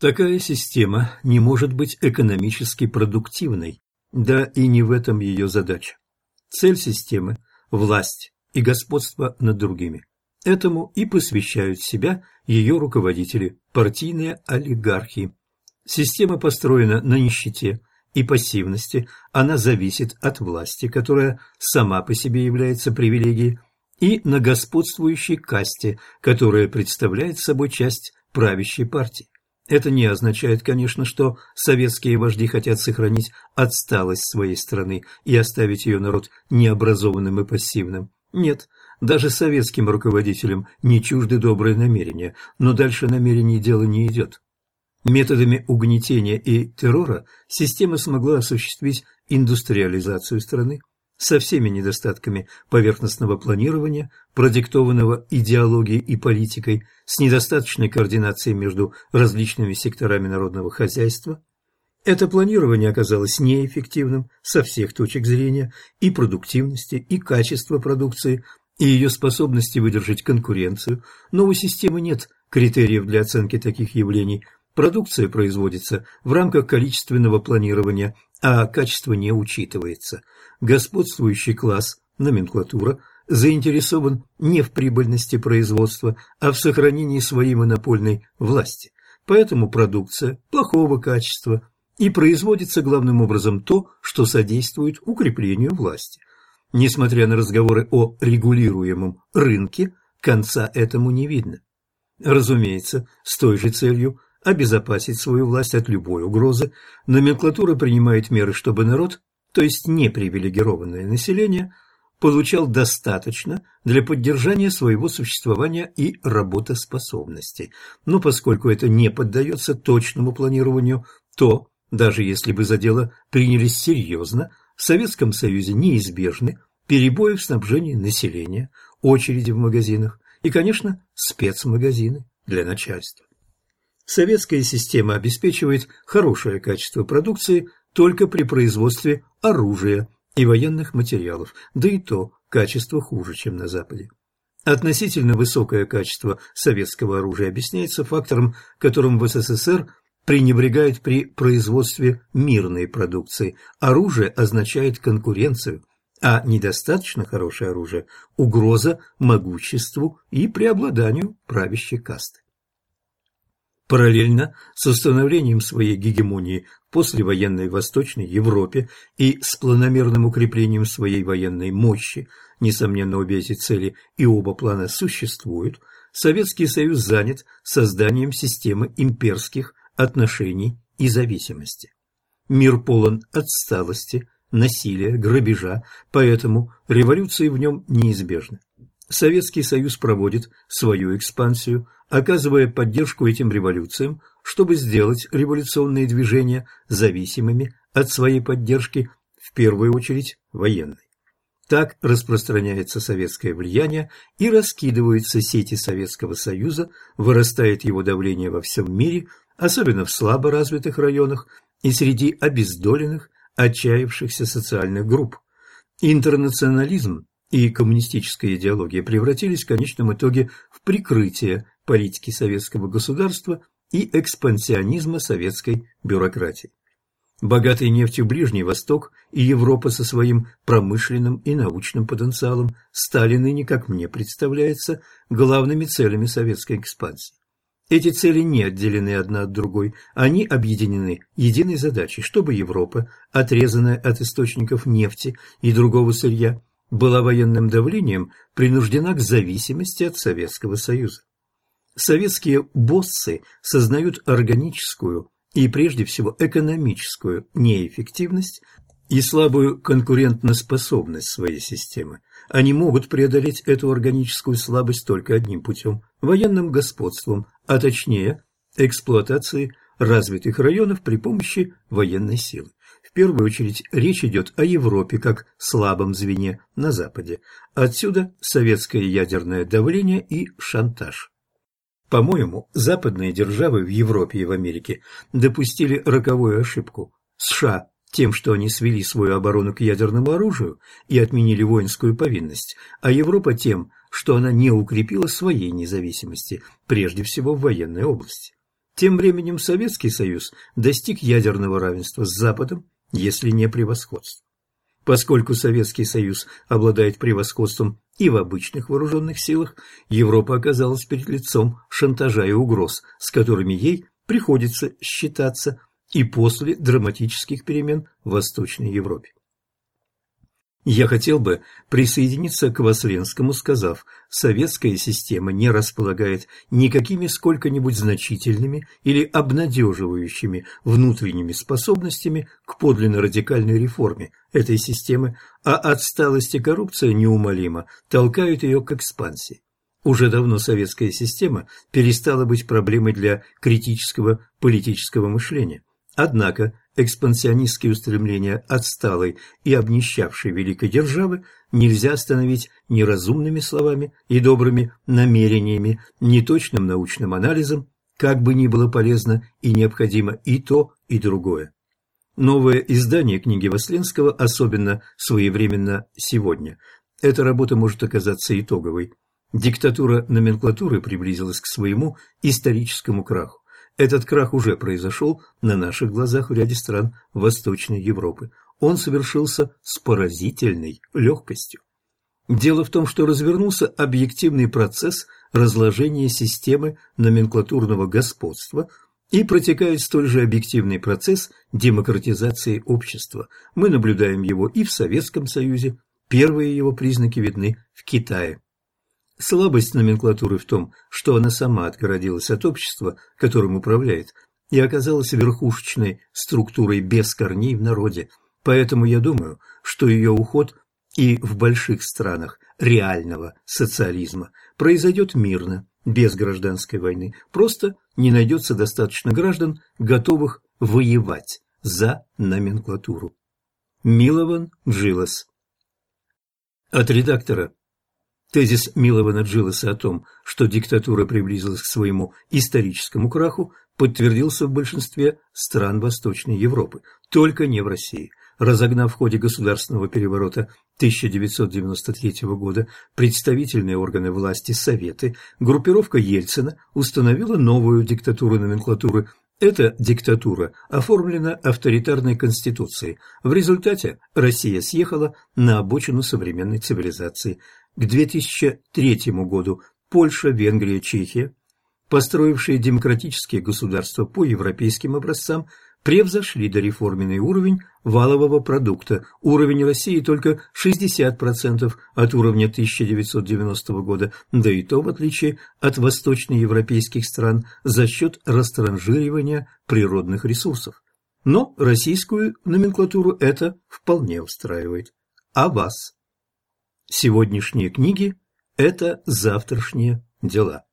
Такая система не может быть экономически продуктивной, да и не в этом ее задача. Цель системы – власть и господство над другими. Этому и посвящают себя ее руководители, партийные олигархи. Система построена на нищете и пассивности, она зависит от власти, которая сама по себе является привилегией, и на господствующей касте, которая представляет собой часть правящей партии. Это не означает, конечно, что советские вожди хотят сохранить отсталость своей страны и оставить ее народ необразованным и пассивным. Нет, даже советским руководителям не чужды добрые намерения, но дальше намерений дело не идет. Методами угнетения и террора система смогла осуществить индустриализацию страны со всеми недостатками поверхностного планирования, продиктованного идеологией и политикой, с недостаточной координацией между различными секторами народного хозяйства. Это планирование оказалось неэффективным со всех точек зрения и продуктивности, и качества продукции, и ее способности выдержать конкуренцию, но у системы нет критериев для оценки таких явлений. Продукция производится в рамках количественного планирования, а качество не учитывается. Господствующий класс, номенклатура, заинтересован не в прибыльности производства, а в сохранении своей монопольной власти. Поэтому продукция плохого качества и производится главным образом то, что содействует укреплению власти. Несмотря на разговоры о регулируемом рынке, конца этому не видно. Разумеется, с той же целью обезопасить свою власть от любой угрозы, номенклатура принимает меры, чтобы народ, то есть непривилегированное население, получал достаточно для поддержания своего существования и работоспособности. Но поскольку это не поддается точному планированию, то, даже если бы за дело принялись серьезно, в Советском Союзе неизбежны перебои в снабжении населения, очереди в магазинах и, конечно, спецмагазины для начальства. Советская система обеспечивает хорошее качество продукции только при производстве оружия и военных материалов, да и то качество хуже, чем на Западе. Относительно высокое качество советского оружия объясняется фактором, которым в СССР пренебрегают при производстве мирной продукции. Оружие означает конкуренцию, а недостаточно хорошее оружие – угроза могуществу и преобладанию правящей касты. Параллельно с установлением своей гегемонии в послевоенной Восточной Европе и с планомерным укреплением своей военной мощи, несомненно, обе эти цели и оба плана существуют, Советский Союз занят созданием системы имперских отношений и зависимости. Мир полон отсталости, насилия, грабежа, поэтому революции в нем неизбежны. Советский Союз проводит свою экспансию, оказывая поддержку этим революциям, чтобы сделать революционные движения зависимыми от своей поддержки, в первую очередь военной. Так распространяется советское влияние и раскидываются сети Советского Союза, вырастает его давление во всем мире, особенно в слабо развитых районах и среди обездоленных, отчаявшихся социальных групп. Интернационализм и коммунистическая идеология превратились в конечном итоге в прикрытие политики советского государства и экспансионизма советской бюрократии. Богатый нефтью Ближний Восток и Европа со своим промышленным и научным потенциалом стали ныне, как мне представляется, главными целями советской экспансии. Эти цели не отделены одна от другой, они объединены единой задачей, чтобы Европа, отрезанная от источников нефти и другого сырья, была военным давлением принуждена к зависимости от Советского Союза. Советские боссы сознают органическую и прежде всего экономическую неэффективность и слабую конкурентоспособность своей системы. Они могут преодолеть эту органическую слабость только одним путем – военным господством, а точнее эксплуатацией развитых районов при помощи военной силы. В первую очередь речь идет о Европе как слабом звене на Западе. Отсюда советское ядерное давление и шантаж. По-моему, западные державы в Европе и в Америке допустили роковую ошибку. США тем, что они свели свою оборону к ядерному оружию и отменили воинскую повинность, а Европа тем, что она не укрепила своей независимости, прежде всего в военной области. Тем временем Советский Союз достиг ядерного равенства с Западом, если не превосходства. Поскольку Советский Союз обладает превосходством и в обычных вооруженных силах, Европа оказалась перед лицом шантажа и угроз, с которыми ей приходится считаться и после драматических перемен в Восточной Европе. Я хотел бы присоединиться к Васленскому, сказав, советская система не располагает никакими сколько-нибудь значительными или обнадеживающими внутренними способностями к подлинно радикальной реформе этой системы, а отсталость и коррупция неумолимо толкают ее к экспансии. Уже давно советская система перестала быть проблемой для критического политического мышления. Однако экспансионистские устремления отсталой и обнищавшей великой державы нельзя остановить ни разумными словами и добрыми намерениями, ни точным научным анализом, как бы ни было полезно и необходимо и то, и другое. Новое издание книги Васленского особенно своевременно сегодня. Эта работа может оказаться итоговой. Диктатура номенклатуры приблизилась к своему историческому краху. Этот крах уже произошел на наших глазах в ряде стран Восточной Европы. Он совершился с поразительной легкостью. Дело в том, что развернулся объективный процесс разложения системы номенклатурного господства и протекает столь же объективный процесс демократизации общества. Мы наблюдаем его и в Советском Союзе, первые его признаки видны в Китае. Слабость номенклатуры в том, что она сама отгородилась от общества, которым управляет, и оказалась верхушечной структурой без корней в народе. Поэтому я думаю, что ее уход и в больших странах реального социализма произойдет мирно, без гражданской войны. Просто не найдется достаточно граждан, готовых воевать за номенклатуру. Милован Джилас От редактора Тезис Милована Джилеса о том, что диктатура приблизилась к своему историческому краху, подтвердился в большинстве стран Восточной Европы, только не в России. Разогнав в ходе государственного переворота 1993 года представительные органы власти Советы, группировка Ельцина установила новую диктатуру номенклатуры эта диктатура оформлена авторитарной конституцией. В результате Россия съехала на обочину современной цивилизации – к 2003 году Польша, Венгрия, Чехия, построившие демократические государства по европейским образцам, превзошли дореформенный уровень валового продукта. Уровень России только 60% от уровня 1990 года, да и то в отличие от восточноевропейских стран за счет растранжиривания природных ресурсов. Но российскую номенклатуру это вполне устраивает. А вас? Сегодняшние книги – это завтрашние дела.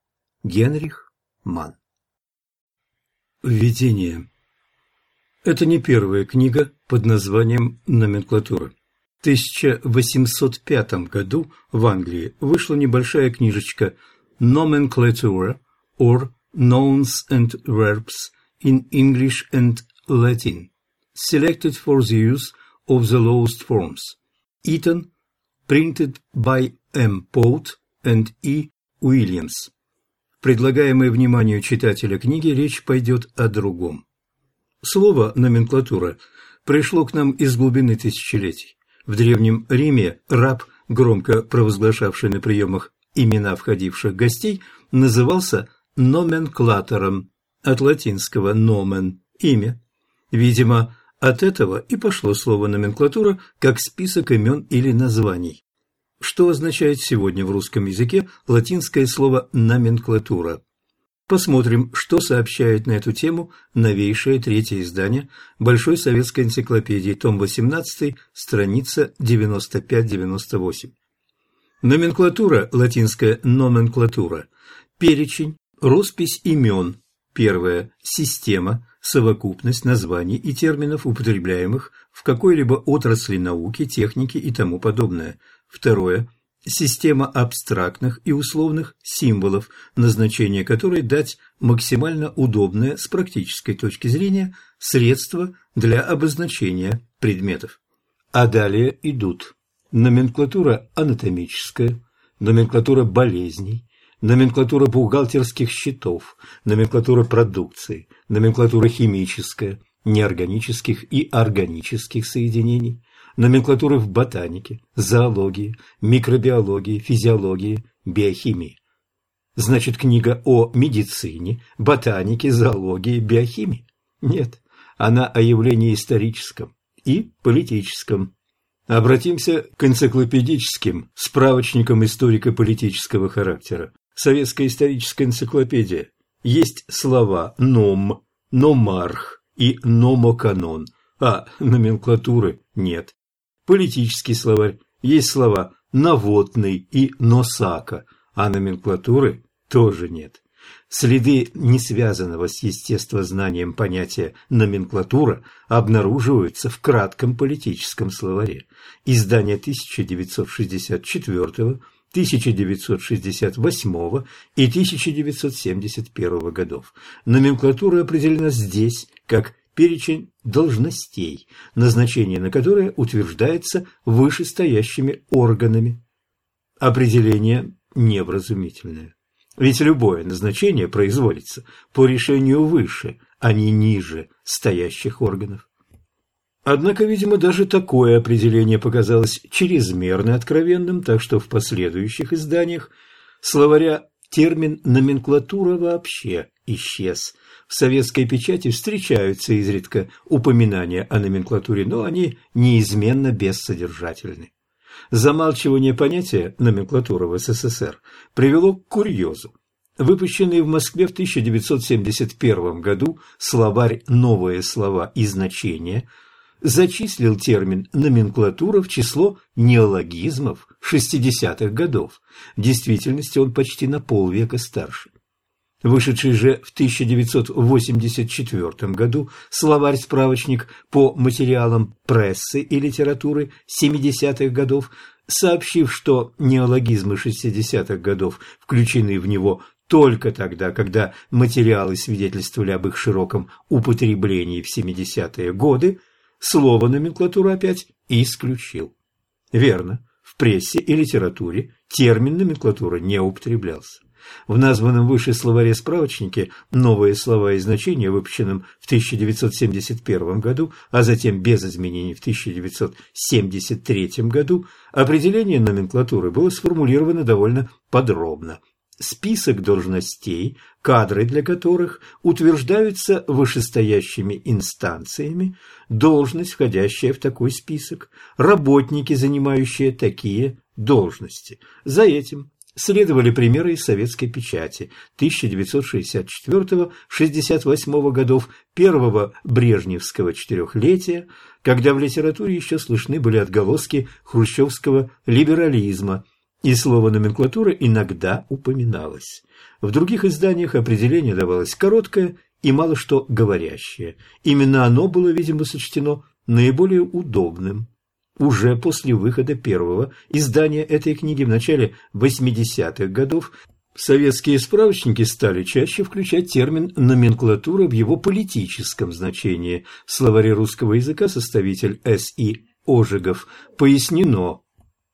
Генрих Ман Введение Это не первая книга под названием «Номенклатура». В 1805 году в Англии вышла небольшая книжечка «Nomenclature» or Nouns and Verbs in English and Latin, selected for the use of the lowest forms. Итон Printed by M. Pout and E. Williams. В предлагаемой вниманию читателя книги речь пойдет о другом. Слово «номенклатура» пришло к нам из глубины тысячелетий. В Древнем Риме раб, громко провозглашавший на приемах имена входивших гостей, назывался номенклатором, от латинского «nomen» – имя. Видимо, от этого и пошло слово «номенклатура» как список имен или названий. Что означает сегодня в русском языке латинское слово «номенклатура»? Посмотрим, что сообщает на эту тему новейшее третье издание Большой советской энциклопедии, том 18, страница 95-98. Номенклатура, латинская «номенклатура», перечень, роспись имен, первое – система, совокупность названий и терминов, употребляемых в какой-либо отрасли науки, техники и тому подобное. Второе – система абстрактных и условных символов, назначение которой дать максимально удобное с практической точки зрения средство для обозначения предметов. А далее идут номенклатура анатомическая, номенклатура болезней, номенклатура бухгалтерских счетов, номенклатура продукции, номенклатура химическая, неорганических и органических соединений, номенклатуры в ботанике, зоологии, микробиологии, физиологии, биохимии. Значит, книга о медицине, ботанике, зоологии, биохимии? Нет, она о явлении историческом и политическом. Обратимся к энциклопедическим справочникам историко-политического характера. Советская историческая энциклопедия. Есть слова «ном», «номарх» и «номоканон», а номенклатуры нет. Политический словарь. Есть слова «наводный» и «носака», а номенклатуры тоже нет. Следы несвязанного с естествознанием понятия «номенклатура» обнаруживаются в кратком политическом словаре. Издание 1964 1968 и 1971 годов. Номенклатура определена здесь как перечень должностей, назначение на которые утверждается вышестоящими органами. Определение невразумительное. Ведь любое назначение производится по решению выше, а не ниже стоящих органов. Однако, видимо, даже такое определение показалось чрезмерно откровенным, так что в последующих изданиях словаря термин «номенклатура» вообще исчез. В советской печати встречаются изредка упоминания о номенклатуре, но они неизменно бессодержательны. Замалчивание понятия номенклатура в СССР привело к курьезу. Выпущенный в Москве в 1971 году словарь «Новые слова и значения» зачислил термин «номенклатура» в число неологизмов 60-х годов. В действительности он почти на полвека старше. Вышедший же в 1984 году словарь-справочник по материалам прессы и литературы 70-х годов, сообщив, что неологизмы 60-х годов включены в него только тогда, когда материалы свидетельствовали об их широком употреблении в 70-е годы, слово номенклатура опять исключил. Верно, в прессе и литературе термин номенклатура не употреблялся. В названном выше словаре-справочнике «Новые слова и значения», выпущенном в 1971 году, а затем без изменений в 1973 году, определение номенклатуры было сформулировано довольно подробно. Список должностей, кадры для которых утверждаются вышестоящими инстанциями, должность, входящая в такой список, работники, занимающие такие должности. За этим следовали примеры из советской печати 1964-68 годов первого брежневского четырехлетия, когда в литературе еще слышны были отголоски хрущевского либерализма, и слово «номенклатура» иногда упоминалось. В других изданиях определение давалось короткое и мало что говорящее. Именно оно было, видимо, сочтено наиболее удобным уже после выхода первого издания этой книги в начале 80-х годов советские справочники стали чаще включать термин «номенклатура» в его политическом значении. В словаре русского языка составитель С.И. Ожегов пояснено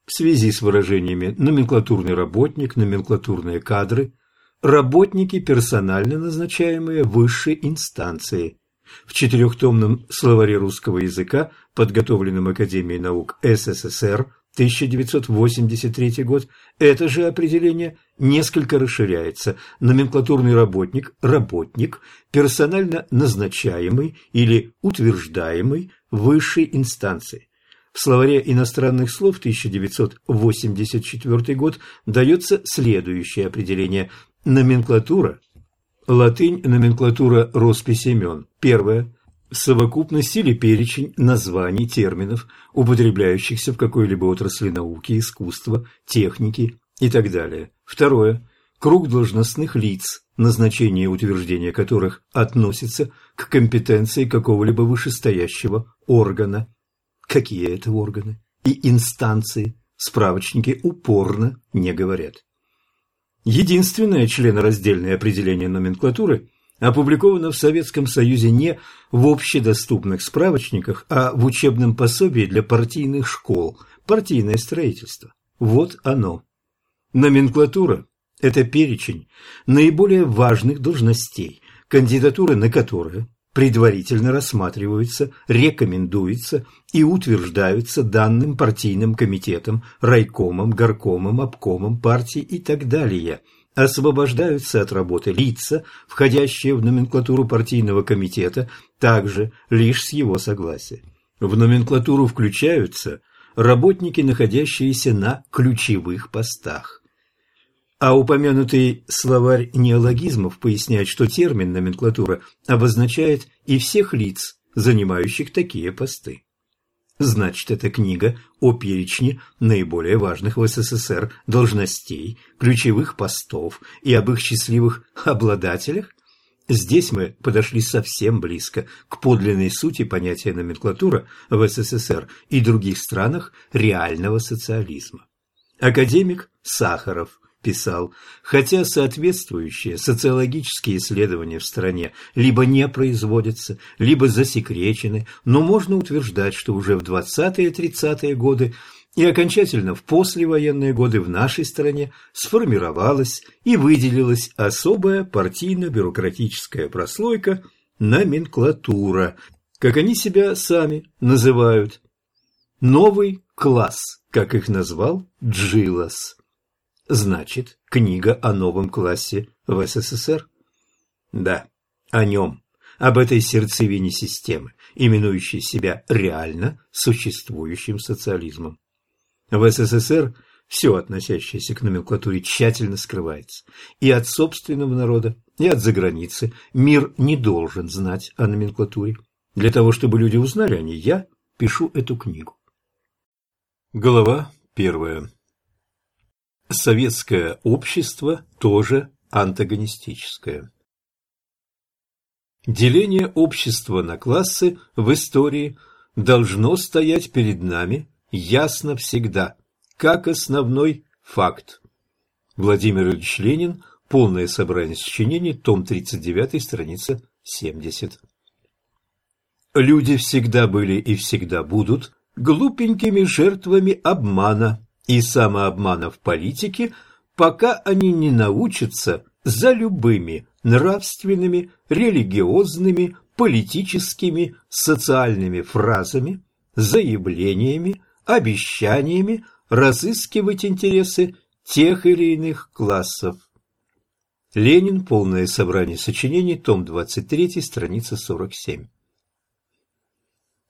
в связи с выражениями «номенклатурный работник», «номенклатурные кадры», работники, персонально назначаемые высшей инстанции – в четырехтомном словаре русского языка, подготовленном Академией наук СССР 1983 год, это же определение несколько расширяется. Номенклатурный работник – работник, персонально назначаемый или утверждаемый высшей инстанции. В словаре иностранных слов 1984 год дается следующее определение. Номенклатура Латынь, номенклатура роспись имен. Первое. Совокупность или перечень названий терминов, употребляющихся в какой-либо отрасли науки, искусства, техники и так далее. Второе. Круг должностных лиц, назначение и утверждение которых относится к компетенции какого-либо вышестоящего органа. Какие это органы? И инстанции справочники упорно не говорят. Единственное членораздельное определение номенклатуры опубликовано в Советском Союзе не в общедоступных справочниках, а в учебном пособии для партийных школ «Партийное строительство». Вот оно. Номенклатура – Это перечень наиболее важных должностей, кандидатуры на которые предварительно рассматриваются, рекомендуются и утверждаются данным партийным комитетом, райкомом, горкомом, обкомом партии и так далее. Освобождаются от работы лица, входящие в номенклатуру партийного комитета, также лишь с его согласия. В номенклатуру включаются работники, находящиеся на ключевых постах. А упомянутый словарь неологизмов поясняет, что термин «номенклатура» обозначает и всех лиц, занимающих такие посты. Значит, эта книга о перечне наиболее важных в СССР должностей, ключевых постов и об их счастливых обладателях? Здесь мы подошли совсем близко к подлинной сути понятия номенклатура в СССР и других странах реального социализма. Академик Сахаров писал, хотя соответствующие социологические исследования в стране либо не производятся, либо засекречены, но можно утверждать, что уже в 20-30-е годы и окончательно в послевоенные годы в нашей стране сформировалась и выделилась особая партийно-бюрократическая прослойка номенклатура, как они себя сами называют. Новый класс, как их назвал Джилас. Значит, книга о новом классе в СССР? Да, о нем, об этой сердцевине системы, именующей себя реально существующим социализмом. В СССР все, относящееся к номенклатуре, тщательно скрывается. И от собственного народа, и от заграницы мир не должен знать о номенклатуре. Для того, чтобы люди узнали о ней, я пишу эту книгу. Глава первая. Советское общество тоже антагонистическое. Деление общества на классы в истории должно стоять перед нами ясно всегда, как основной факт. Владимир Ильич Ленин. Полное собрание сочинений. Том 39, страница 70. Люди всегда были и всегда будут глупенькими жертвами обмана и самообмана в политике, пока они не научатся за любыми нравственными, религиозными, политическими, социальными фразами, заявлениями, обещаниями разыскивать интересы тех или иных классов. Ленин. Полное собрание сочинений. Том 23. Страница 47.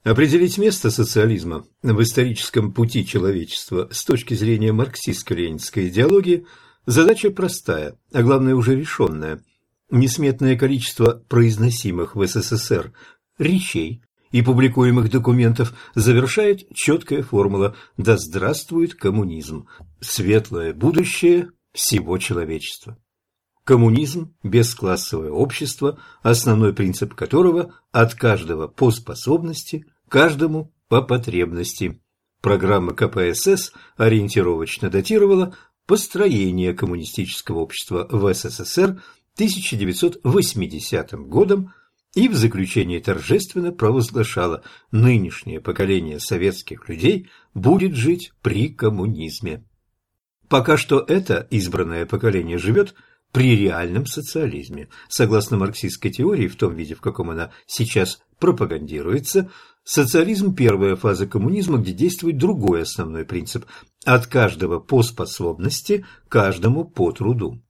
Определить место социализма в историческом пути человечества с точки зрения марксистско-ленинской идеологии задача простая, а главное уже решенная. Несметное количество произносимых в СССР речей и публикуемых документов завершает четкая формула «Да здравствует коммунизм! Светлое будущее всего человечества!» Коммунизм – бесклассовое общество, основной принцип которого – от каждого по способности каждому по потребности. Программа КПСС ориентировочно датировала построение коммунистического общества в СССР 1980 годом и в заключении торжественно провозглашала нынешнее поколение советских людей будет жить при коммунизме. Пока что это избранное поколение живет при реальном социализме. Согласно марксистской теории, в том виде, в каком она сейчас пропагандируется, Социализм – первая фаза коммунизма, где действует другой основной принцип – от каждого по способности, каждому по труду.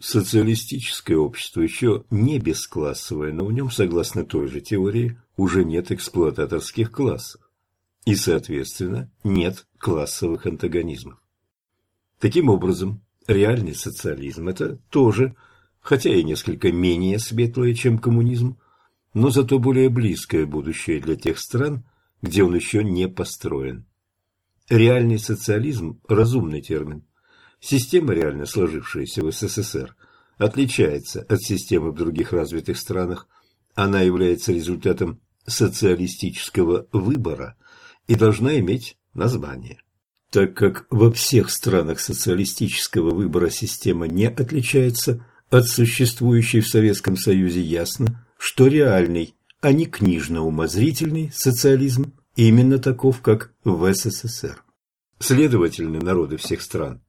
Социалистическое общество еще не бесклассовое, но в нем, согласно той же теории, уже нет эксплуататорских классов. И, соответственно, нет классовых антагонизмов. Таким образом, реальный социализм – это тоже, хотя и несколько менее светлое, чем коммунизм, но зато более близкое будущее для тех стран, где он еще не построен. Реальный социализм – разумный термин. Система, реально сложившаяся в СССР, отличается от системы в других развитых странах. Она является результатом социалистического выбора и должна иметь название. Так как во всех странах социалистического выбора система не отличается от существующей в Советском Союзе, ясно, что реальный, а не книжно-умозрительный социализм именно таков, как в СССР. Следовательно, народы всех стран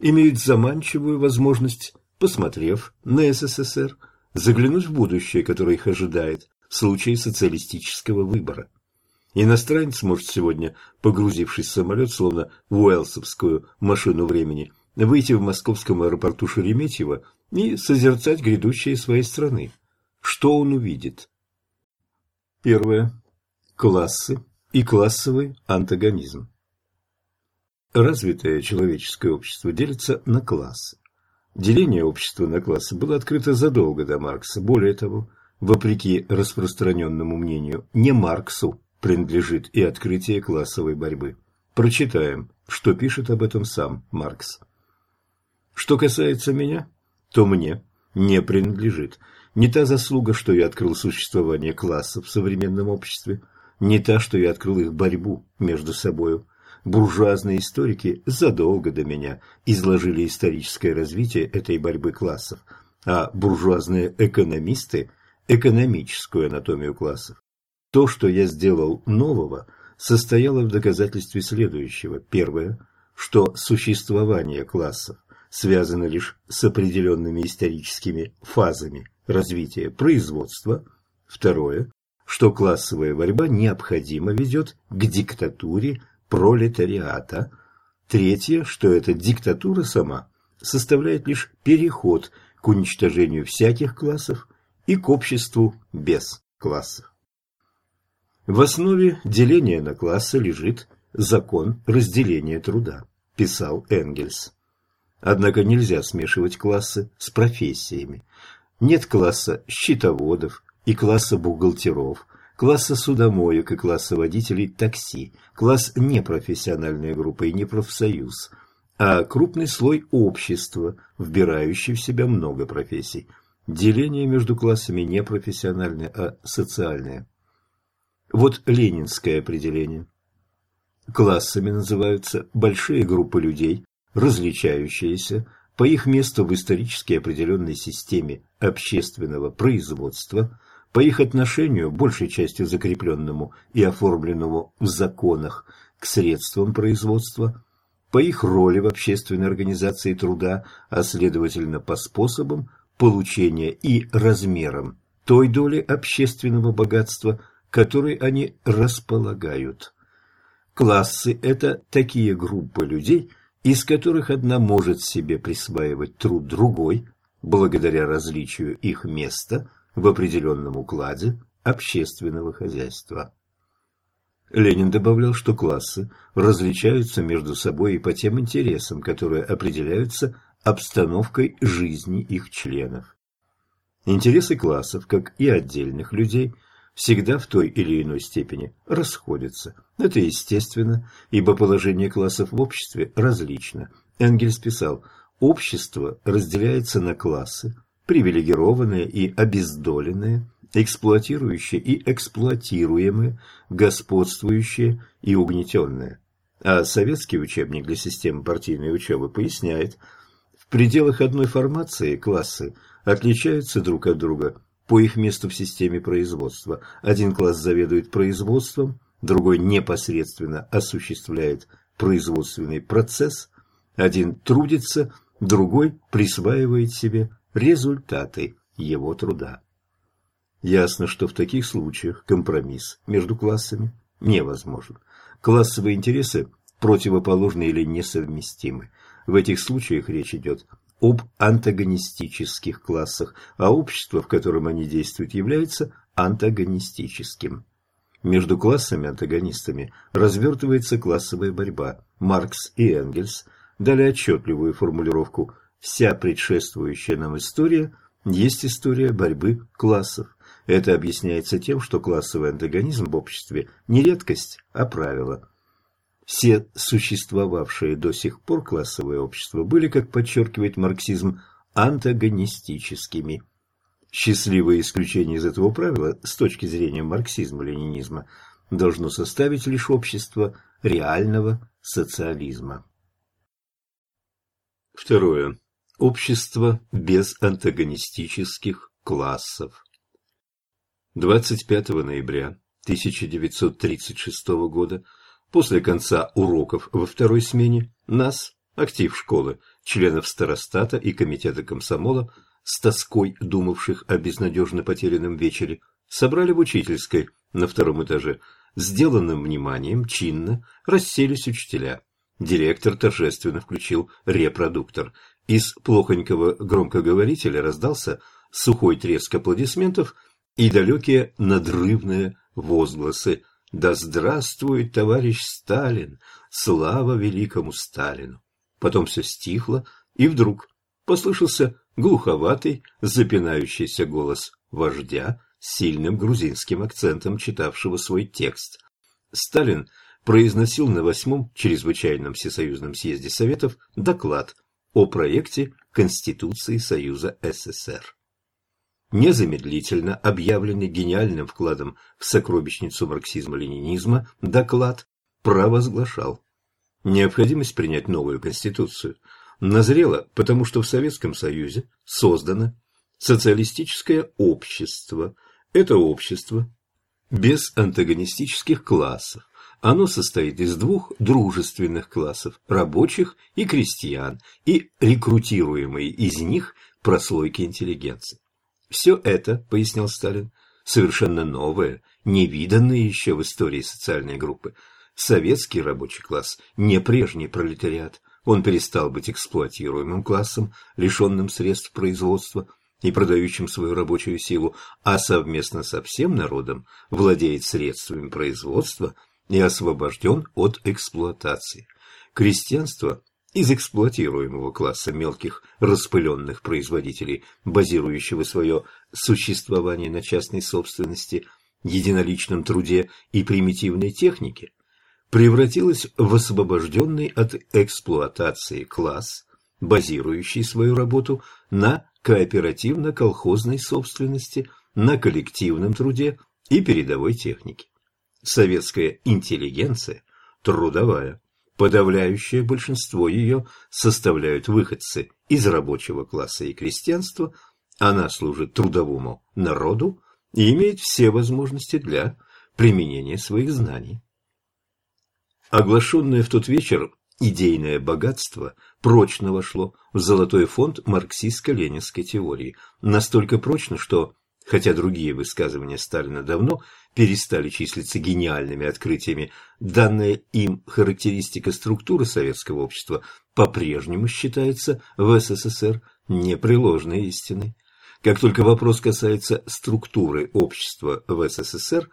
имеют заманчивую возможность, посмотрев на СССР, заглянуть в будущее, которое их ожидает в случае социалистического выбора. Иностранец может сегодня, погрузившись в самолет, словно в уэлсовскую машину времени, выйти в московском аэропорту Шереметьево и созерцать грядущее своей страны. Что он увидит? Первое. Классы и классовый антагонизм. Развитое человеческое общество делится на классы. Деление общества на классы было открыто задолго до Маркса. Более того, вопреки распространенному мнению, не Марксу принадлежит и открытие классовой борьбы. Прочитаем, что пишет об этом сам Маркс. Что касается меня, то мне не принадлежит не та заслуга, что я открыл существование классов в современном обществе, не та, что я открыл их борьбу между собою. Буржуазные историки задолго до меня изложили историческое развитие этой борьбы классов, а буржуазные экономисты – экономическую анатомию классов. То, что я сделал нового, состояло в доказательстве следующего. Первое, что существование классов связано лишь с определенными историческими фазами развития производства. Второе, что классовая борьба необходимо ведет к диктатуре пролетариата. Третье, что эта диктатура сама составляет лишь переход к уничтожению всяких классов и к обществу без классов. В основе деления на классы лежит закон разделения труда, писал Энгельс. Однако нельзя смешивать классы с профессиями. Нет класса счетоводов и класса бухгалтеров, класса судомоек и класса водителей такси, класс непрофессиональная группа и не профсоюз, а крупный слой общества, вбирающий в себя много профессий. Деление между классами не профессиональное, а социальное. Вот ленинское определение. Классами называются большие группы людей, различающиеся по их месту в исторически определенной системе общественного производства, по их отношению, большей частью закрепленному и оформленному в законах, к средствам производства, по их роли в общественной организации труда, а следовательно по способам получения и размерам той доли общественного богатства, которой они располагают. Классы – это такие группы людей, из которых одна может себе присваивать труд другой, благодаря различию их места в определенном укладе общественного хозяйства. Ленин добавлял, что классы различаются между собой и по тем интересам, которые определяются обстановкой жизни их членов. Интересы классов, как и отдельных людей, всегда в той или иной степени расходятся. Это естественно, ибо положение классов в обществе различно. Энгельс писал, общество разделяется на классы, привилегированные и обездоленные, эксплуатирующие и эксплуатируемые, господствующие и угнетенные. А советский учебник для системы партийной учебы поясняет, в пределах одной формации классы отличаются друг от друга по их месту в системе производства. Один класс заведует производством, другой непосредственно осуществляет производственный процесс, один трудится, другой присваивает себе результаты его труда. Ясно, что в таких случаях компромисс между классами невозможен. Классовые интересы противоположны или несовместимы. В этих случаях речь идет об антагонистических классах, а общество, в котором они действуют, является антагонистическим. Между классами-антагонистами развертывается классовая борьба. Маркс и Энгельс дали отчетливую формулировку «вся предшествующая нам история есть история борьбы классов». Это объясняется тем, что классовый антагонизм в обществе не редкость, а правило. Все существовавшие до сих пор классовые общества были, как подчеркивает марксизм, антагонистическими. Счастливое исключение из этого правила с точки зрения марксизма-ленинизма должно составить лишь общество реального социализма. Второе. Общество без антагонистических классов. 25 ноября 1936 года, после конца уроков во второй смене, нас, актив школы, членов старостата и комитета комсомола, с тоской думавших о безнадежно потерянном вечере, собрали в учительской на втором этаже. Сделанным вниманием, чинно, расселись учителя. Директор торжественно включил репродуктор. Из плохонького громкоговорителя раздался сухой треск аплодисментов и далекие надрывные возгласы «Да здравствует товарищ Сталин! Слава великому Сталину!» Потом все стихло, и вдруг послышался глуховатый, запинающийся голос вождя с сильным грузинским акцентом, читавшего свой текст. Сталин произносил на восьмом чрезвычайном всесоюзном съезде Советов доклад о проекте Конституции Союза СССР незамедлительно объявленный гениальным вкладом в сокровищницу марксизма-ленинизма доклад провозглашал необходимость принять новую конституцию назрела, потому что в Советском Союзе создано социалистическое общество. Это общество без антагонистических классов. Оно состоит из двух дружественных классов – рабочих и крестьян, и рекрутируемые из них прослойки интеллигенции. Все это, пояснял Сталин, совершенно новое, невиданное еще в истории социальной группы. Советский рабочий класс не прежний пролетариат. Он перестал быть эксплуатируемым классом, лишенным средств производства и продающим свою рабочую силу, а совместно со всем народом владеет средствами производства и освобожден от эксплуатации. Крестьянство из эксплуатируемого класса мелких распыленных производителей, базирующего свое существование на частной собственности, единоличном труде и примитивной технике, превратилось в освобожденный от эксплуатации класс, базирующий свою работу на кооперативно-колхозной собственности, на коллективном труде и передовой технике. Советская интеллигенция, трудовая, Подавляющее большинство ее составляют выходцы из рабочего класса и крестьянства, она служит трудовому народу и имеет все возможности для применения своих знаний. Оглашенное в тот вечер идейное богатство прочно вошло в золотой фонд марксистско-ленинской теории, настолько прочно, что Хотя другие высказывания Сталина давно перестали числиться гениальными открытиями, данная им характеристика структуры советского общества по-прежнему считается в СССР непреложной истиной. Как только вопрос касается структуры общества в СССР,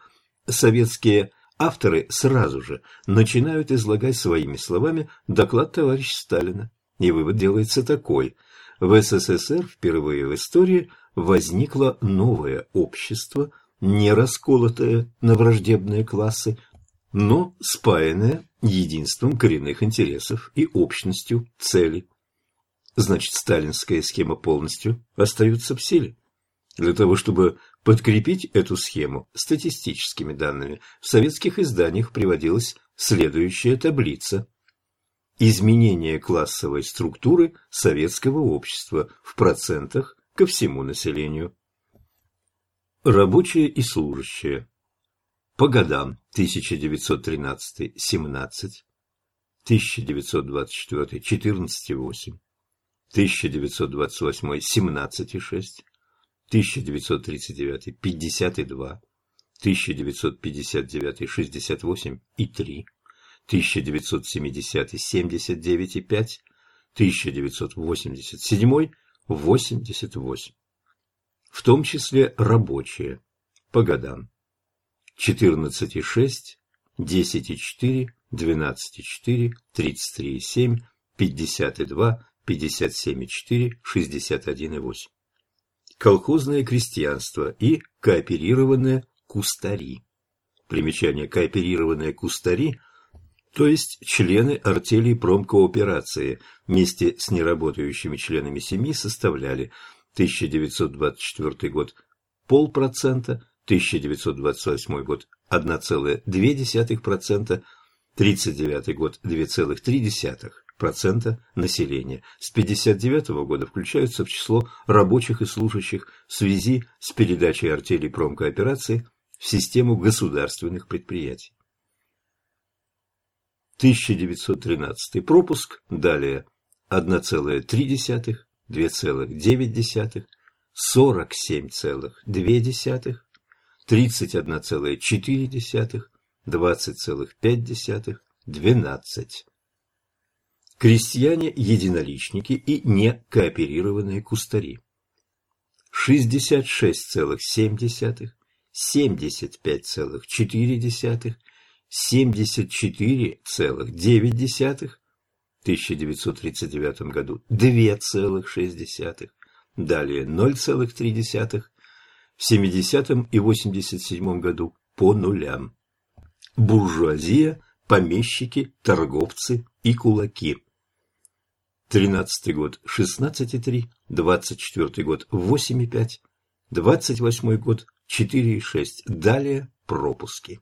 советские авторы сразу же начинают излагать своими словами доклад товарища Сталина. И вывод делается такой. В СССР впервые в истории возникло новое общество, не расколотое на враждебные классы, но спаянное единством коренных интересов и общностью целей. Значит, сталинская схема полностью остается в силе. Для того, чтобы подкрепить эту схему статистическими данными, в советских изданиях приводилась следующая таблица. Изменение классовой структуры советского общества в процентах ко всему населению. Рабочие и служащие. По годам 1913 – 17, 1924 – 14,8, 1928 – 17,6, 1939 – 52, 1959 – 68 и 3, 1970 – 79,5, 1987 88. В том числе рабочие, по годам. 14,6, 10,4, 12,4, 33,7, 52, 57,4, 61,8. Колхозное крестьянство и кооперированные кустари. Примечание «кооперированные кустари» то есть члены артелей промкооперации вместе с неработающими членами семьи составляли 1924 год полпроцента, 1928 год 1,2%, 1939 год 2,3% населения. С 1959 года включаются в число рабочих и служащих в связи с передачей артелей промкооперации в систему государственных предприятий. 1913 пропуск, далее 1,3, 2,9, 47,2, 31,4, 20,5, 12. Крестьяне-единоличники и некооперированные кустари. 66,7, 75,4, 74,9 в 1939 году 2,6, далее 0,3 в 70 и 87 году по нулям. Буржуазия, помещики, торговцы и кулаки. 13 год 16,3, 24 год 8,5, 28 год 4,6, далее пропуски.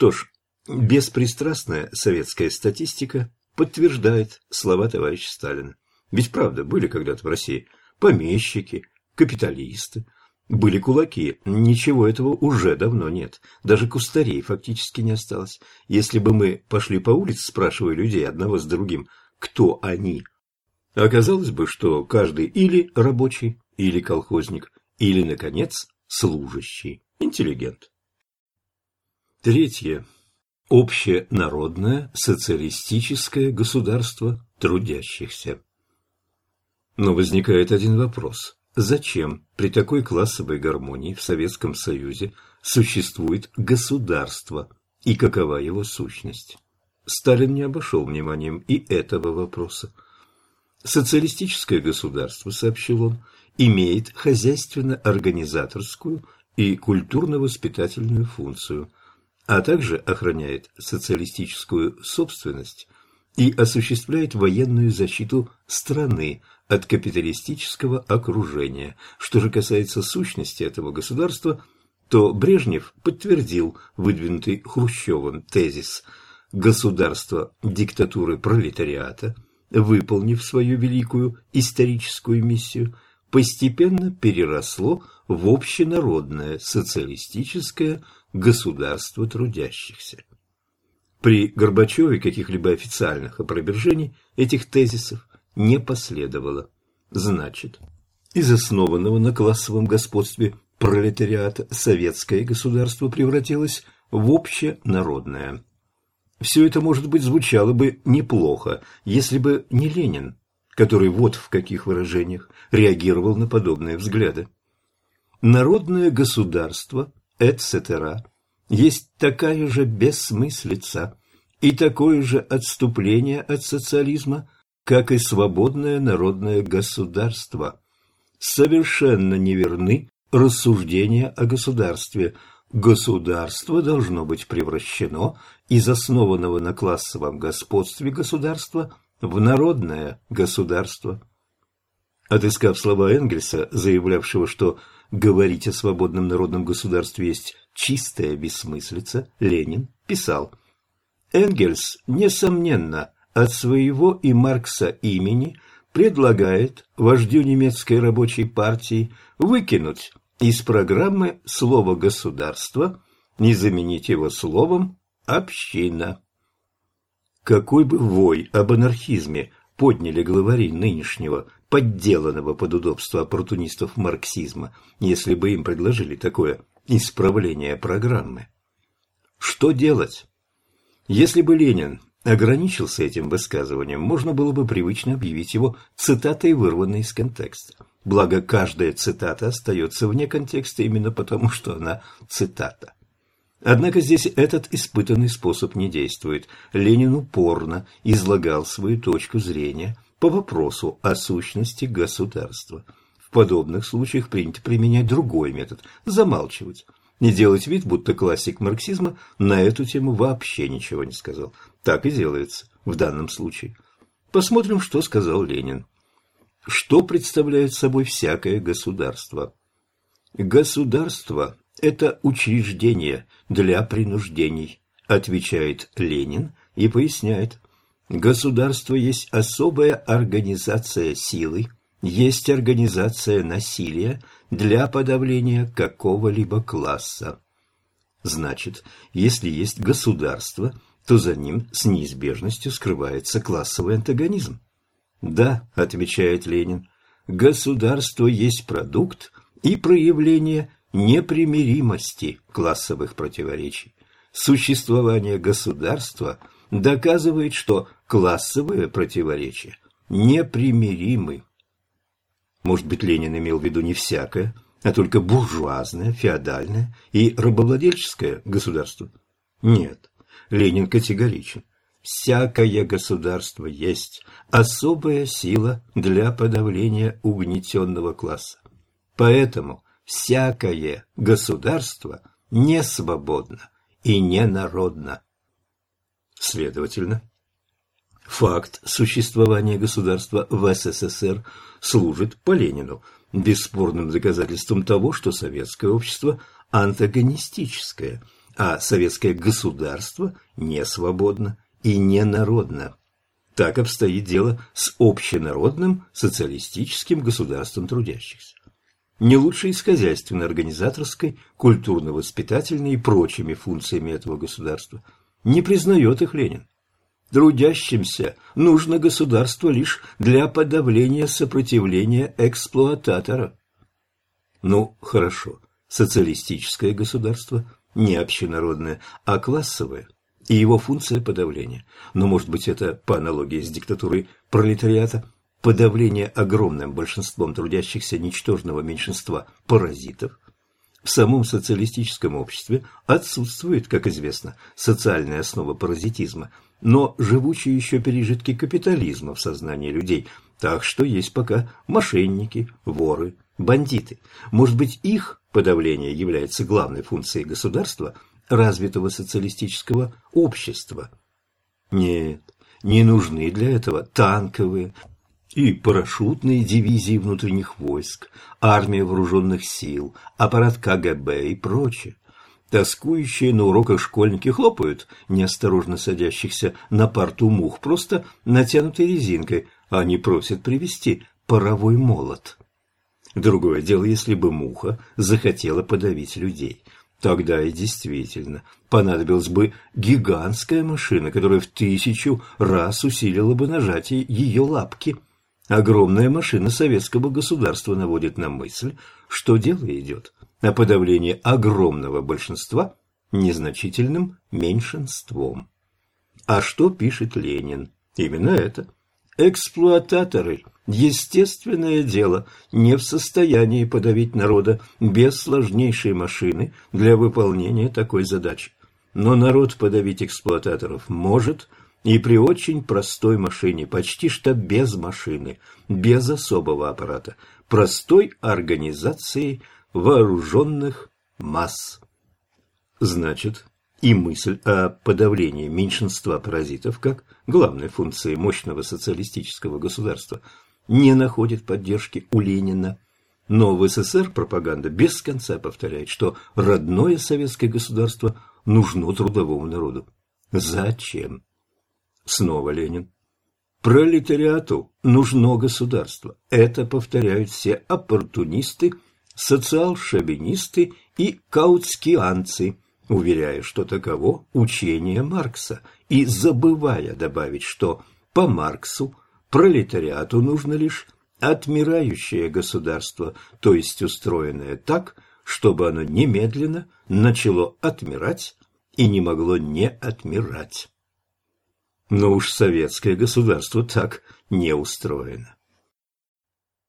Что ж, беспристрастная советская статистика подтверждает слова товарища Сталина. Ведь правда, были когда-то в России помещики, капиталисты, были кулаки, ничего этого уже давно нет. Даже кустарей фактически не осталось. Если бы мы пошли по улице, спрашивая людей одного с другим, кто они, оказалось бы, что каждый или рабочий, или колхозник, или, наконец, служащий, интеллигент. Третье. Общенародное социалистическое государство трудящихся. Но возникает один вопрос. Зачем при такой классовой гармонии в Советском Союзе существует государство и какова его сущность? Сталин не обошел вниманием и этого вопроса. Социалистическое государство, сообщил он, имеет хозяйственно-организаторскую и культурно-воспитательную функцию, а также охраняет социалистическую собственность и осуществляет военную защиту страны от капиталистического окружения. Что же касается сущности этого государства, то Брежнев подтвердил выдвинутый Хрущевым тезис «государство диктатуры пролетариата», выполнив свою великую историческую миссию – постепенно переросло в общенародное социалистическое государство трудящихся. При Горбачеве каких-либо официальных опровержений этих тезисов не последовало. Значит, из основанного на классовом господстве пролетариата советское государство превратилось в общенародное. Все это, может быть, звучало бы неплохо, если бы не Ленин, который вот в каких выражениях реагировал на подобные взгляды. Народное государство, etc., есть такая же бессмыслица и такое же отступление от социализма, как и свободное народное государство. Совершенно неверны рассуждения о государстве. Государство должно быть превращено из основанного на классовом господстве государства в народное государство. Отыскав слова Энгельса, заявлявшего, что говорить о свободном народном государстве есть чистая бессмыслица, Ленин писал «Энгельс, несомненно, от своего и Маркса имени предлагает вождю немецкой рабочей партии выкинуть из программы слово «государство» и заменить его словом «община». Какой бы вой об анархизме подняли главари нынешнего, подделанного под удобство оппортунистов марксизма, если бы им предложили такое исправление программы? Что делать? Если бы Ленин ограничился этим высказыванием, можно было бы привычно объявить его цитатой, вырванной из контекста. Благо, каждая цитата остается вне контекста именно потому, что она цитата. Однако здесь этот испытанный способ не действует. Ленин упорно излагал свою точку зрения по вопросу о сущности государства. В подобных случаях принято применять другой метод – замалчивать. Не делать вид, будто классик марксизма на эту тему вообще ничего не сказал. Так и делается в данном случае. Посмотрим, что сказал Ленин. Что представляет собой всякое государство? Государство это учреждение для принуждений, отвечает Ленин и поясняет. Государство есть особая организация силы, есть организация насилия для подавления какого-либо класса. Значит, если есть государство, то за ним с неизбежностью скрывается классовый антагонизм. Да, отвечает Ленин, государство есть продукт и проявление непримиримости классовых противоречий. Существование государства доказывает, что классовые противоречия непримиримы. Может быть, Ленин имел в виду не всякое, а только буржуазное, феодальное и рабовладельческое государство? Нет, Ленин категоричен. Всякое государство есть особая сила для подавления угнетенного класса. Поэтому всякое государство не свободно и не народно. Следовательно, факт существования государства в СССР служит по Ленину бесспорным доказательством того, что советское общество антагонистическое, а советское государство не свободно и не народно. Так обстоит дело с общенародным социалистическим государством трудящихся. Не лучше и с хозяйственно-организаторской, культурно-воспитательной и прочими функциями этого государства. Не признает их Ленин. Трудящимся нужно государство лишь для подавления сопротивления эксплуататора. Ну, хорошо, социалистическое государство не общенародное, а классовое, и его функция подавления. Но, может быть, это по аналогии с диктатурой пролетариата, подавление огромным большинством трудящихся ничтожного меньшинства паразитов – в самом социалистическом обществе отсутствует, как известно, социальная основа паразитизма, но живучие еще пережитки капитализма в сознании людей, так что есть пока мошенники, воры, бандиты. Может быть, их подавление является главной функцией государства, развитого социалистического общества? Нет, не нужны для этого танковые, и парашютные дивизии внутренних войск, армия вооруженных сил, аппарат КГБ и прочее. Тоскующие на уроках школьники хлопают неосторожно садящихся на парту мух просто натянутой резинкой, а они просят привезти паровой молот. Другое дело, если бы муха захотела подавить людей. Тогда и действительно понадобилась бы гигантская машина, которая в тысячу раз усилила бы нажатие ее лапки – Огромная машина советского государства наводит на мысль, что дело идет о подавлении огромного большинства незначительным меньшинством. А что пишет Ленин? Именно это. Эксплуататоры, естественное дело, не в состоянии подавить народа без сложнейшей машины для выполнения такой задачи. Но народ подавить эксплуататоров может – и при очень простой машине, почти что без машины, без особого аппарата, простой организации вооруженных масс. Значит, и мысль о подавлении меньшинства паразитов как главной функции мощного социалистического государства не находит поддержки у Ленина. Но в СССР пропаганда без конца повторяет, что родное советское государство нужно трудовому народу. Зачем? Снова Ленин. Пролетариату нужно государство. Это повторяют все оппортунисты, социал-шовинисты и каутскианцы, уверяя, что таково учение Маркса, и забывая добавить, что по Марксу пролетариату нужно лишь отмирающее государство, то есть устроенное так, чтобы оно немедленно начало отмирать и не могло не отмирать. Но уж советское государство так не устроено.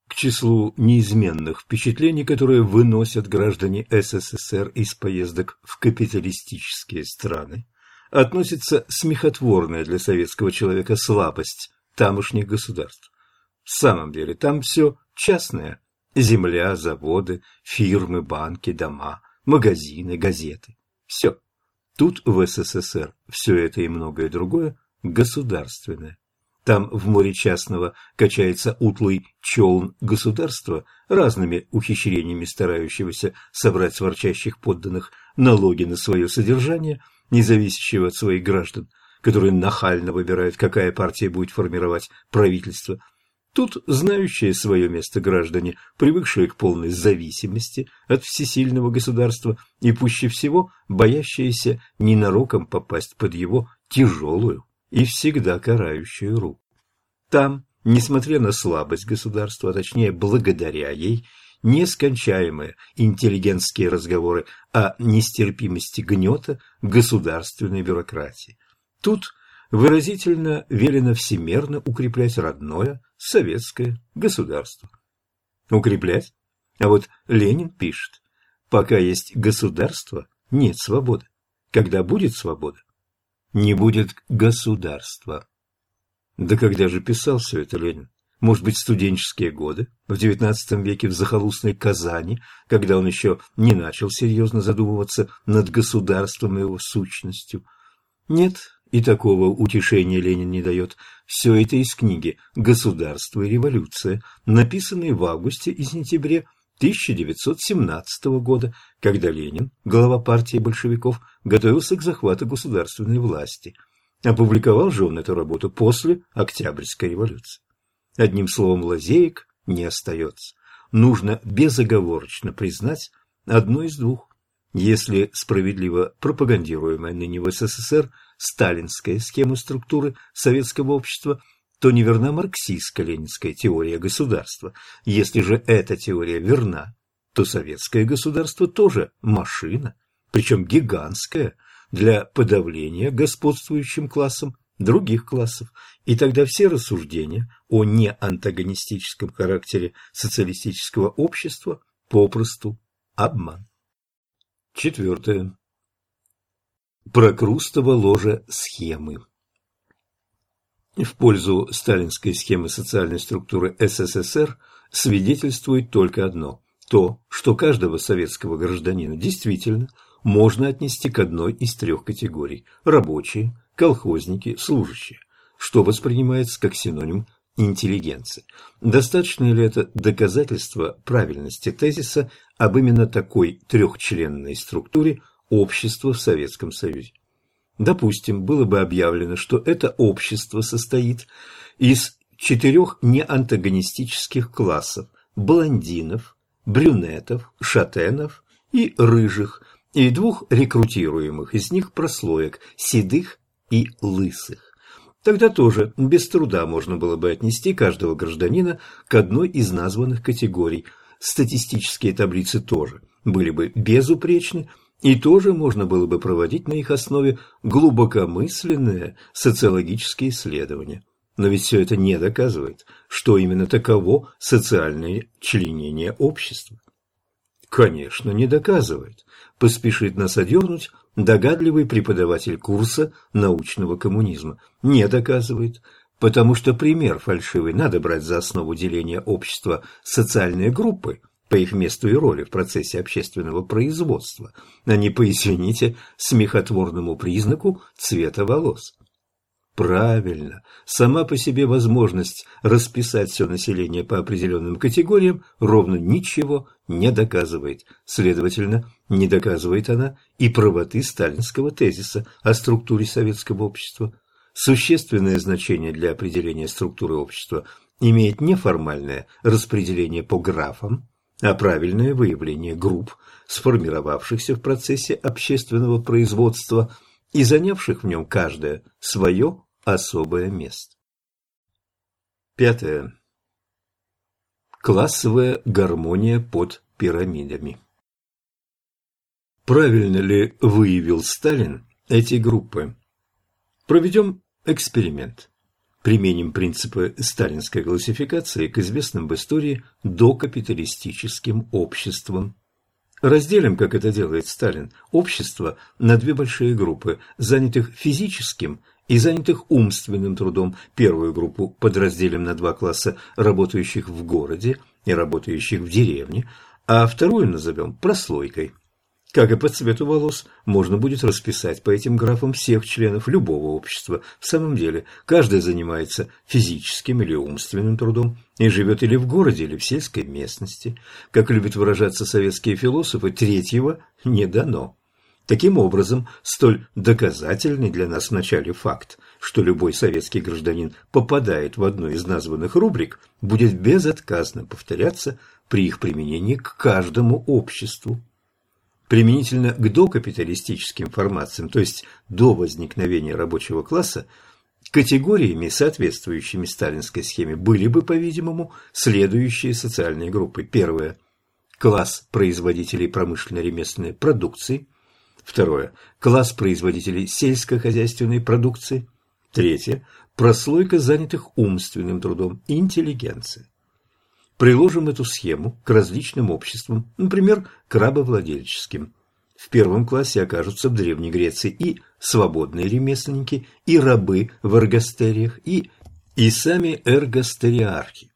К числу неизменных впечатлений, которые выносят граждане СССР из поездок в капиталистические страны, относится смехотворная для советского человека слабость тамошних государств. В самом деле там все частное – земля, заводы, фирмы, банки, дома, магазины, газеты. Все. Тут в СССР все это и многое другое государственное. Там в море частного качается утлый челн государства, разными ухищрениями старающегося собрать с подданных налоги на свое содержание, независящего от своих граждан, которые нахально выбирают, какая партия будет формировать правительство. Тут знающие свое место граждане, привыкшие к полной зависимости от всесильного государства и пуще всего боящиеся ненароком попасть под его тяжелую и всегда карающую руку. Там, несмотря на слабость государства, а точнее благодаря ей, нескончаемые интеллигентские разговоры о нестерпимости гнета государственной бюрократии. Тут выразительно велено всемерно укреплять родное советское государство. Укреплять? А вот Ленин пишет, пока есть государство, нет свободы. Когда будет свобода, не будет государства. Да когда же писал все это Ленин? Может быть, студенческие годы, в XIX веке в захолустной Казани, когда он еще не начал серьезно задумываться над государством и его сущностью. Нет, и такого утешения Ленин не дает. Все это из книги «Государство и революция», написанной в августе и сентябре 1917 года, когда Ленин, глава партии большевиков, готовился к захвату государственной власти. Опубликовал же он эту работу после Октябрьской революции. Одним словом, лазеек не остается. Нужно безоговорочно признать одно из двух. Если справедливо пропагандируемая ныне в СССР сталинская схема структуры советского общества, то неверна марксистско-ленинская теория государства. Если же эта теория верна, то советское государство тоже машина, причем гигантская, для подавления господствующим классом других классов, и тогда все рассуждения о неантагонистическом характере социалистического общества попросту обман. Четвертое. Прокрустово ложе схемы. В пользу сталинской схемы социальной структуры СССР свидетельствует только одно – то, что каждого советского гражданина действительно можно отнести к одной из трех категорий – рабочие, колхозники, служащие, что воспринимается как синоним интеллигенции. Достаточно ли это доказательство правильности тезиса об именно такой трехчленной структуре общества в Советском Союзе? Допустим, было бы объявлено, что это общество состоит из четырех неантагонистических классов – блондинов, брюнетов, шатенов и рыжих, и двух рекрутируемых из них прослоек – седых и лысых. Тогда тоже без труда можно было бы отнести каждого гражданина к одной из названных категорий. Статистические таблицы тоже были бы безупречны, и тоже можно было бы проводить на их основе глубокомысленные социологические исследования. Но ведь все это не доказывает, что именно таково социальное членение общества. Конечно, не доказывает. Поспешит нас одернуть догадливый преподаватель курса научного коммунизма. Не доказывает, потому что пример фальшивый надо брать за основу деления общества социальные группы по их месту и роли в процессе общественного производства, а не по, извините, смехотворному признаку цвета волос. Правильно, сама по себе возможность расписать все население по определенным категориям ровно ничего не доказывает. Следовательно, не доказывает она и правоты сталинского тезиса о структуре советского общества. Существенное значение для определения структуры общества имеет не формальное распределение по графам, а правильное выявление групп, сформировавшихся в процессе общественного производства – и занявших в нем каждое свое особое место. Пятое. Классовая гармония под пирамидами. Правильно ли выявил Сталин эти группы? Проведем эксперимент. Применим принципы сталинской классификации к известным в истории докапиталистическим обществам Разделим, как это делает Сталин, общество на две большие группы, занятых физическим и занятых умственным трудом. Первую группу подразделим на два класса работающих в городе и работающих в деревне, а вторую назовем прослойкой. Как и по цвету волос, можно будет расписать по этим графам всех членов любого общества. В самом деле, каждый занимается физическим или умственным трудом и живет или в городе, или в сельской местности. Как любят выражаться советские философы, третьего не дано. Таким образом, столь доказательный для нас в начале факт, что любой советский гражданин попадает в одну из названных рубрик, будет безотказно повторяться при их применении к каждому обществу. Применительно к докапиталистическим формациям, то есть до возникновения рабочего класса, категориями, соответствующими сталинской схеме, были бы, по-видимому, следующие социальные группы. Первое – класс производителей промышленно-ремесленной продукции. Второе – класс производителей сельскохозяйственной продукции. Третье – прослойка занятых умственным трудом, интеллигенция. Приложим эту схему к различным обществам, например, к рабовладельческим. В первом классе окажутся в Древней Греции и свободные ремесленники, и рабы в эргостериях, и, и сами эргостериархи.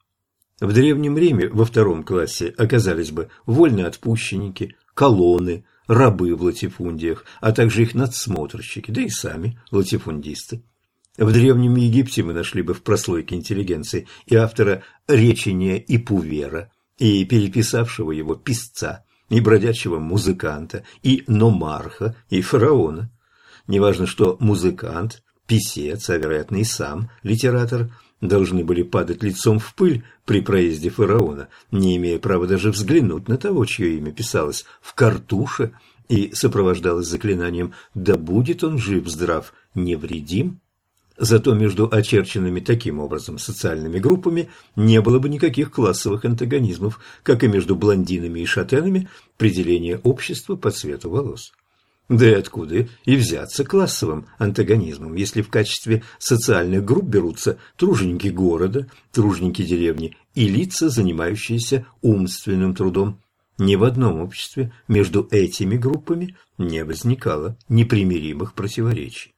В Древнем Риме во втором классе оказались бы вольноотпущенники, колонны, рабы в латифундиях, а также их надсмотрщики, да и сами латифундисты. В Древнем Египте мы нашли бы в прослойке интеллигенции и автора речения и Пувера, и переписавшего его писца, и бродячего музыканта, и номарха, и фараона. Неважно, что музыкант, писец, а вероятно и сам литератор, должны были падать лицом в пыль при проезде фараона, не имея права даже взглянуть на того, чье имя писалось в картуше и сопровождалось заклинанием «Да будет он жив-здрав, невредим». Зато между очерченными таким образом социальными группами не было бы никаких классовых антагонизмов, как и между блондинами и шатенами при делении общества по цвету волос. Да и откуда и взяться классовым антагонизмом, если в качестве социальных групп берутся труженики города, труженики деревни и лица, занимающиеся умственным трудом. Ни в одном обществе между этими группами не возникало непримиримых противоречий.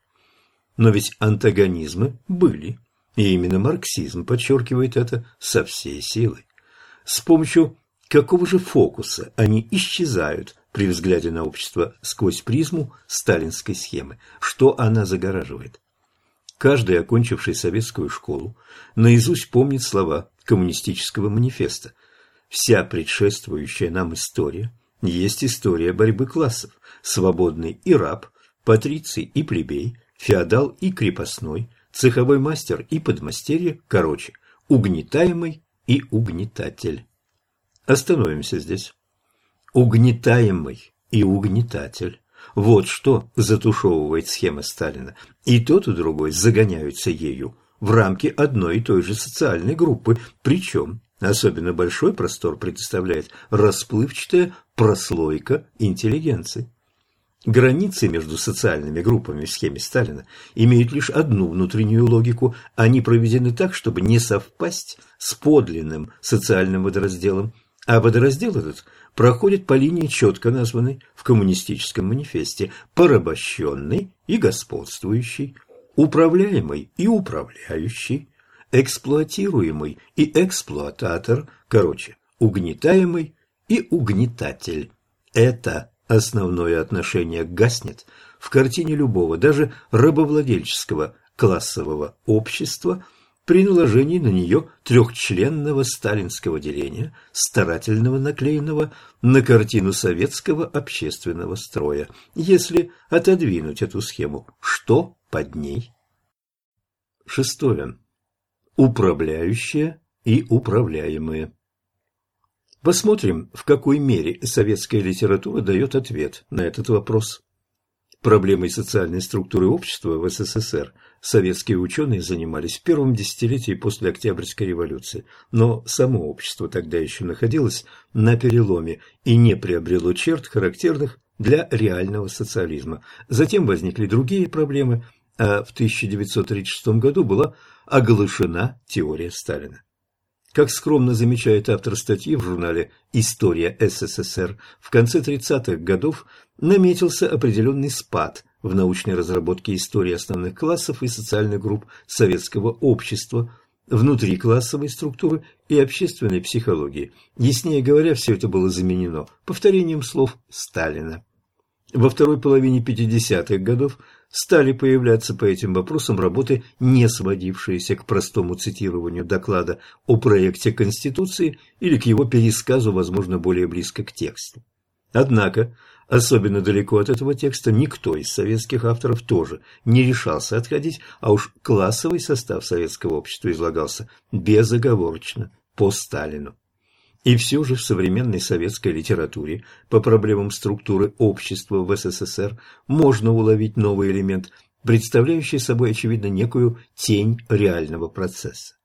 Но ведь антагонизмы были, и именно марксизм подчеркивает это со всей силой. С помощью какого же фокуса они исчезают при взгляде на общество сквозь призму сталинской схемы? Что она загораживает? Каждый, окончивший советскую школу, наизусть помнит слова коммунистического манифеста. Вся предшествующая нам история есть история борьбы классов, свободный и раб, патриций и плебей, феодал и крепостной, цеховой мастер и подмастерье, короче, угнетаемый и угнетатель. Остановимся здесь. Угнетаемый и угнетатель. Вот что затушевывает схема Сталина. И тот, и другой загоняются ею в рамки одной и той же социальной группы, причем особенно большой простор предоставляет расплывчатая прослойка интеллигенции. Границы между социальными группами в схеме Сталина имеют лишь одну внутреннюю логику, они проведены так, чтобы не совпасть с подлинным социальным водоразделом, а водораздел этот проходит по линии, четко названной в коммунистическом манифесте, порабощенный и господствующий, управляемый и управляющий, эксплуатируемый и эксплуататор, короче, угнетаемый и угнетатель. Это Основное отношение гаснет в картине любого, даже рабовладельческого классового общества при наложении на нее трехчленного сталинского деления, старательного наклеенного на картину советского общественного строя. Если отодвинуть эту схему, что под ней? Шестое. Управляющие и управляемые. Посмотрим, в какой мере советская литература дает ответ на этот вопрос. Проблемой социальной структуры общества в СССР советские ученые занимались в первом десятилетии после Октябрьской революции, но само общество тогда еще находилось на переломе и не приобрело черт, характерных для реального социализма. Затем возникли другие проблемы, а в 1936 году была оглашена теория Сталина. Как скромно замечает автор статьи в журнале «История СССР», в конце 30-х годов наметился определенный спад в научной разработке истории основных классов и социальных групп советского общества, внутриклассовой структуры и общественной психологии. Яснее говоря, все это было заменено повторением слов Сталина. Во второй половине 50-х годов стали появляться по этим вопросам работы, не сводившиеся к простому цитированию доклада о проекте Конституции или к его пересказу, возможно, более близко к тексту. Однако, особенно далеко от этого текста никто из советских авторов тоже не решался отходить, а уж классовый состав советского общества излагался безоговорочно по Сталину. И все же в современной советской литературе по проблемам структуры общества в СССР можно уловить новый элемент, представляющий собой, очевидно, некую тень реального процесса.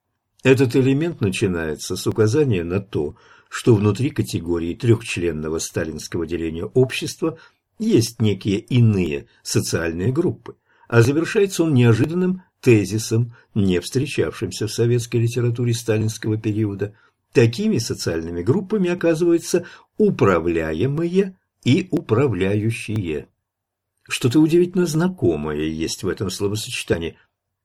Этот элемент начинается с указания на то, что внутри категории трехчленного сталинского деления общества есть некие иные социальные группы, а завершается он неожиданным тезисом, не встречавшимся в советской литературе сталинского периода. Такими социальными группами оказываются управляемые и управляющие. Что-то удивительно знакомое есть в этом словосочетании.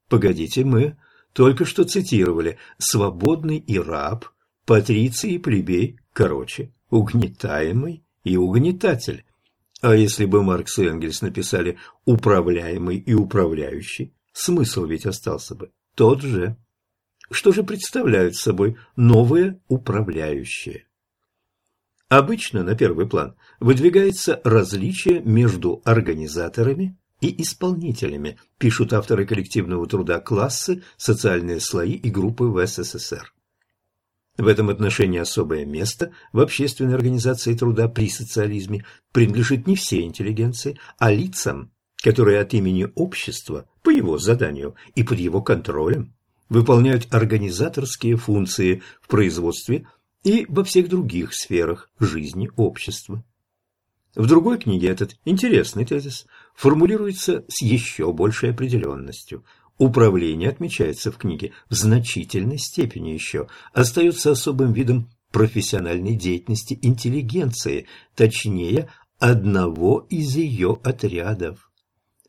Погодите, мы только что цитировали «свободный и раб», «патриций и плебей», короче, «угнетаемый» и «угнетатель». А если бы Маркс и Энгельс написали «управляемый» и «управляющий», смысл ведь остался бы тот же. Что же представляют собой новые управляющие? Обычно на первый план выдвигается различие между организаторами и исполнителями, пишут авторы коллективного труда классы, социальные слои и группы в СССР. В этом отношении особое место в общественной организации труда при социализме принадлежит не всей интеллигенции, а лицам, которые от имени общества, по его заданию и под его контролем, выполняют организаторские функции в производстве и во всех других сферах жизни общества. В другой книге этот интересный тезис формулируется с еще большей определенностью. Управление, отмечается в книге, в значительной степени еще остается особым видом профессиональной деятельности интеллигенции, точнее, одного из ее отрядов.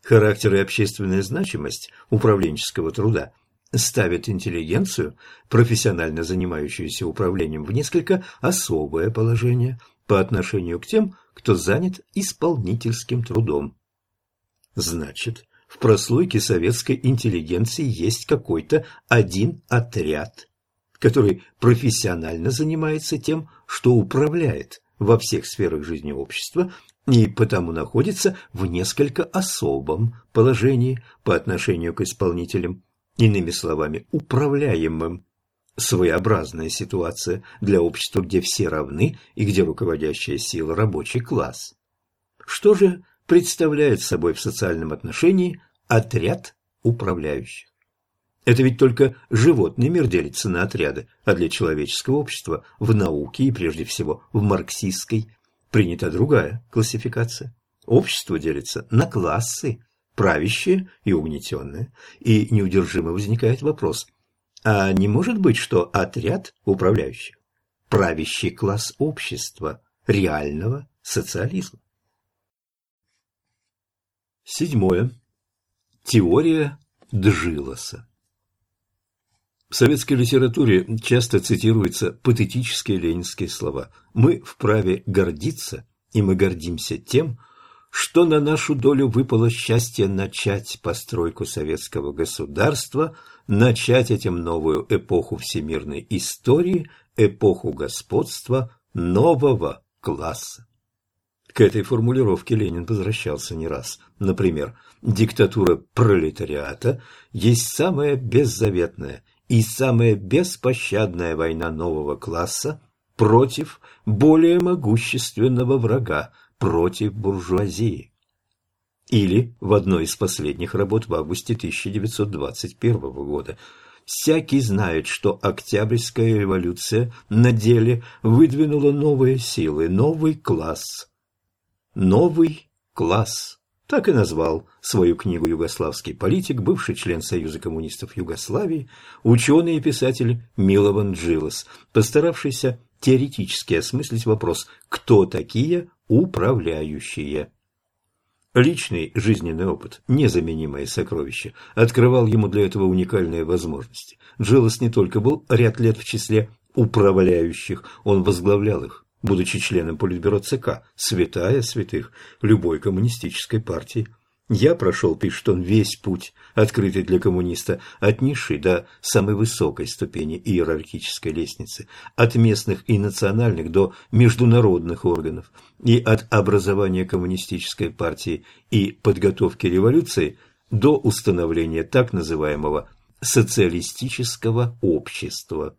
Характер и общественная значимость управленческого труда ставят интеллигенцию, профессионально занимающуюся управлением, в несколько особое положение по отношению к тем, кто занят исполнительским трудом. Значит, в прослойке советской интеллигенции есть какой-то один отряд, который профессионально занимается тем, что управляет во всех сферах жизни общества и потому находится в несколько особом положении по отношению к исполнителям, иными словами, управляемым своеобразная ситуация для общества, где все равны и где руководящая сила – рабочий класс. Что же представляет собой в социальном отношении отряд управляющих? Это ведь только животный мир делится на отряды, а для человеческого общества в науке и прежде всего в марксистской принята другая классификация. Общество делится на классы, правящие и угнетенные, и неудержимо возникает вопрос – а не может быть, что отряд управляющих – правящий класс общества, реального социализма? Седьмое. Теория Джилоса. В советской литературе часто цитируются патетические ленинские слова «Мы вправе гордиться, и мы гордимся тем, что на нашу долю выпало счастье начать постройку советского государства – начать этим новую эпоху всемирной истории, эпоху господства нового класса. К этой формулировке Ленин возвращался не раз. Например, диктатура пролетариата есть самая беззаветная и самая беспощадная война нового класса против более могущественного врага, против буржуазии или в одной из последних работ в августе 1921 года. Всякий знает, что Октябрьская революция на деле выдвинула новые силы, новый класс. Новый класс. Так и назвал свою книгу югославский политик, бывший член Союза коммунистов Югославии, ученый и писатель Милован Джилос, постаравшийся теоретически осмыслить вопрос «Кто такие управляющие?». Личный жизненный опыт, незаменимое сокровище, открывал ему для этого уникальные возможности. Джилос не только был ряд лет в числе управляющих, он возглавлял их, будучи членом Политбюро ЦК, святая святых любой коммунистической партии. Я прошел, пишет он, весь путь, открытый для коммуниста, от низшей до самой высокой ступени иерархической лестницы, от местных и национальных до международных органов, и от образования коммунистической партии и подготовки революции до установления так называемого социалистического общества.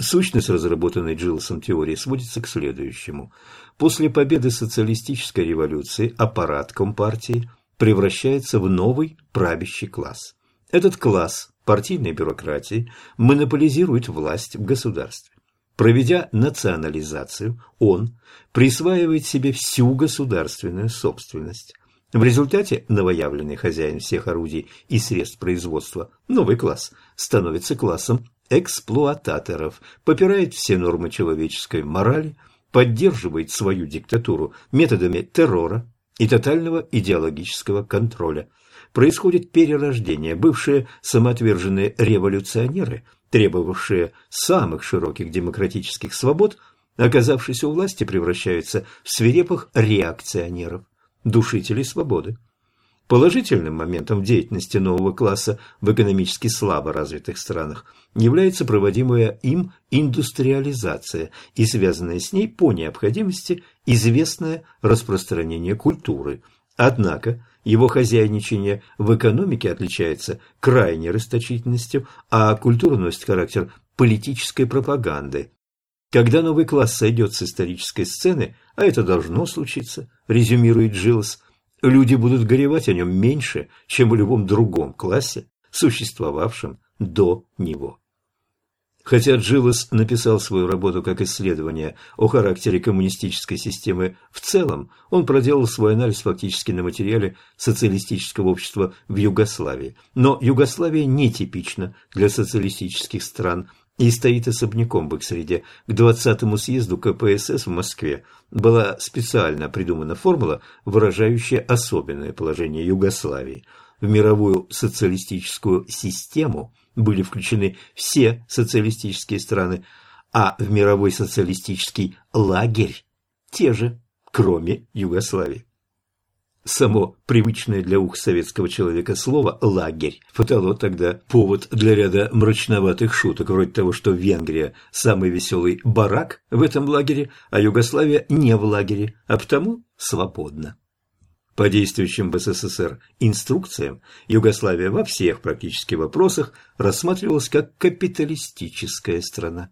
Сущность разработанной Джилсом теории сводится к следующему. После победы социалистической революции аппарат Компартии превращается в новый правящий класс. Этот класс партийной бюрократии монополизирует власть в государстве. Проведя национализацию, он присваивает себе всю государственную собственность. В результате новоявленный хозяин всех орудий и средств производства, новый класс, становится классом эксплуататоров, попирает все нормы человеческой морали, поддерживает свою диктатуру методами террора и тотального идеологического контроля. Происходит перерождение. Бывшие самоотверженные революционеры, требовавшие самых широких демократических свобод, оказавшись у власти, превращаются в свирепых реакционеров, душителей свободы. Положительным моментом в деятельности нового класса в экономически слабо развитых странах является проводимая им индустриализация и связанное с ней по необходимости известное распространение культуры. Однако его хозяйничание в экономике отличается крайней расточительностью, а культура носит характер политической пропаганды. Когда новый класс сойдет с исторической сцены, а это должно случиться, резюмирует Джилс, люди будут горевать о нем меньше, чем в любом другом классе, существовавшем до него. Хотя Джилос написал свою работу как исследование о характере коммунистической системы в целом, он проделал свой анализ фактически на материале социалистического общества в Югославии. Но Югославия нетипична для социалистических стран и стоит особняком в их среде. К 20-му съезду КПСС в Москве была специально придумана формула, выражающая особенное положение Югославии. В мировую социалистическую систему были включены все социалистические страны, а в мировой социалистический лагерь те же, кроме Югославии. Само привычное для ух советского человека слово «лагерь» фатало тогда повод для ряда мрачноватых шуток, вроде того, что Венгрия – самый веселый барак в этом лагере, а Югославия не в лагере, а потому свободна. По действующим в СССР инструкциям, Югославия во всех практически вопросах рассматривалась как капиталистическая страна.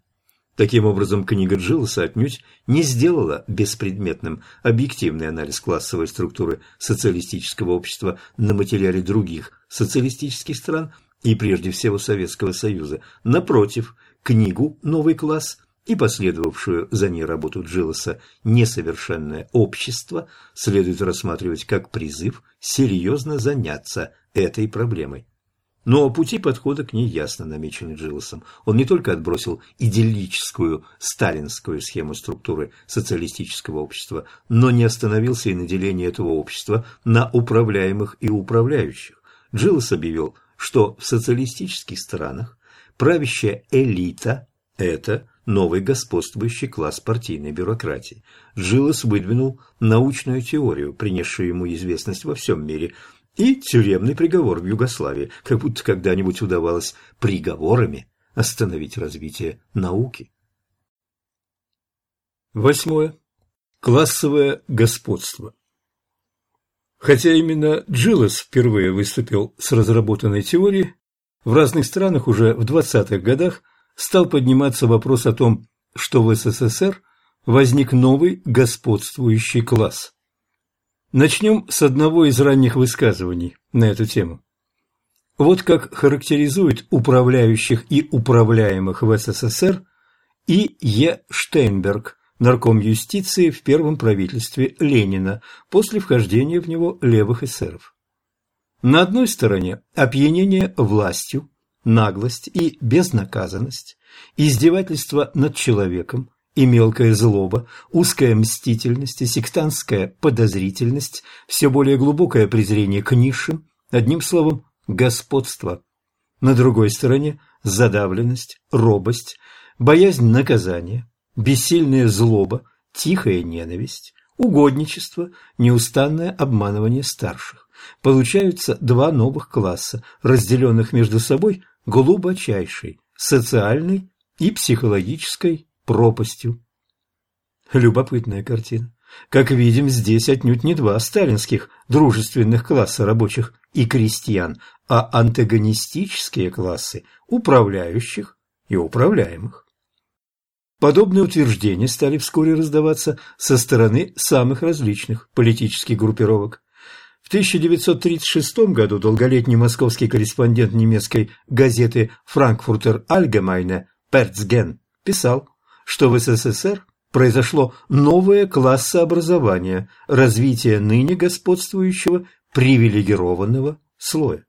Таким образом, книга Джилса отнюдь не сделала беспредметным объективный анализ классовой структуры социалистического общества на материале других социалистических стран и прежде всего Советского Союза. Напротив, книгу «Новый класс» и последовавшую за ней работу Джилоса «Несовершенное общество» следует рассматривать как призыв серьезно заняться этой проблемой. Но пути подхода к ней ясно намечены Джилосом. Он не только отбросил идиллическую сталинскую схему структуры социалистического общества, но не остановился и на делении этого общества на управляемых и управляющих. Джилос объявил, что в социалистических странах правящая элита – это новый господствующий класс партийной бюрократии. Джилос выдвинул научную теорию, принесшую ему известность во всем мире – и тюремный приговор в Югославии, как будто когда-нибудь удавалось приговорами остановить развитие науки. Восьмое. Классовое господство. Хотя именно Джилес впервые выступил с разработанной теорией, в разных странах уже в 20-х годах стал подниматься вопрос о том, что в СССР возник новый господствующий класс – Начнем с одного из ранних высказываний на эту тему. Вот как характеризует управляющих и управляемых в СССР И. Е. Штейнберг, нарком юстиции в первом правительстве Ленина, после вхождения в него левых эсеров. На одной стороне опьянение властью, наглость и безнаказанность, издевательство над человеком, и мелкая злоба, узкая мстительность и сектантская подозрительность, все более глубокое презрение к низшим, одним словом, господство. На другой стороне задавленность, робость, боязнь наказания, бессильная злоба, тихая ненависть, угодничество, неустанное обманывание старших. Получаются два новых класса, разделенных между собой глубочайшей социальной и психологической пропастью. Любопытная картина. Как видим, здесь отнюдь не два сталинских дружественных класса рабочих и крестьян, а антагонистические классы управляющих и управляемых. Подобные утверждения стали вскоре раздаваться со стороны самых различных политических группировок. В 1936 году долголетний московский корреспондент немецкой газеты «Франкфуртер Allgemeine» Перцген писал, что в СССР произошло новое классообразование, развитие ныне господствующего привилегированного слоя.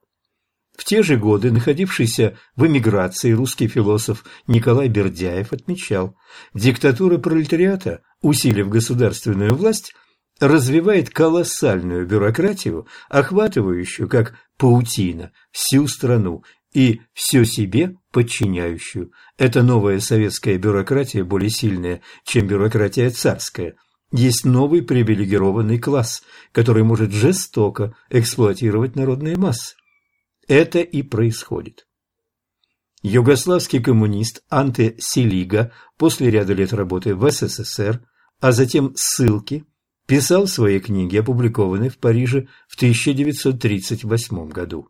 В те же годы находившийся в эмиграции русский философ Николай Бердяев отмечал, диктатура пролетариата, усилив государственную власть, развивает колоссальную бюрократию, охватывающую, как паутина, всю страну и все себе подчиняющую. Эта новая советская бюрократия более сильная, чем бюрократия царская. Есть новый привилегированный класс, который может жестоко эксплуатировать народные массы. Это и происходит. Югославский коммунист Анте Селига после ряда лет работы в СССР, а затем ссылки, писал свои книги, опубликованные в Париже в 1938 году.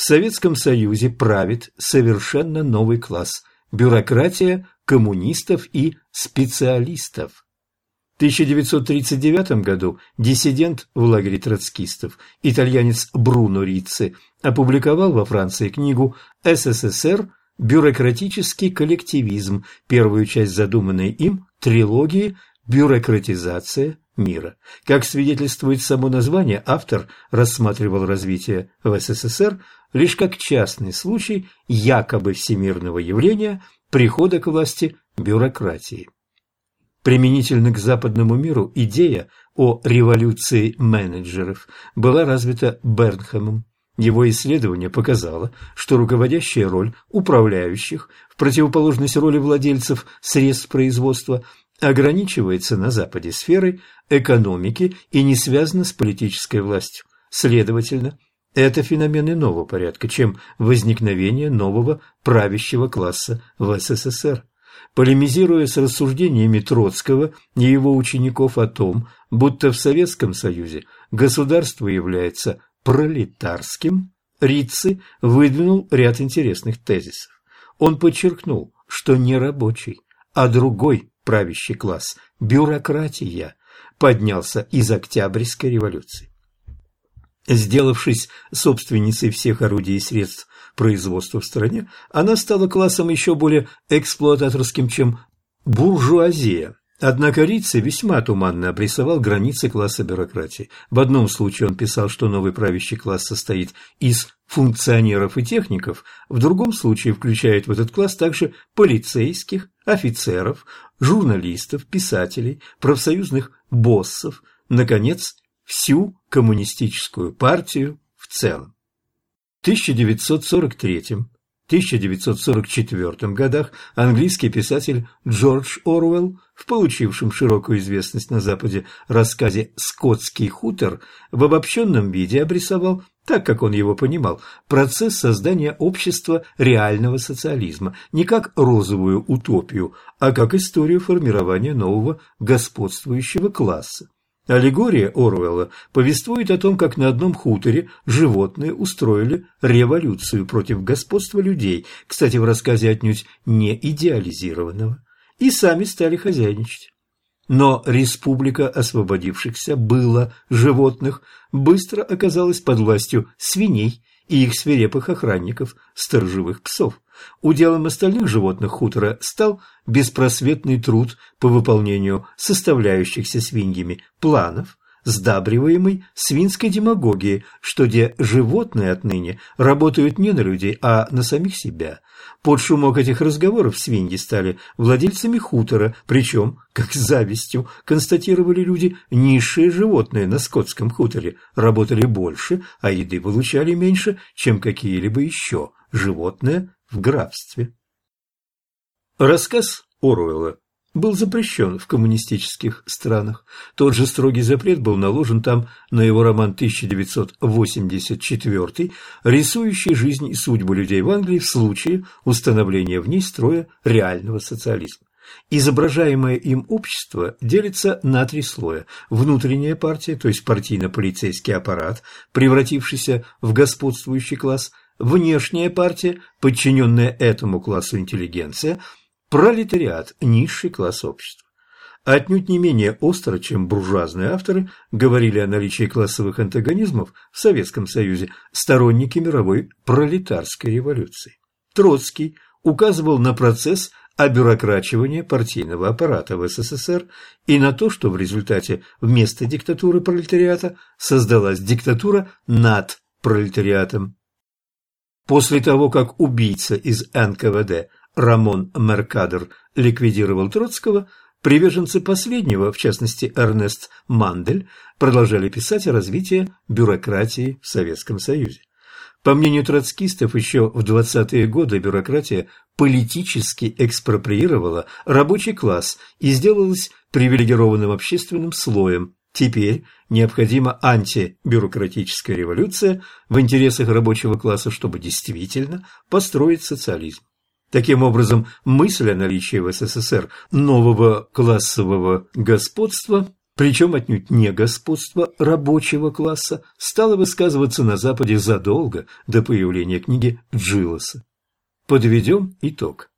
В Советском Союзе правит совершенно новый класс – бюрократия коммунистов и специалистов. 1939 году диссидент в лагере троцкистов, итальянец Бруно Рицци, опубликовал во Франции книгу «СССР. Бюрократический коллективизм», первую часть задуманной им трилогии «Бюрократизация мира». Как свидетельствует само название, автор рассматривал развитие в СССР лишь как частный случай якобы всемирного явления прихода к власти бюрократии. Применительно к западному миру идея о революции менеджеров была развита Бернхэмом. Его исследование показало, что руководящая роль управляющих, в противоположность роли владельцев средств производства, ограничивается на Западе сферой экономики и не связана с политической властью. Следовательно, это феномен иного порядка, чем возникновение нового правящего класса в СССР полемизируя с рассуждениями Троцкого и его учеников о том, будто в Советском Союзе государство является пролетарским, Рицци выдвинул ряд интересных тезисов. Он подчеркнул, что не рабочий, а другой правящий класс – бюрократия – поднялся из Октябрьской революции. Сделавшись собственницей всех орудий и средств производства в стране, она стала классом еще более эксплуататорским, чем буржуазия. Однако Рицци весьма туманно обрисовал границы класса бюрократии. В одном случае он писал, что новый правящий класс состоит из функционеров и техников, в другом случае включает в этот класс также полицейских, офицеров, журналистов, писателей, профсоюзных боссов, наконец, всю коммунистическую партию в целом. 1943-1944 годах английский писатель Джордж Оруэлл в получившем широкую известность на Западе рассказе «Скотский хутор» в обобщенном виде обрисовал, так как он его понимал, процесс создания общества реального социализма не как розовую утопию, а как историю формирования нового господствующего класса. Аллегория Оруэлла повествует о том, как на одном хуторе животные устроили революцию против господства людей, кстати, в рассказе отнюдь не идеализированного, и сами стали хозяйничать. Но республика освободившихся было животных быстро оказалась под властью свиней и их свирепых охранников, сторожевых псов. Уделом остальных животных хутора стал беспросветный труд по выполнению составляющихся свиньями планов, сдабриваемый свинской демагогией, что где животные отныне работают не на людей, а на самих себя. Под шумок этих разговоров свиньи стали владельцами хутора, причем, как завистью, констатировали люди, низшие животные на скотском хуторе работали больше, а еды получали меньше, чем какие-либо еще животные в графстве. Рассказ Оруэлла был запрещен в коммунистических странах. Тот же строгий запрет был наложен там на его роман 1984, рисующий жизнь и судьбу людей в Англии в случае установления в ней строя реального социализма. Изображаемое им общество делится на три слоя. Внутренняя партия, то есть партийно-полицейский аппарат, превратившийся в господствующий класс, внешняя партия, подчиненная этому классу интеллигенция, пролетариат – низший класс общества. Отнюдь не менее остро, чем буржуазные авторы, говорили о наличии классовых антагонизмов в Советском Союзе сторонники мировой пролетарской революции. Троцкий указывал на процесс обюрокрачивания партийного аппарата в СССР и на то, что в результате вместо диктатуры пролетариата создалась диктатура над пролетариатом. После того, как убийца из НКВД Рамон Меркадер ликвидировал Троцкого, приверженцы последнего, в частности Эрнест Мандель, продолжали писать о развитии бюрократии в Советском Союзе. По мнению троцкистов, еще в 20-е годы бюрократия политически экспроприировала рабочий класс и сделалась привилегированным общественным слоем. Теперь необходима антибюрократическая революция в интересах рабочего класса, чтобы действительно построить социализм. Таким образом, мысль о наличии в СССР нового классового господства, причем отнюдь не господства рабочего класса, стала высказываться на Западе задолго до появления книги Джилоса. Подведем итог.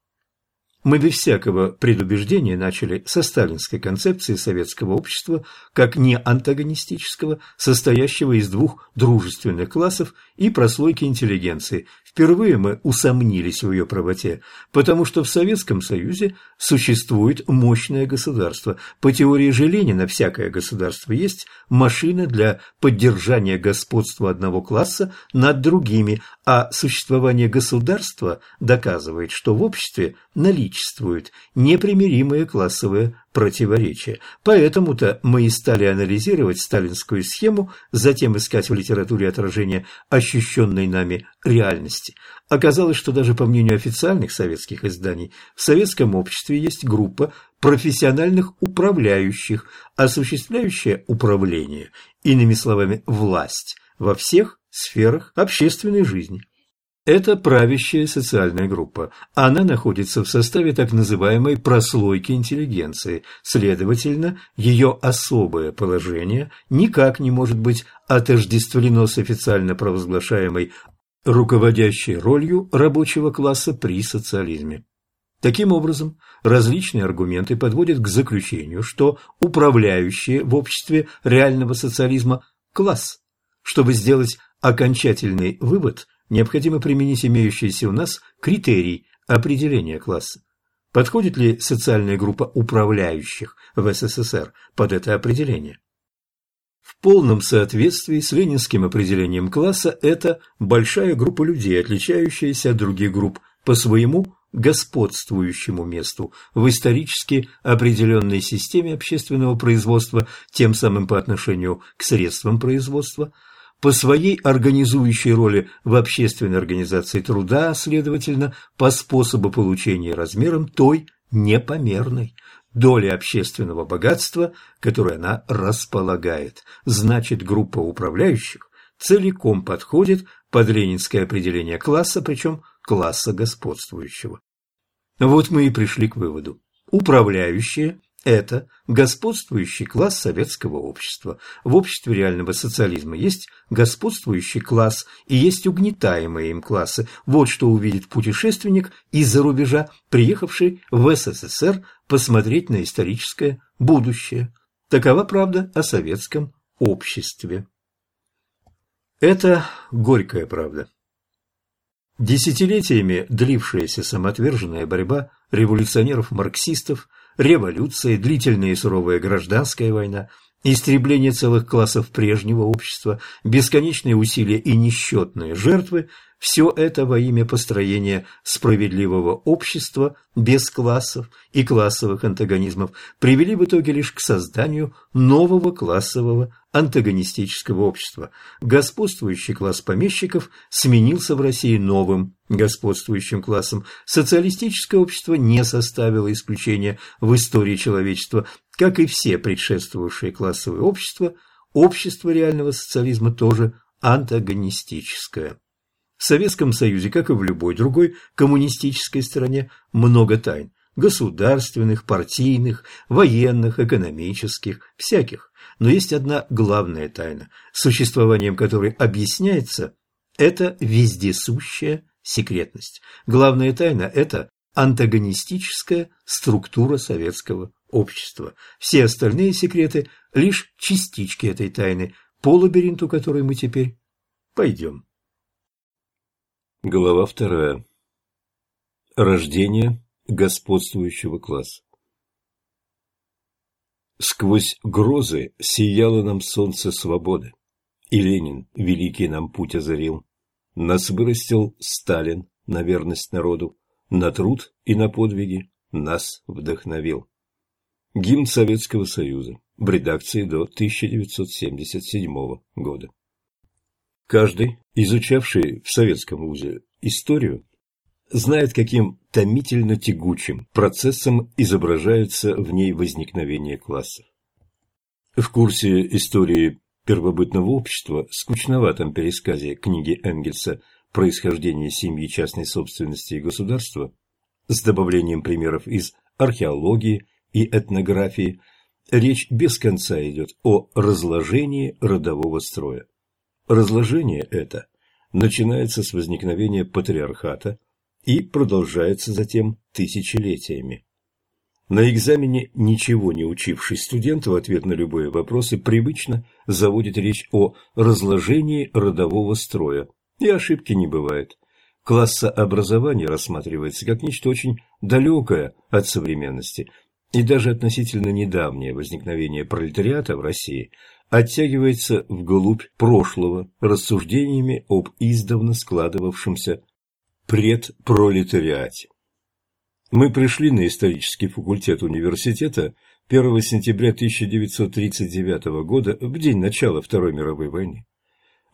Мы без всякого предубеждения начали со сталинской концепции советского общества как не антагонистического, состоящего из двух дружественных классов и прослойки интеллигенции. Впервые мы усомнились в ее правоте, потому что в Советском Союзе существует мощное государство. По теории же Ленина всякое государство есть машина для поддержания господства одного класса над другими, а существование государства доказывает, что в обществе наличествуют непримиримые классовые противоречия. Поэтому-то мы и стали анализировать сталинскую схему, затем искать в литературе отражение ощущенной нами реальности. Оказалось, что даже по мнению официальных советских изданий, в советском обществе есть группа профессиональных управляющих, осуществляющая управление, иными словами, власть во всех сферах общественной жизни. Это правящая социальная группа. Она находится в составе так называемой прослойки интеллигенции. Следовательно, ее особое положение никак не может быть отождествлено с официально провозглашаемой руководящей ролью рабочего класса при социализме. Таким образом, различные аргументы подводят к заключению, что управляющие в обществе реального социализма – класс. Чтобы сделать окончательный вывод, необходимо применить имеющийся у нас критерий определения класса. Подходит ли социальная группа управляющих в СССР под это определение? В полном соответствии с ленинским определением класса это большая группа людей, отличающаяся от других групп по своему господствующему месту в исторически определенной системе общественного производства, тем самым по отношению к средствам производства – по своей организующей роли в общественной организации труда, следовательно, по способу получения и размерам той непомерной доли общественного богатства, которое она располагает. Значит, группа управляющих целиком подходит под ленинское определение класса, причем класса господствующего. Вот мы и пришли к выводу. Управляющие это господствующий класс советского общества. В обществе реального социализма есть господствующий класс и есть угнетаемые им классы. Вот что увидит путешественник из-за рубежа, приехавший в СССР посмотреть на историческое будущее. Такова правда о советском обществе. Это горькая правда. Десятилетиями длившаяся самоотверженная борьба революционеров-марксистов – революция, длительная и суровая гражданская война, истребление целых классов прежнего общества, бесконечные усилия и несчетные жертвы – все это во имя построения справедливого общества без классов и классовых антагонизмов привели в итоге лишь к созданию нового классового антагонистического общества. Господствующий класс помещиков сменился в России новым господствующим классом. Социалистическое общество не составило исключения в истории человечества, как и все предшествовавшие классовые общества, общество реального социализма тоже антагонистическое. В Советском Союзе, как и в любой другой коммунистической стране, много тайн – государственных, партийных, военных, экономических, всяких. Но есть одна главная тайна, существованием которой объясняется – это вездесущая секретность. Главная тайна – это антагонистическая структура советского общества. Все остальные секреты – лишь частички этой тайны, по лабиринту которой мы теперь пойдем. Глава вторая. Рождение господствующего класса. Сквозь грозы сияло нам солнце свободы, и Ленин великий нам путь озарил. Нас вырастил Сталин на верность народу, на труд и на подвиги нас вдохновил. Гимн Советского Союза в редакции до 1977 года. Каждый, изучавший в советском вузе историю, знает, каким томительно тягучим процессом изображается в ней возникновение классов. В курсе истории первобытного общества, скучноватом пересказе книги Энгельса «Происхождение семьи, частной собственности и государства» с добавлением примеров из археологии и этнографии, речь без конца идет о разложении родового строя. Разложение это начинается с возникновения патриархата и продолжается затем тысячелетиями. На экзамене ничего не учивший студент в ответ на любые вопросы привычно заводит речь о разложении родового строя, и ошибки не бывает. Классообразование рассматривается как нечто очень далекое от современности, и даже относительно недавнее возникновение пролетариата в России оттягивается вглубь прошлого рассуждениями об издавна складывавшемся предпролетариате. Мы пришли на исторический факультет университета 1 сентября 1939 года, в день начала Второй мировой войны.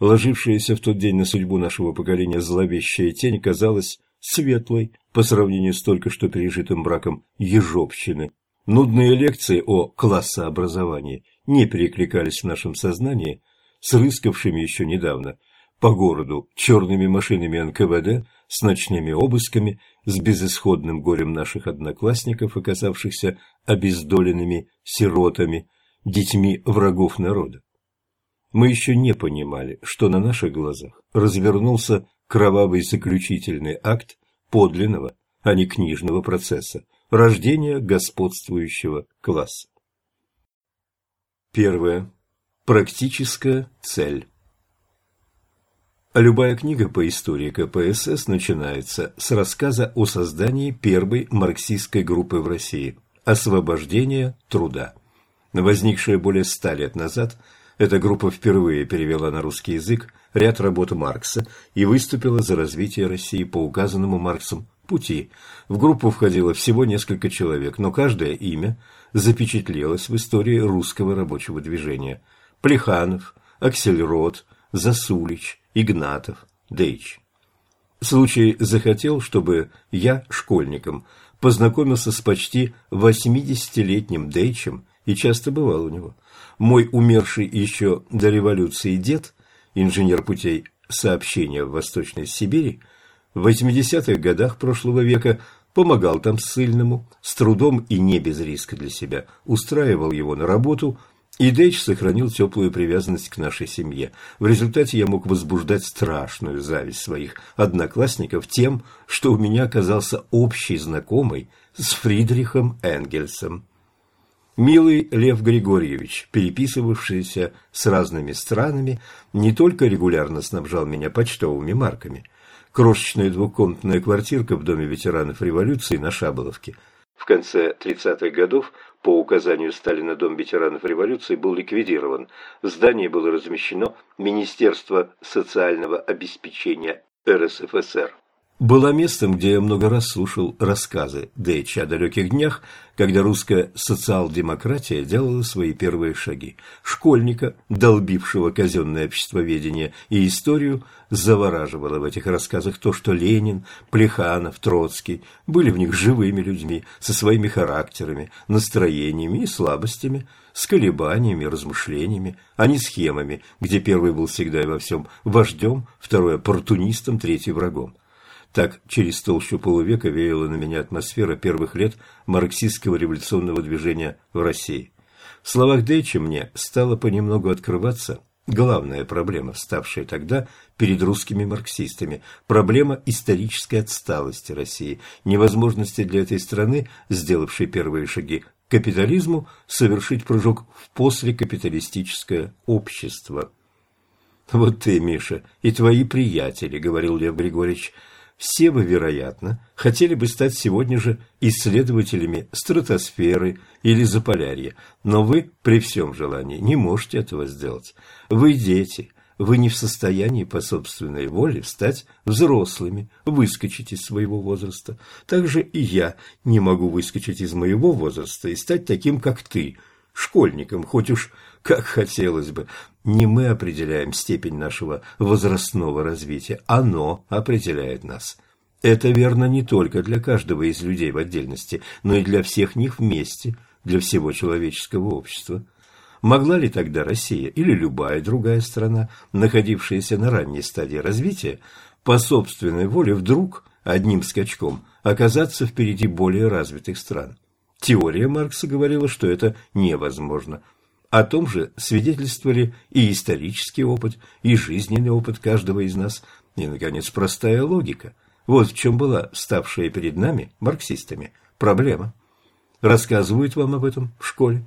Ложившаяся в тот день на судьбу нашего поколения зловещая тень казалась светлой по сравнению с только что пережитым браком ежовщины. Нудные лекции о классообразовании не перекликались в нашем сознании с рыскавшими еще недавно по городу черными машинами НКВД, с ночными обысками, с безысходным горем наших одноклассников, оказавшихся обездоленными сиротами, детьми врагов народа. Мы еще не понимали, что на наших глазах развернулся кровавый заключительный акт подлинного, а не книжного процесса, рождения господствующего класса. Первое. Практическая цель. Любая книга по истории КПСС начинается с рассказа о создании первой марксистской группы в России – «Освобождение труда». Возникшая более ста лет назад, эта группа впервые перевела на русский язык ряд работ Маркса и выступила за развитие России по указанному Марксом пути. В группу входило всего несколько человек, но каждое имя запечатлелось в истории русского рабочего движения. Плеханов, Аксельрод, Засулич, Игнатов, Дейч. Случай захотел, чтобы я, школьником, познакомился с почти 80-летним Дейчем и часто бывал у него. Мой умерший еще до революции дед, инженер путей сообщения в Восточной Сибири, в 80-х годах прошлого века помогал там ссыльному, с трудом и не без риска для себя, устраивал его на работу – и Дейч сохранил теплую привязанность к нашей семье. В результате я мог возбуждать страшную зависть своих одноклассников тем, что у меня оказался общий знакомый с Фридрихом Энгельсом. Милый Лев Григорьевич, переписывавшийся с разными странами, не только регулярно снабжал меня почтовыми марками. Крошечная двухкомнатная квартирка в доме ветеранов революции на Шаболовке – в конце 30-х годов по указанию Сталина Дом ветеранов революции был ликвидирован. В здании было размещено Министерство социального обеспечения РСФСР была местом, где я много раз слушал рассказы Дэйча о далеких днях, когда русская социал-демократия делала свои первые шаги. Школьника, долбившего казенное обществоведение и историю, завораживало в этих рассказах то, что Ленин, Плеханов, Троцкий были в них живыми людьми, со своими характерами, настроениями и слабостями, с колебаниями, размышлениями, а не схемами, где первый был всегда и во всем вождем, второй оппортунистом, третий врагом. Так через толщу полувека веяла на меня атмосфера первых лет марксистского революционного движения в России. В словах Дейча мне стало понемногу открываться главная проблема, вставшая тогда перед русскими марксистами, проблема исторической отсталости России, невозможности для этой страны, сделавшей первые шаги к капитализму, совершить прыжок в послекапиталистическое общество. «Вот ты, Миша, и твои приятели», — говорил Лев Григорьевич, — все вы, вероятно, хотели бы стать сегодня же исследователями стратосферы или Заполярья, но вы при всем желании не можете этого сделать. Вы дети, вы не в состоянии по собственной воле стать взрослыми, выскочить из своего возраста. Так же и я не могу выскочить из моего возраста и стать таким, как ты, школьником, хоть уж как хотелось бы. Не мы определяем степень нашего возрастного развития, оно определяет нас. Это верно не только для каждого из людей в отдельности, но и для всех них вместе, для всего человеческого общества. Могла ли тогда Россия или любая другая страна, находившаяся на ранней стадии развития, по собственной воле вдруг одним скачком оказаться впереди более развитых стран? Теория Маркса говорила, что это невозможно – о том же свидетельствовали и исторический опыт, и жизненный опыт каждого из нас, и, наконец, простая логика. Вот в чем была ставшая перед нами, марксистами, проблема. Рассказывают вам об этом в школе?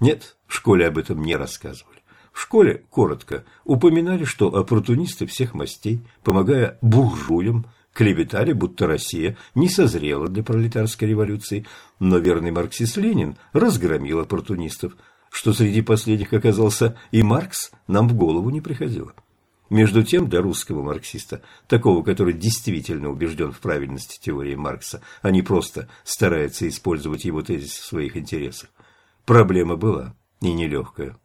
Нет, в школе об этом не рассказывали. В школе, коротко, упоминали, что оппортунисты всех мастей, помогая буржуям, клеветали, будто Россия не созрела для пролетарской революции, но верный марксист Ленин разгромил оппортунистов – что среди последних оказался и Маркс, нам в голову не приходило. Между тем, для русского марксиста, такого, который действительно убежден в правильности теории Маркса, а не просто старается использовать его тезис в своих интересах, проблема была и нелегкая.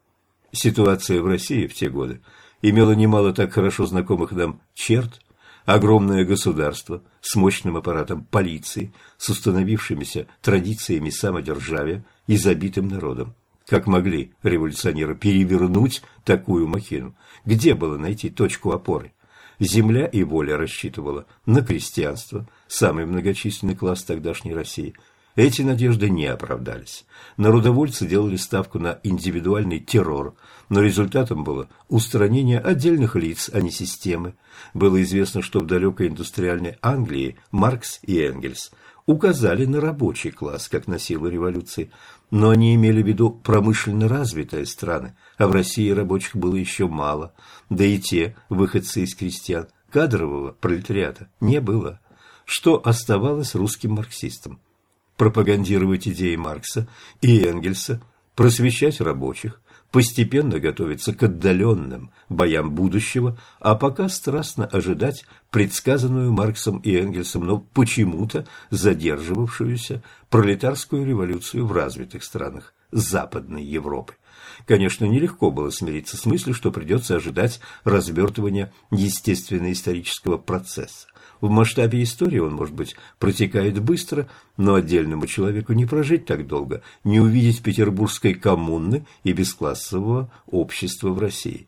Ситуация в России в те годы имела немало так хорошо знакомых нам черт, огромное государство с мощным аппаратом полиции, с установившимися традициями самодержавия и забитым народом. Как могли революционеры перевернуть такую махину? Где было найти точку опоры? Земля и воля рассчитывала на крестьянство, самый многочисленный класс тогдашней России. Эти надежды не оправдались. Народовольцы делали ставку на индивидуальный террор, но результатом было устранение отдельных лиц, а не системы. Было известно, что в далекой индустриальной Англии Маркс и Энгельс указали на рабочий класс как на силу революции, но они имели в виду промышленно развитые страны, а в России рабочих было еще мало, да и те, выходцы из крестьян, кадрового пролетариата не было. Что оставалось русским марксистам? Пропагандировать идеи Маркса и Энгельса, просвещать рабочих, постепенно готовиться к отдаленным боям будущего, а пока страстно ожидать предсказанную Марксом и Энгельсом, но почему-то задерживавшуюся пролетарскую революцию в развитых странах Западной Европы. Конечно, нелегко было смириться с мыслью, что придется ожидать развертывания естественно-исторического процесса. В масштабе истории он, может быть, протекает быстро, но отдельному человеку не прожить так долго, не увидеть петербургской коммуны и бесклассового общества в России.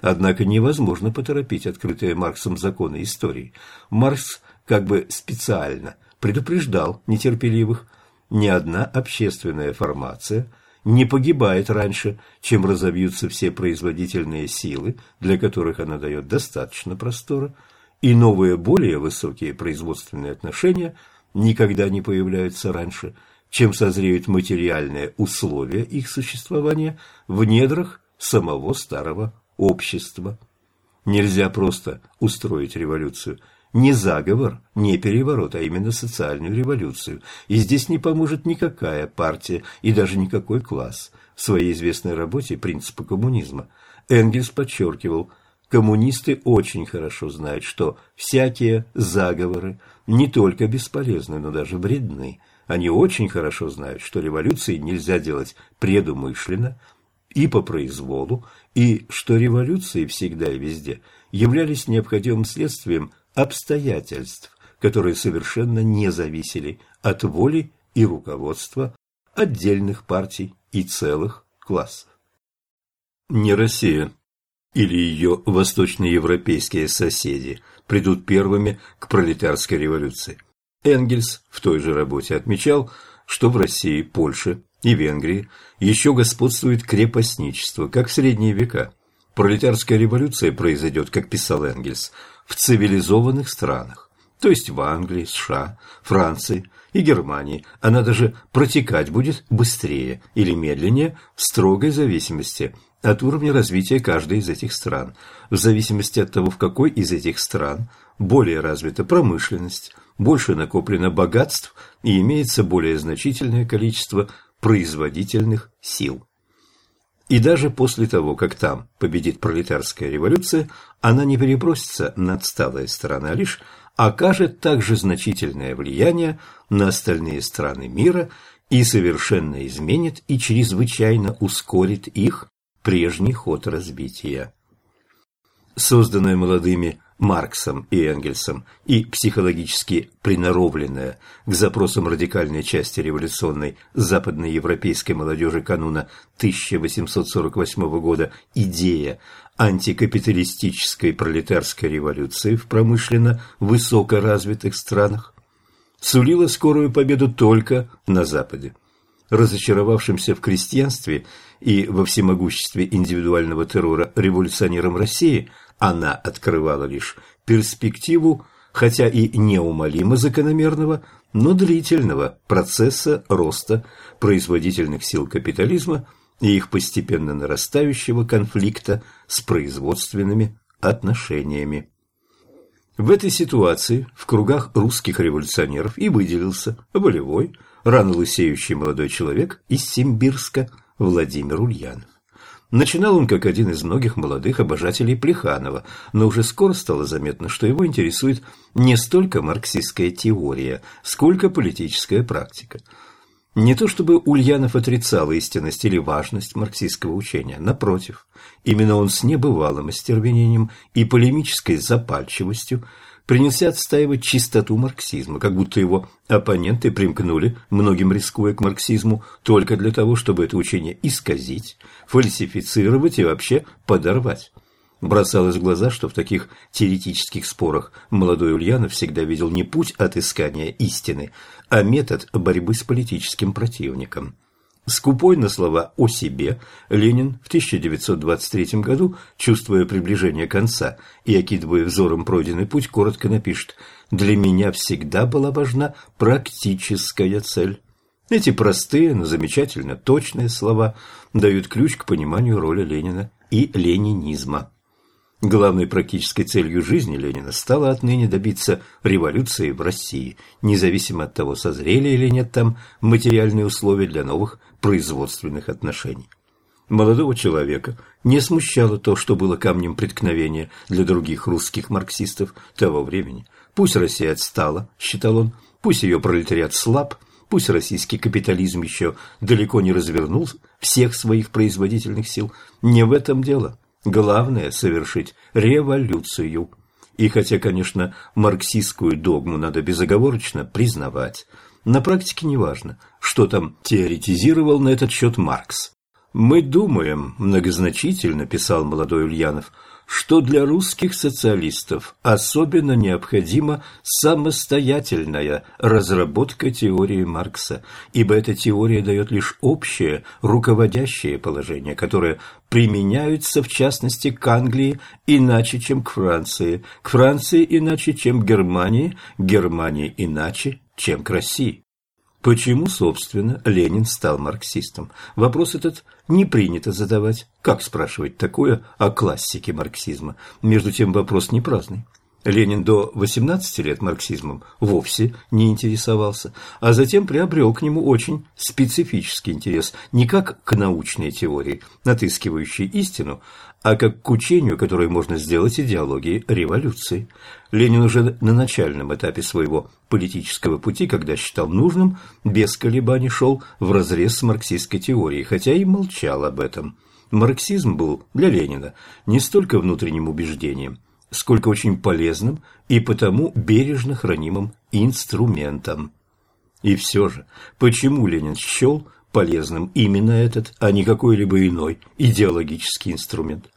Однако невозможно поторопить открытые Марксом законы истории. Маркс как бы специально предупреждал нетерпеливых, ни одна общественная формация не погибает раньше, чем разовьются все производительные силы, для которых она дает достаточно простора, и новые, более высокие производственные отношения никогда не появляются раньше, чем созреют материальные условия их существования в недрах самого старого общества. Нельзя просто устроить революцию. Не заговор, не переворот, а именно социальную революцию. И здесь не поможет никакая партия и даже никакой класс. В своей известной работе «Принципы коммунизма» Энгельс подчеркивал – Коммунисты очень хорошо знают, что всякие заговоры не только бесполезны, но даже вредны. Они очень хорошо знают, что революции нельзя делать предумышленно и по произволу, и что революции всегда и везде являлись необходимым следствием обстоятельств, которые совершенно не зависели от воли и руководства отдельных партий и целых классов. Не Россия или ее восточноевропейские соседи придут первыми к пролетарской революции. Энгельс в той же работе отмечал, что в России, Польше и Венгрии еще господствует крепостничество, как в средние века. Пролетарская революция произойдет, как писал Энгельс, в цивилизованных странах, то есть в Англии, США, Франции и Германии. Она даже протекать будет быстрее или медленнее в строгой зависимости от уровня развития каждой из этих стран, в зависимости от того, в какой из этих стран более развита промышленность, больше накоплено богатств и имеется более значительное количество производительных сил. И даже после того, как там победит пролетарская революция, она не перебросится на отсталые страны, а лишь окажет также значительное влияние на остальные страны мира и совершенно изменит и чрезвычайно ускорит их прежний ход развития. Созданная молодыми Марксом и Энгельсом и психологически приноровленная к запросам радикальной части революционной западноевропейской молодежи кануна 1848 года идея антикапиталистической пролетарской революции в промышленно высокоразвитых странах сулила скорую победу только на Западе. Разочаровавшимся в крестьянстве и во всемогуществе индивидуального террора революционерам России – она открывала лишь перспективу, хотя и неумолимо закономерного, но длительного процесса роста производительных сил капитализма и их постепенно нарастающего конфликта с производственными отношениями. В этой ситуации в кругах русских революционеров и выделился волевой, рано лысеющий молодой человек из Симбирска Владимир Ульянов. Начинал он как один из многих молодых обожателей Плеханова, но уже скоро стало заметно, что его интересует не столько марксистская теория, сколько политическая практика. Не то чтобы Ульянов отрицал истинность или важность марксистского учения, напротив, именно он с небывалым остервенением и полемической запальчивостью принялся отстаивать чистоту марксизма, как будто его оппоненты примкнули, многим рискуя к марксизму, только для того, чтобы это учение исказить, фальсифицировать и вообще подорвать. Бросалось в глаза, что в таких теоретических спорах молодой Ульянов всегда видел не путь отыскания истины, а метод борьбы с политическим противником. Скупой на слова о себе, Ленин в 1923 году, чувствуя приближение конца и окидывая взором пройденный путь, коротко напишет «Для меня всегда была важна практическая цель». Эти простые, но замечательно точные слова дают ключ к пониманию роли Ленина и ленинизма. Главной практической целью жизни Ленина стало отныне добиться революции в России, независимо от того, созрели или нет там материальные условия для новых производственных отношений. Молодого человека не смущало то, что было камнем преткновения для других русских марксистов того времени. Пусть Россия отстала, считал он, пусть ее пролетариат слаб, пусть российский капитализм еще далеко не развернул всех своих производительных сил, не в этом дело. Главное – совершить революцию. И хотя, конечно, марксистскую догму надо безоговорочно признавать, на практике неважно, что там теоретизировал на этот счет Маркс. «Мы думаем», – многозначительно писал молодой Ульянов – что для русских социалистов особенно необходима самостоятельная разработка теории Маркса, ибо эта теория дает лишь общее, руководящее положение, которое применяются в частности к Англии иначе, чем к Франции, к Франции иначе, чем к Германии, к Германии иначе, чем к России. Почему, собственно, Ленин стал марксистом? Вопрос этот не принято задавать. Как спрашивать такое о классике марксизма? Между тем вопрос не праздный. Ленин до 18 лет марксизмом вовсе не интересовался, а затем приобрел к нему очень специфический интерес, не как к научной теории, отыскивающей истину, а как к учению, которое можно сделать идеологией революции. Ленин уже на начальном этапе своего политического пути, когда считал нужным, без колебаний шел вразрез с марксистской теорией, хотя и молчал об этом. Марксизм был для Ленина не столько внутренним убеждением, сколько очень полезным и потому бережно хранимым инструментом. И все же, почему Ленин счел полезным именно этот, а не какой-либо иной идеологический инструмент?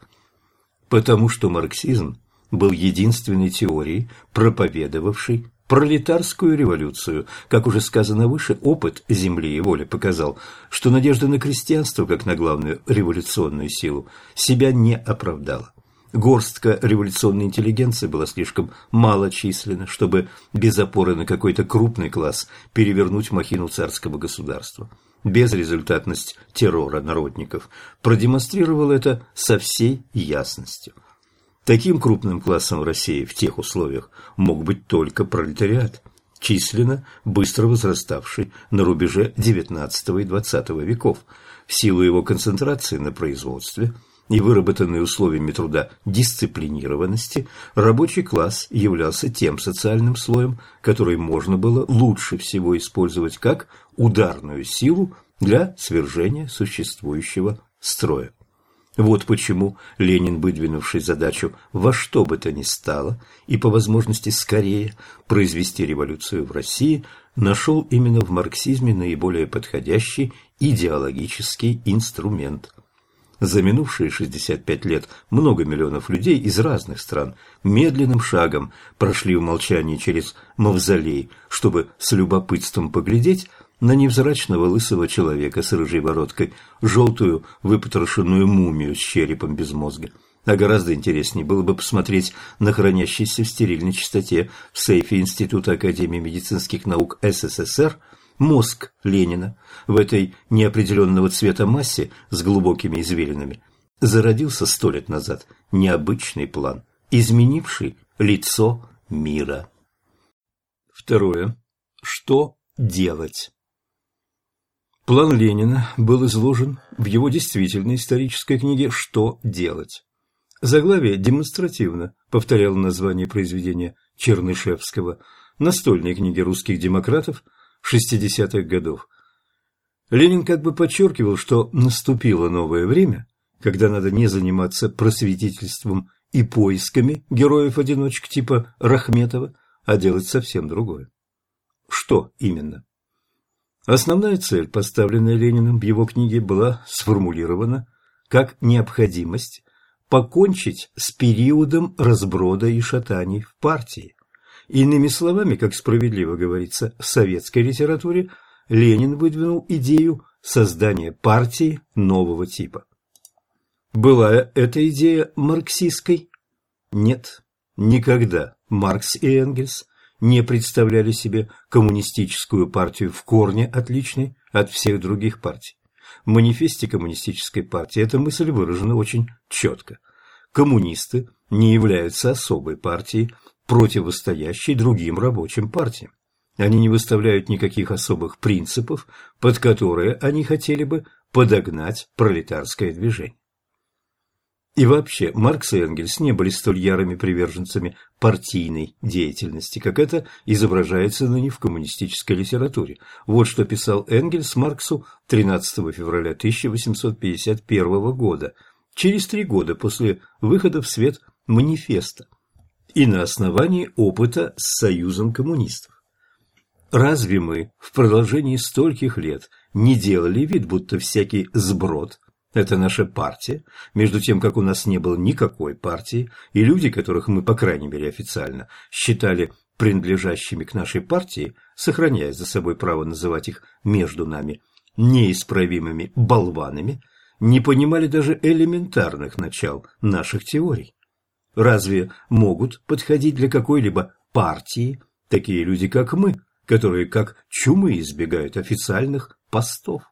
Потому что марксизм был единственной теорией, проповедовавшей пролетарскую революцию. Как уже сказано выше, опыт земли и воли показал, что надежда на крестьянство, как на главную революционную силу, себя не оправдала. Горстка революционной интеллигенции была слишком малочисленна, чтобы без опоры на какой-то крупный класс перевернуть махину царского государства. Безрезультатность террора народников продемонстрировала это со всей ясностью. Таким крупным классом в России в тех условиях мог быть только пролетариат, численно быстро возраставший на рубеже XIX и XX веков, в силу его концентрации на производстве – и выработанной условиями труда дисциплинированности, рабочий класс являлся тем социальным слоем, который можно было лучше всего использовать как ударную силу для свержения существующего строя. Вот почему Ленин, выдвинувший задачу во что бы то ни стало и по возможности скорее произвести революцию в России, нашел именно в марксизме наиболее подходящий идеологический инструмент – за минувшие 65 лет много миллионов людей из разных стран медленным шагом прошли в молчании через мавзолей, чтобы с любопытством поглядеть на невзрачного лысого человека с рыжей бородкой, желтую выпотрошенную мумию с черепом без мозга. А гораздо интереснее было бы посмотреть на хранящийся в стерильной чистоте в сейфе Института Академии медицинских наук СССР – мозг Ленина в этой неопределенного цвета массе с глубокими извилинами зародился сто лет назад необычный план, изменивший лицо мира. Второе. Что делать? План Ленина был изложен в его действительной исторической книге «Что делать?». Заглавие демонстративно повторяло название произведения Чернышевского, настольной книги русских демократов – 60-х годов. Ленин как бы подчеркивал, что наступило новое время, когда надо не заниматься просветительством и поисками героев-одиночек типа Рахметова, а делать совсем другое. Что именно? Основная цель, поставленная Лениным в его книге, была сформулирована как необходимость покончить с периодом разброда и шатаний в партии. Иными словами, как справедливо говорится в советской литературе, Ленин выдвинул идею создания партии нового типа. Была эта идея марксистской? Нет, никогда Маркс и Энгельс не представляли себе коммунистическую партию в корне отличной от всех других партий. В манифесте коммунистической партии эта мысль выражена очень четко. Коммунисты не являются особой партией, противостоящей другим рабочим партиям. Они не выставляют никаких особых принципов, под которые они хотели бы подогнать пролетарское движение. И вообще, Маркс и Энгельс не были столь ярыми приверженцами партийной деятельности, как это изображается ныне в коммунистической литературе. Вот что писал Энгельс Марксу 13 февраля 1851 года, через три года после выхода в свет манифеста и на основании опыта с Союзом коммунистов. Разве мы в продолжении стольких лет не делали вид, будто всякий сброд – это наша партия, между тем, как у нас не было никакой партии, и люди, которых мы, по крайней мере официально, считали принадлежащими к нашей партии, сохраняя за собой право называть их между нами неисправимыми болванами, не понимали даже элементарных начал наших теорий. Разве могут подходить для какой-либо партии такие люди, как мы, которые как чумы избегают официальных постов?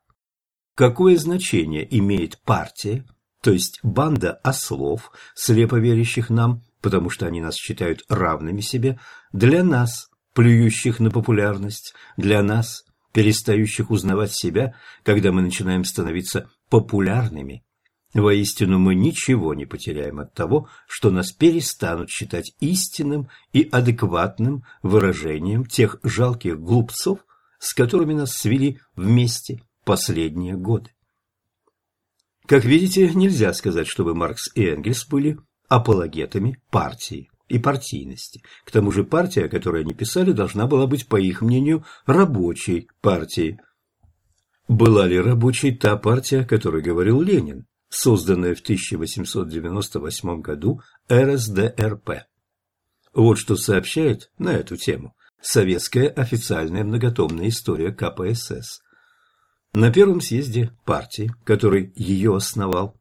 Какое значение имеет партия, то есть банда ослов, слепо верящих нам, потому что они нас считают равными себе, для нас, плюющих на популярность, для нас, перестающих узнавать себя, когда мы начинаем становиться популярными Воистину мы ничего не потеряем от того, что нас перестанут считать истинным и адекватным выражением тех жалких глупцов, с которыми нас свели вместе последние годы. Как видите, нельзя сказать, чтобы Маркс и Энгельс были апологетами партии и партийности. К тому же партия, о которой они писали, должна была быть, по их мнению, рабочей партией. Была ли рабочей та партия, о которой говорил Ленин? Созданная в 1898 году РСДРП. Вот что сообщает на эту тему Советская официальная многотомная история КПСС. На первом съезде партии, который ее основал,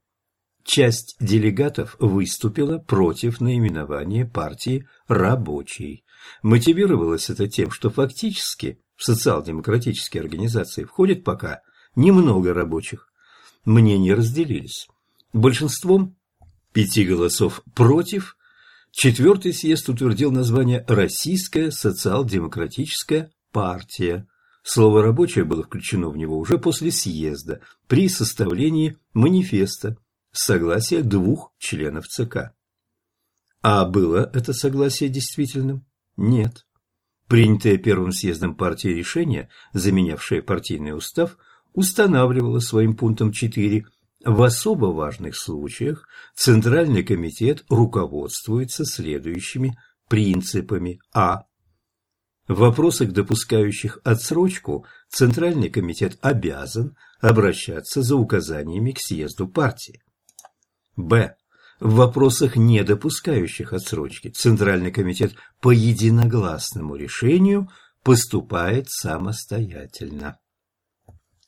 часть делегатов выступила против наименования партии «Рабочий». Мотивировалось это тем, что фактически в социал-демократические организации входит пока немного рабочих. Мнения разделились. Большинством пяти голосов против Четвертый съезд утвердил название «Российская социал-демократическая партия». Слово «рабочая» было включено в него уже после съезда при составлении манифеста с согласия двух членов ЦК. А было это согласие действительным? Нет. Принятое первым съездом партии решение, заменявшее партийный устав, устанавливало своим пунктом 4 в особо важных случаях Центральный комитет руководствуется следующими принципами. А. В вопросах, допускающих отсрочку, Центральный комитет обязан обращаться за указаниями к съезду партии. Б. В вопросах, не допускающих отсрочки, Центральный комитет по единогласному решению поступает самостоятельно.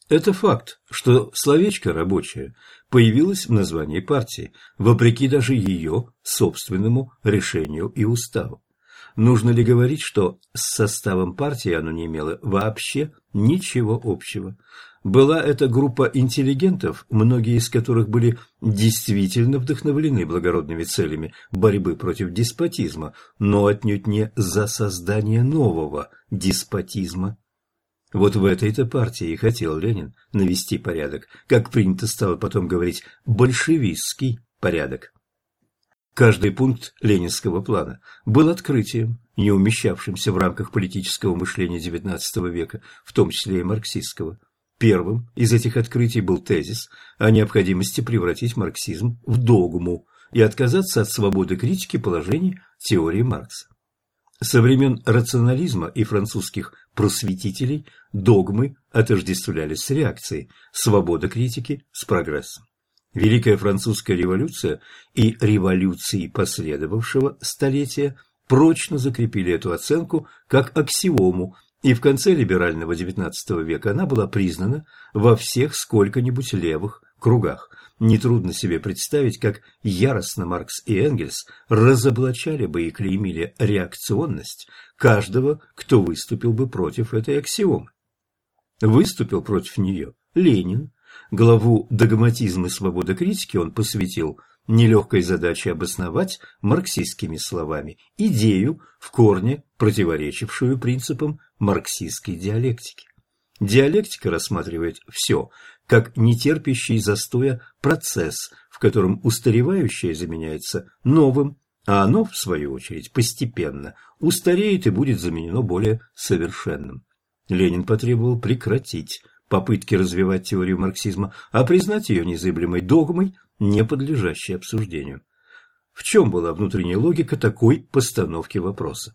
Это факт, что словечко «рабочее» появилось в названии партии, вопреки даже ее собственному решению и уставу. Нужно ли говорить, что с составом партии оно не имело вообще ничего общего? Была это группа интеллигентов, многие из которых были действительно вдохновлены благородными целями борьбы против деспотизма, но отнюдь не за создание нового деспотизма. Вот в этой-то партии и хотел Ленин навести порядок, как принято стало потом говорить, большевистский порядок. Каждый пункт ленинского плана был открытием, не умещавшимся в рамках политического мышления XIX века, в том числе и марксистского. Первым из этих открытий был тезис о необходимости превратить марксизм в догму и отказаться от свободы критики положений теории Маркса. Со времен рационализма и французских просветителей догмы отождествлялись с реакцией, свобода критики с прогрессом. Великая французская революция и революции последовавшего столетия прочно закрепили эту оценку как аксиому, и в конце либерального XIX века она была признана во всех сколько-нибудь левых кругах. Нетрудно себе представить, как яростно Маркс и Энгельс разоблачали бы и клеймили реакционность каждого, кто выступил бы против этой аксиомы. Выступил против нее Ленин. Главу «Догматизм и свобода критики» он посвятил нелегкой задаче обосновать марксистскими словами идею, в корне противоречившую принципам марксистской диалектики. Диалектика рассматривает все как нетерпящий застоя процесс, в котором устаревающее заменяется новым, а оно, в свою очередь, постепенно устареет и будет заменено более совершенным. Ленин потребовал прекратить попытки развивать теорию марксизма, а признать ее незыблемой догмой, не подлежащей обсуждению. В чем была внутренняя логика такой постановки вопроса?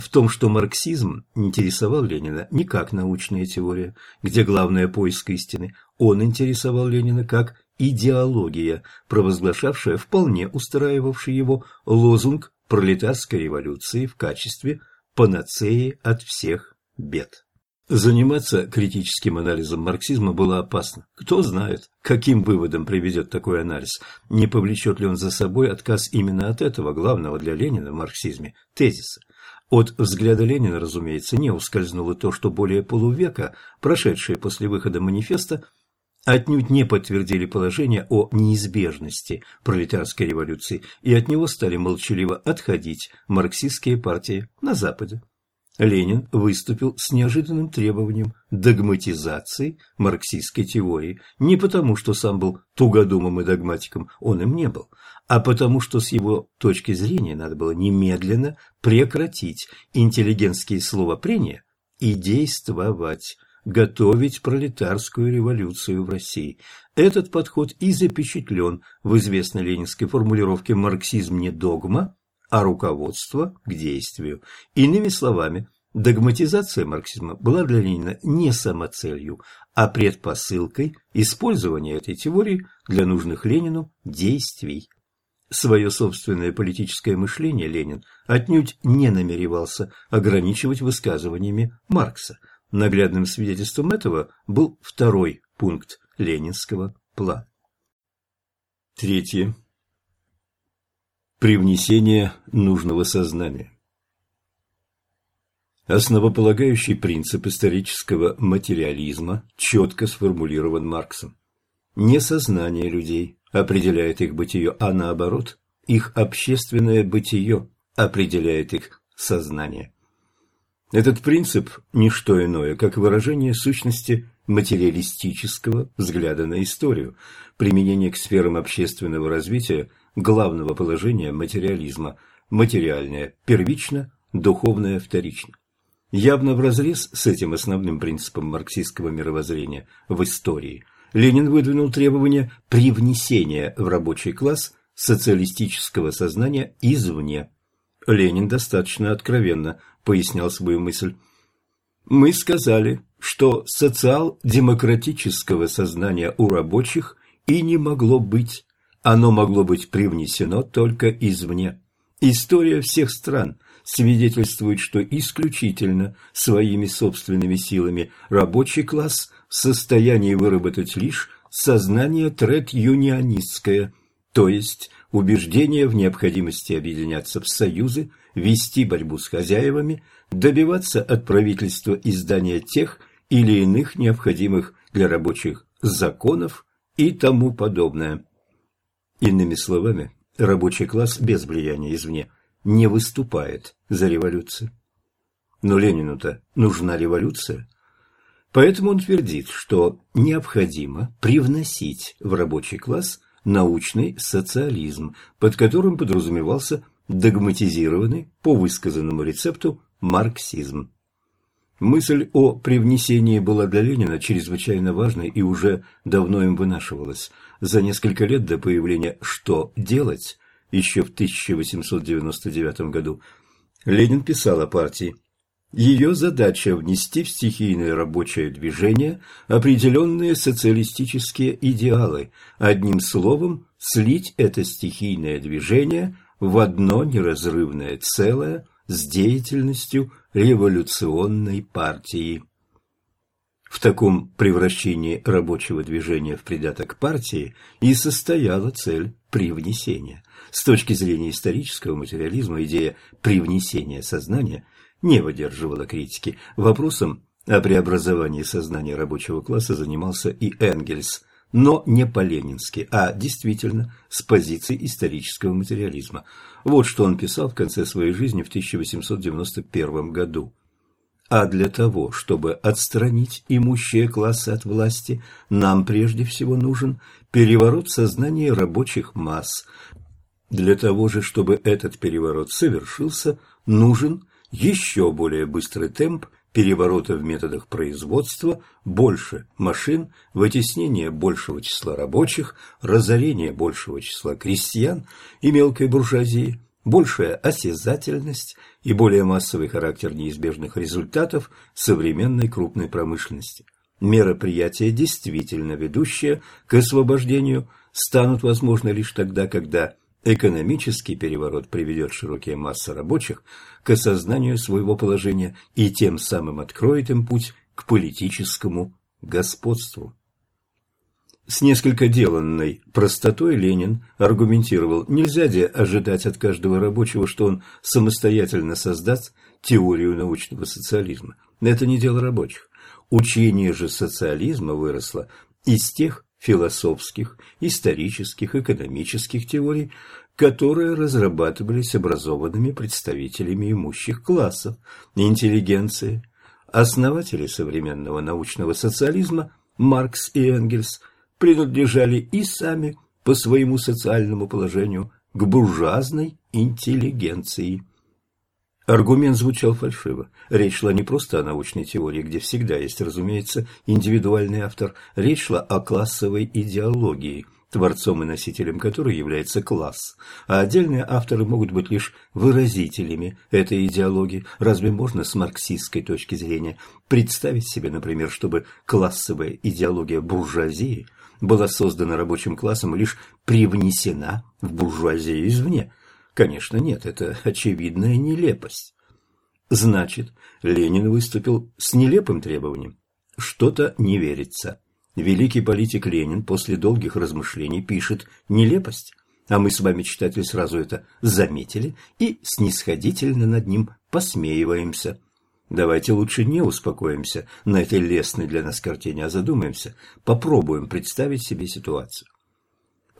В том, что марксизм интересовал Ленина не как научная теория, где главное поиск истины, он интересовал Ленина как идеология, провозглашавшая вполне устраивавший его лозунг пролетарской революции в качестве панацеи от всех бед. Заниматься критическим анализом марксизма было опасно. Кто знает, каким выводом приведет такой анализ, не повлечет ли он за собой отказ именно от этого главного для Ленина в марксизме тезиса. От взгляда Ленина, разумеется, не ускользнуло то, что более полувека, прошедшие после выхода манифеста, отнюдь не подтвердили положение о неизбежности пролетарской революции и от него стали молчаливо отходить марксистские партии на Западе. Ленин выступил с неожиданным требованием догматизации марксистской теории не потому, что сам был тугодумом и догматиком, он им не был, а потому, что с его точки зрения надо было немедленно прекратить интеллигентские словопрения и действовать, готовить пролетарскую революцию в России. Этот подход и запечатлен в известной ленинской формулировке «марксизм не догма», а руководство к действию. Иными словами, догматизация марксизма была для Ленина не самоцелью, а предпосылкой использования этой теории для нужных Ленину действий. свое собственное политическое мышление Ленин отнюдь не намеревался ограничивать высказываниями Маркса. Наглядным свидетельством этого был второй пункт ленинского плана. Третье. Привнесение нужного сознания. Основополагающий принцип исторического материализма четко сформулирован Марксом. Не сознание людей определяет их бытие, а наоборот, их общественное бытие определяет их сознание. Этот принцип – не что иное, как выражение сущности материалистического взгляда на историю, применение к сферам общественного развития главного положения материализма – материальное первично, духовное вторично. Явно вразрез с этим основным принципом марксистского мировоззрения в истории – Ленин выдвинул требование привнесения в рабочий класс социалистического сознания извне. Ленин достаточно откровенно пояснял свою мысль. «Мы сказали, что социал-демократического сознания у рабочих и не могло быть. Оно могло быть привнесено только извне. История всех стран свидетельствует, что исключительно своими собственными силами рабочий класс – в состоянии выработать лишь сознание тред-юнионистское, то есть убеждение в необходимости объединяться в союзы, вести борьбу с хозяевами, добиваться от правительства издания тех или иных необходимых для рабочих законов и тому подобное. Иными словами, рабочий класс без влияния извне не выступает за революцию. Но Ленину-то нужна революция – Поэтому он твердит, что необходимо привносить в рабочий класс научный социализм, под которым подразумевался догматизированный по высказанному рецепту марксизм. Мысль о привнесении была для Ленина чрезвычайно важной и уже давно им вынашивалась. За несколько лет до появления «Что делать?» еще в 1899 году Ленин писал о партии ее задача – внести в стихийное рабочее движение определенные социалистические идеалы, одним словом, слить это стихийное движение в одно неразрывное целое с деятельностью революционной партии. В таком превращении рабочего движения в придаток партии и состояла цель привнесения. С точки зрения исторического материализма идея привнесения сознания – не выдерживала критики. Вопросом о преобразовании сознания рабочего класса занимался и Энгельс, но не по-ленински, а действительно с позиции исторического материализма. Вот что он писал в конце своей жизни в 1891 году. А для того, чтобы отстранить имущие классы от власти, нам прежде всего нужен переворот сознания рабочих масс. Для того же, чтобы этот переворот совершился, нужен еще более быстрый темп переворота в методах производства, больше машин, вытеснение большего числа рабочих, разорение большего числа крестьян и мелкой буржуазии, большая осязательность и более массовый характер неизбежных результатов современной крупной промышленности. Мероприятия, действительно ведущие к освобождению, станут возможны лишь тогда, когда Экономический переворот приведет широкие массы рабочих к осознанию своего положения и тем самым откроет им путь к политическому господству. С несколько деланной простотой Ленин аргументировал, нельзя де ожидать от каждого рабочего, что он самостоятельно создаст теорию научного социализма. Это не дело рабочих. Учение же социализма выросло из тех философских, исторических, экономических теорий, которые разрабатывались образованными представителями имущих классов, интеллигенции. Основатели современного научного социализма Маркс и Энгельс принадлежали и сами по своему социальному положению к буржуазной интеллигенции. Аргумент звучал фальшиво. Речь шла не просто о научной теории, где всегда есть, разумеется, индивидуальный автор. Речь шла о классовой идеологии, творцом и носителем которой является класс. А отдельные авторы могут быть лишь выразителями этой идеологии. Разве можно с марксистской точки зрения представить себе, например, чтобы классовая идеология буржуазии была создана рабочим классом и лишь привнесена в буржуазию извне? Конечно, нет, это очевидная нелепость. Значит, Ленин выступил с нелепым требованием. Что-то не верится. Великий политик Ленин после долгих размышлений пишет «нелепость», а мы с вами, читатель, сразу это заметили и снисходительно над ним посмеиваемся. Давайте лучше не успокоимся на этой лестной для нас картине, а задумаемся, попробуем представить себе ситуацию.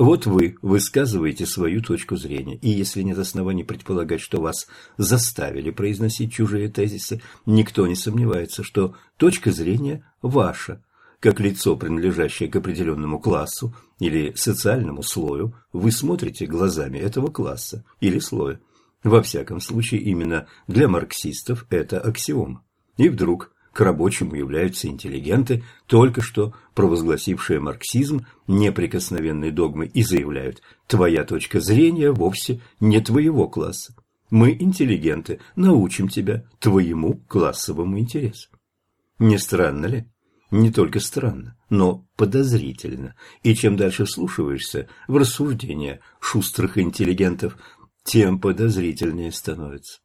Вот вы высказываете свою точку зрения, и если нет оснований предполагать, что вас заставили произносить чужие тезисы, никто не сомневается, что точка зрения ваша, как лицо, принадлежащее к определенному классу или социальному слою, вы смотрите глазами этого класса или слоя. Во всяком случае, именно для марксистов это аксиома. И вдруг к рабочему являются интеллигенты, только что провозгласившие марксизм неприкосновенной догмой и заявляют «твоя точка зрения вовсе не твоего класса. Мы, интеллигенты, научим тебя твоему классовому интересу». Не странно ли? Не только странно, но подозрительно. И чем дальше вслушиваешься в рассуждения шустрых интеллигентов, тем подозрительнее становится.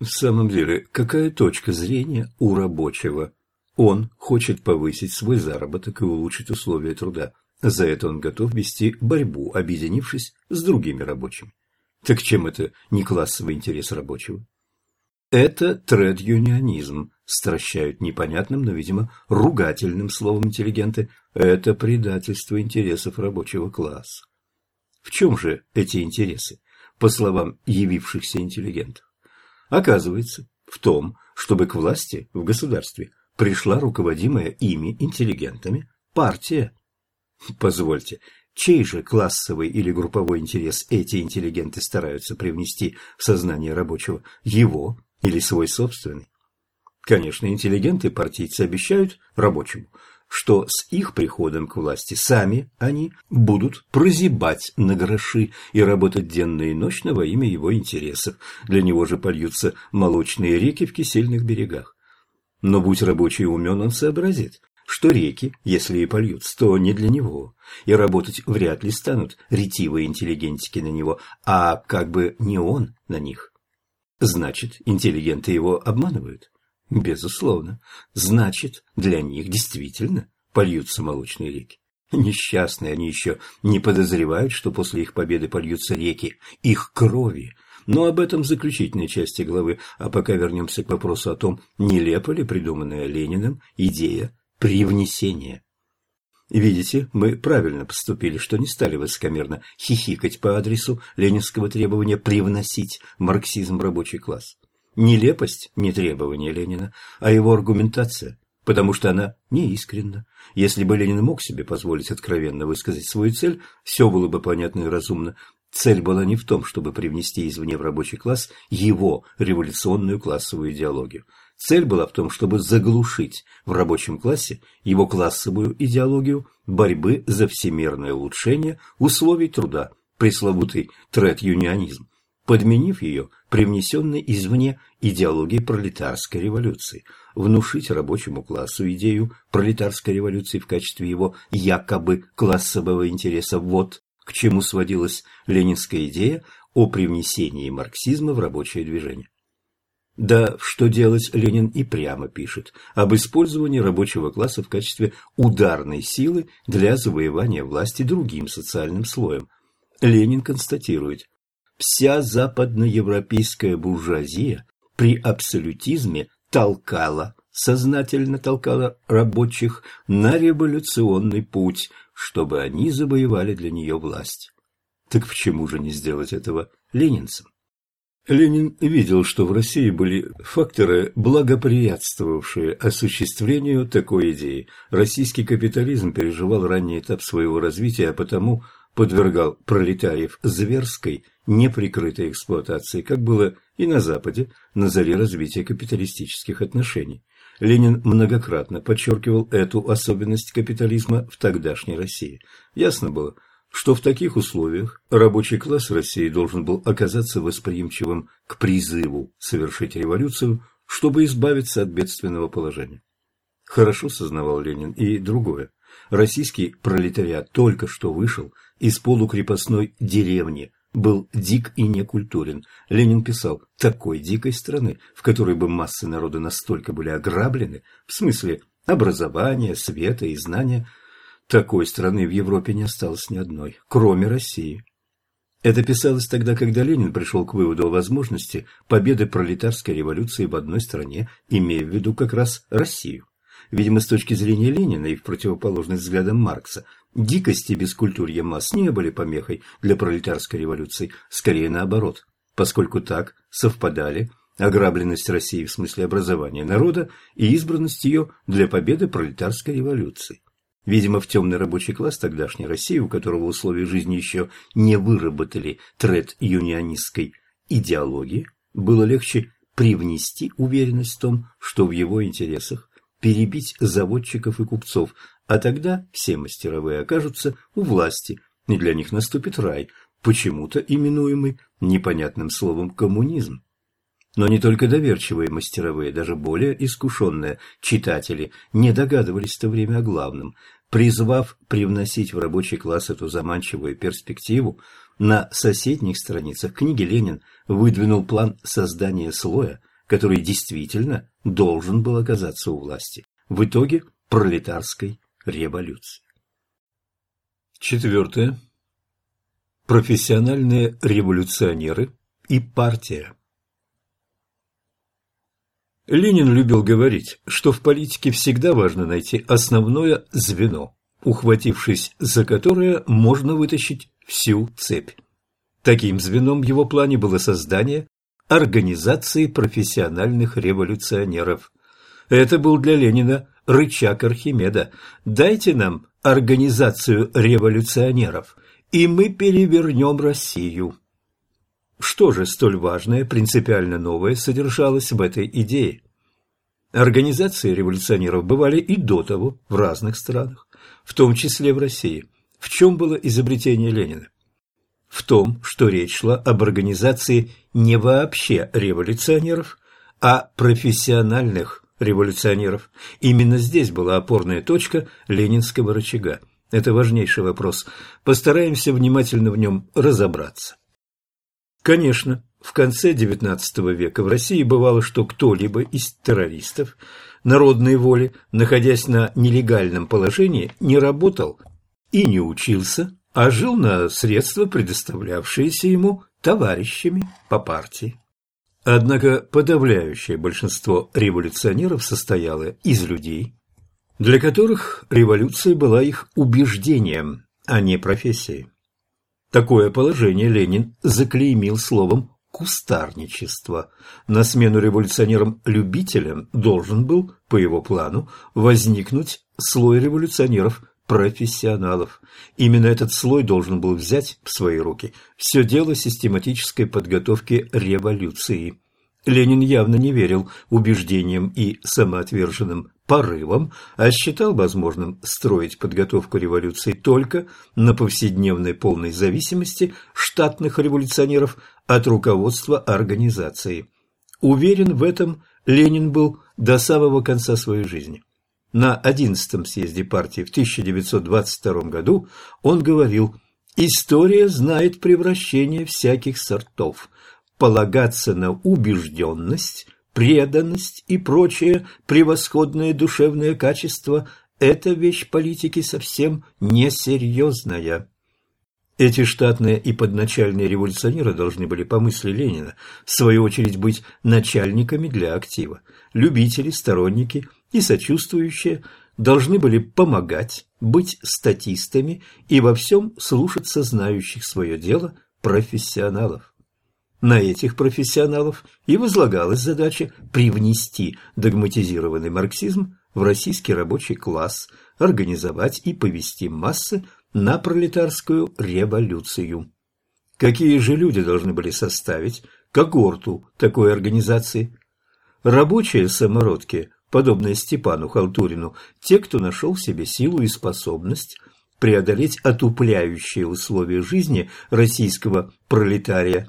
В самом деле, какая точка зрения у рабочего? Он хочет повысить свой заработок и улучшить условия труда. За это он готов вести борьбу, объединившись с другими рабочими. Так чем это не классовый интерес рабочего? Это тред-юнионизм, стращают непонятным, но, видимо, ругательным словом интеллигенты. Это предательство интересов рабочего класса. В чем же эти интересы? по словам явившихся интеллигентов. Оказывается, в том, чтобы к власти в государстве пришла руководимая ими интеллигентами партия. Позвольте, чей же классовый или групповой интерес эти интеллигенты стараются привнести в сознание рабочего, его или свой собственный? Конечно, интеллигенты-партийцы обещают рабочему, что с их приходом к власти сами они будут прозябать на гроши и работать денно и ночно во имя его интересов. Для него же польются молочные реки в кисельных берегах. Но будь рабочий умен, он сообразит, что реки, если и польются, то не для него, и работать вряд ли станут ретивые интеллигентики на него, а как бы не он на них. Значит, интеллигенты его обманывают. Безусловно. Значит, для них действительно польются молочные реки. Несчастные они еще не подозревают, что после их победы польются реки их крови. Но об этом в заключительной части главы, а пока вернемся к вопросу о том, нелепо ли придуманная Лениным идея привнесения. Видите, мы правильно поступили, что не стали высокомерно хихикать по адресу ленинского требования привносить марксизм в рабочий класс. Нелепость не требование Ленина, а его аргументация, потому что она неискренна. Если бы Ленин мог себе позволить откровенно высказать свою цель, все было бы понятно и разумно. Цель была не в том, чтобы привнести извне в рабочий класс его революционную классовую идеологию. Цель была в том, чтобы заглушить в рабочем классе его классовую идеологию борьбы за всемирное улучшение условий труда, пресловутый тред-юнионизм подменив ее привнесенной извне идеологией пролетарской революции, внушить рабочему классу идею пролетарской революции в качестве его якобы классового интереса. Вот к чему сводилась ленинская идея о привнесении марксизма в рабочее движение. Да, что делать, Ленин и прямо пишет об использовании рабочего класса в качестве ударной силы для завоевания власти другим социальным слоем. Ленин констатирует, Вся западноевропейская буржуазия при абсолютизме толкала, сознательно толкала рабочих на революционный путь, чтобы они завоевали для нее власть. Так почему же не сделать этого ленинцам? Ленин видел, что в России были факторы, благоприятствовавшие осуществлению такой идеи. Российский капитализм переживал ранний этап своего развития, а потому подвергал пролетариев зверской неприкрытой эксплуатации, как было и на Западе на заре развития капиталистических отношений. Ленин многократно подчеркивал эту особенность капитализма в тогдашней России. Ясно было, что в таких условиях рабочий класс России должен был оказаться восприимчивым к призыву совершить революцию, чтобы избавиться от бедственного положения. Хорошо сознавал Ленин и другое. Российский пролетариат только что вышел из полукрепостной деревни, был дик и некультурен. Ленин писал, такой дикой страны, в которой бы массы народа настолько были ограблены, в смысле образования, света и знания, такой страны в Европе не осталось ни одной, кроме России. Это писалось тогда, когда Ленин пришел к выводу о возможности победы пролетарской революции в одной стране, имея в виду как раз Россию. Видимо, с точки зрения Ленина и в противоположность взглядам Маркса, дикость и бескультурье масс не были помехой для пролетарской революции, скорее наоборот, поскольку так совпадали ограбленность России в смысле образования народа и избранность ее для победы пролетарской революции. Видимо, в темный рабочий класс тогдашней России, у которого условия жизни еще не выработали тред юнионистской идеологии, было легче привнести уверенность в том, что в его интересах перебить заводчиков и купцов, а тогда все мастеровые окажутся у власти, и для них наступит рай, почему-то именуемый непонятным словом «коммунизм». Но не только доверчивые мастеровые, даже более искушенные читатели не догадывались в то время о главном. Призвав привносить в рабочий класс эту заманчивую перспективу, на соседних страницах книги Ленин выдвинул план создания слоя, который действительно должен был оказаться у власти в итоге пролетарской революции. Четвертое. Профессиональные революционеры и партия. Ленин любил говорить, что в политике всегда важно найти основное звено, ухватившись за которое можно вытащить всю цепь. Таким звеном в его плане было создание Организации профессиональных революционеров. Это был для Ленина рычаг Архимеда. Дайте нам организацию революционеров, и мы перевернем Россию. Что же столь важное, принципиально новое содержалось в этой идее? Организации революционеров бывали и до того в разных странах, в том числе в России. В чем было изобретение Ленина? в том, что речь шла об организации не вообще революционеров, а профессиональных революционеров. Именно здесь была опорная точка ленинского рычага. Это важнейший вопрос. Постараемся внимательно в нем разобраться. Конечно, в конце XIX века в России бывало, что кто-либо из террористов народной воли, находясь на нелегальном положении, не работал и не учился, а жил на средства, предоставлявшиеся ему товарищами по партии. Однако подавляющее большинство революционеров состояло из людей, для которых революция была их убеждением, а не профессией. Такое положение Ленин заклеймил словом «кустарничество». На смену революционерам-любителям должен был, по его плану, возникнуть слой революционеров профессионалов. Именно этот слой должен был взять в свои руки все дело систематической подготовки революции. Ленин явно не верил убеждениям и самоотверженным порывам, а считал возможным строить подготовку революции только на повседневной полной зависимости штатных революционеров от руководства организации. Уверен в этом Ленин был до самого конца своей жизни. На 11-м съезде партии в 1922 году он говорил «История знает превращение всяких сортов. Полагаться на убежденность, преданность и прочее превосходное душевное качество – это вещь политики совсем несерьезная». Эти штатные и подначальные революционеры должны были, по мысли Ленина, в свою очередь быть начальниками для актива. Любители, сторонники – и сочувствующие должны были помогать, быть статистами и во всем слушаться знающих свое дело профессионалов. На этих профессионалов и возлагалась задача привнести догматизированный марксизм в российский рабочий класс, организовать и повести массы на пролетарскую революцию. Какие же люди должны были составить когорту такой организации? Рабочие самородки подобные Степану Халтурину, те, кто нашел в себе силу и способность преодолеть отупляющие условия жизни российского пролетария,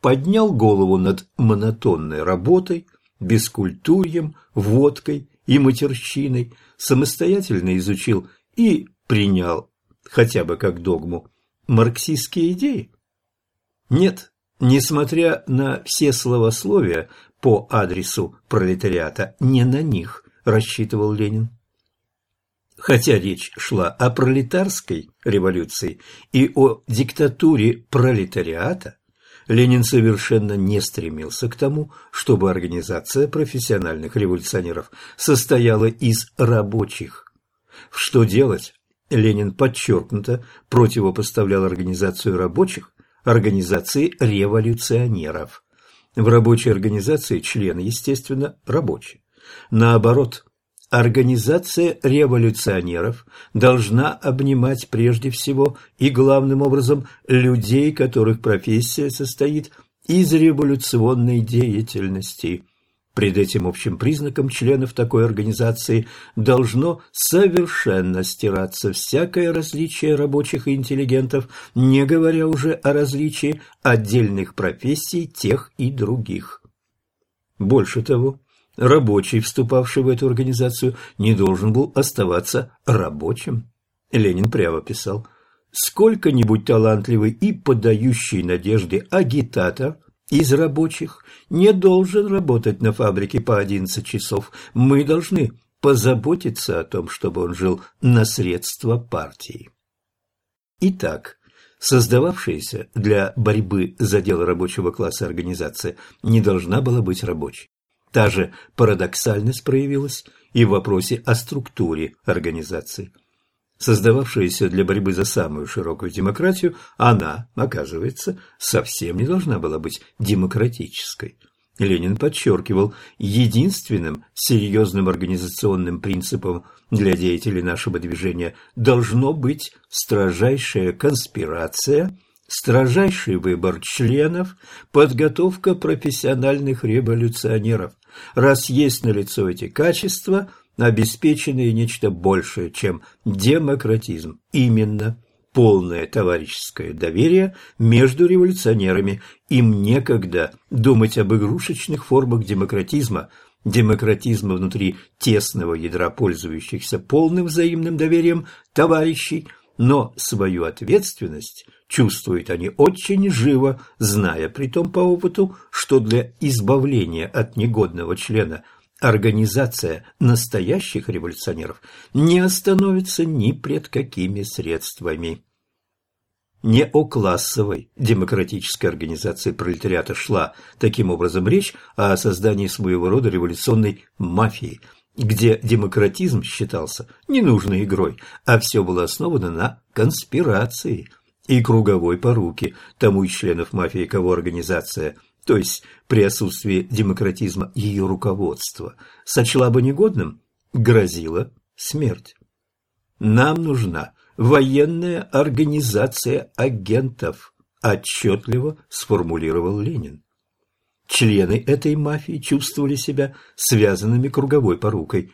поднял голову над монотонной работой, бескультурьем, водкой и матерщиной, самостоятельно изучил и принял, хотя бы как догму, марксистские идеи? Нет, несмотря на все словословия по адресу пролетариата, не на них рассчитывал Ленин. Хотя речь шла о пролетарской революции и о диктатуре пролетариата, Ленин совершенно не стремился к тому, чтобы организация профессиональных революционеров состояла из рабочих. Что делать? Ленин подчеркнуто противопоставлял организацию рабочих организации революционеров. В рабочей организации члены, естественно, рабочие. Наоборот, Организация революционеров должна обнимать прежде всего и главным образом людей, которых профессия состоит из революционной деятельности. Пред этим общим признаком членов такой организации должно совершенно стираться всякое различие рабочих и интеллигентов, не говоря уже о различии отдельных профессий тех и других. Больше того, Рабочий, вступавший в эту организацию, не должен был оставаться рабочим. Ленин прямо писал, сколько-нибудь талантливый и подающий надежды агитатор из рабочих не должен работать на фабрике по 11 часов. Мы должны позаботиться о том, чтобы он жил на средства партии. Итак, создававшаяся для борьбы за дело рабочего класса организация не должна была быть рабочей. Та же парадоксальность проявилась и в вопросе о структуре организации. Создававшаяся для борьбы за самую широкую демократию, она, оказывается, совсем не должна была быть демократической. Ленин подчеркивал, единственным серьезным организационным принципом для деятелей нашего движения должно быть строжайшая конспирация – строжайший выбор членов, подготовка профессиональных революционеров. Раз есть налицо эти качества, обеспеченные нечто большее, чем демократизм, именно полное товарищеское доверие между революционерами. Им некогда думать об игрушечных формах демократизма, демократизма внутри тесного ядра пользующихся полным взаимным доверием товарищей, но свою ответственность чувствуют они очень живо, зная при том по опыту, что для избавления от негодного члена организация настоящих революционеров не остановится ни пред какими средствами. Не о классовой демократической организации пролетариата шла таким образом речь, а о создании своего рода революционной мафии, где демократизм считался ненужной игрой, а все было основано на конспирации – и круговой поруки тому из членов мафии, кого организация, то есть при отсутствии демократизма ее руководства, сочла бы негодным, грозила смерть. Нам нужна военная организация агентов, отчетливо сформулировал Ленин. Члены этой мафии чувствовали себя связанными круговой порукой.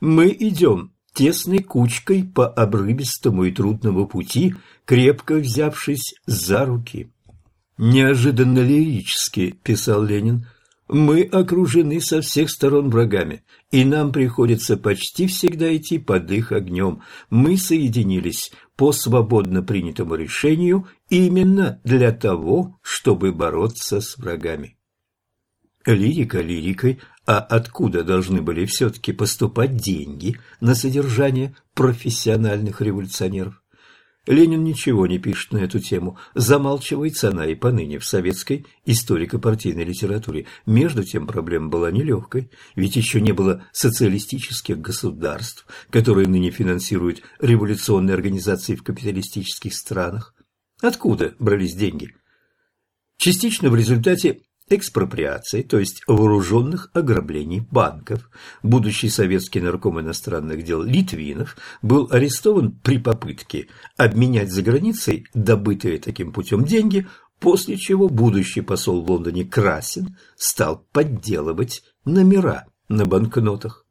Мы идем тесной кучкой по обрывистому и трудному пути, крепко взявшись за руки. «Неожиданно лирически», – писал Ленин, – «мы окружены со всех сторон врагами, и нам приходится почти всегда идти под их огнем. Мы соединились по свободно принятому решению именно для того, чтобы бороться с врагами». Лирика лирикой, а откуда должны были все-таки поступать деньги на содержание профессиональных революционеров? Ленин ничего не пишет на эту тему, замалчивается она и поныне в советской историко-партийной литературе. Между тем проблема была нелегкой, ведь еще не было социалистических государств, которые ныне финансируют революционные организации в капиталистических странах. Откуда брались деньги? Частично в результате экспроприации, то есть вооруженных ограблений банков. Будущий советский нарком иностранных дел Литвинов был арестован при попытке обменять за границей добытые таким путем деньги, после чего будущий посол в Лондоне Красин стал подделывать номера на банкнотах.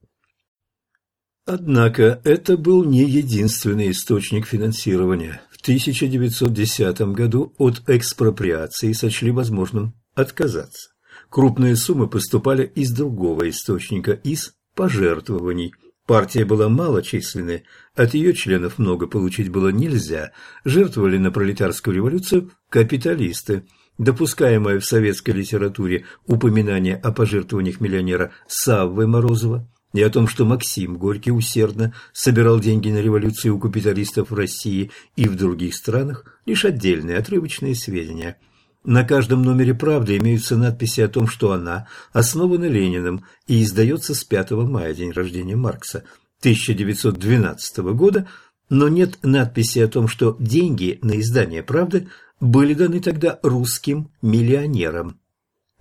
Однако это был не единственный источник финансирования. В 1910 году от экспроприации сочли возможным отказаться. Крупные суммы поступали из другого источника, из пожертвований. Партия была малочисленной, от ее членов много получить было нельзя, жертвовали на пролетарскую революцию капиталисты. Допускаемое в советской литературе упоминание о пожертвованиях миллионера Саввы Морозова и о том, что Максим Горький усердно собирал деньги на революцию у капиталистов в России и в других странах, лишь отдельные отрывочные сведения – на каждом номере «Правды» имеются надписи о том, что она основана Лениным и издается с 5 мая, день рождения Маркса, 1912 года, но нет надписи о том, что деньги на издание «Правды» были даны тогда русским миллионерам.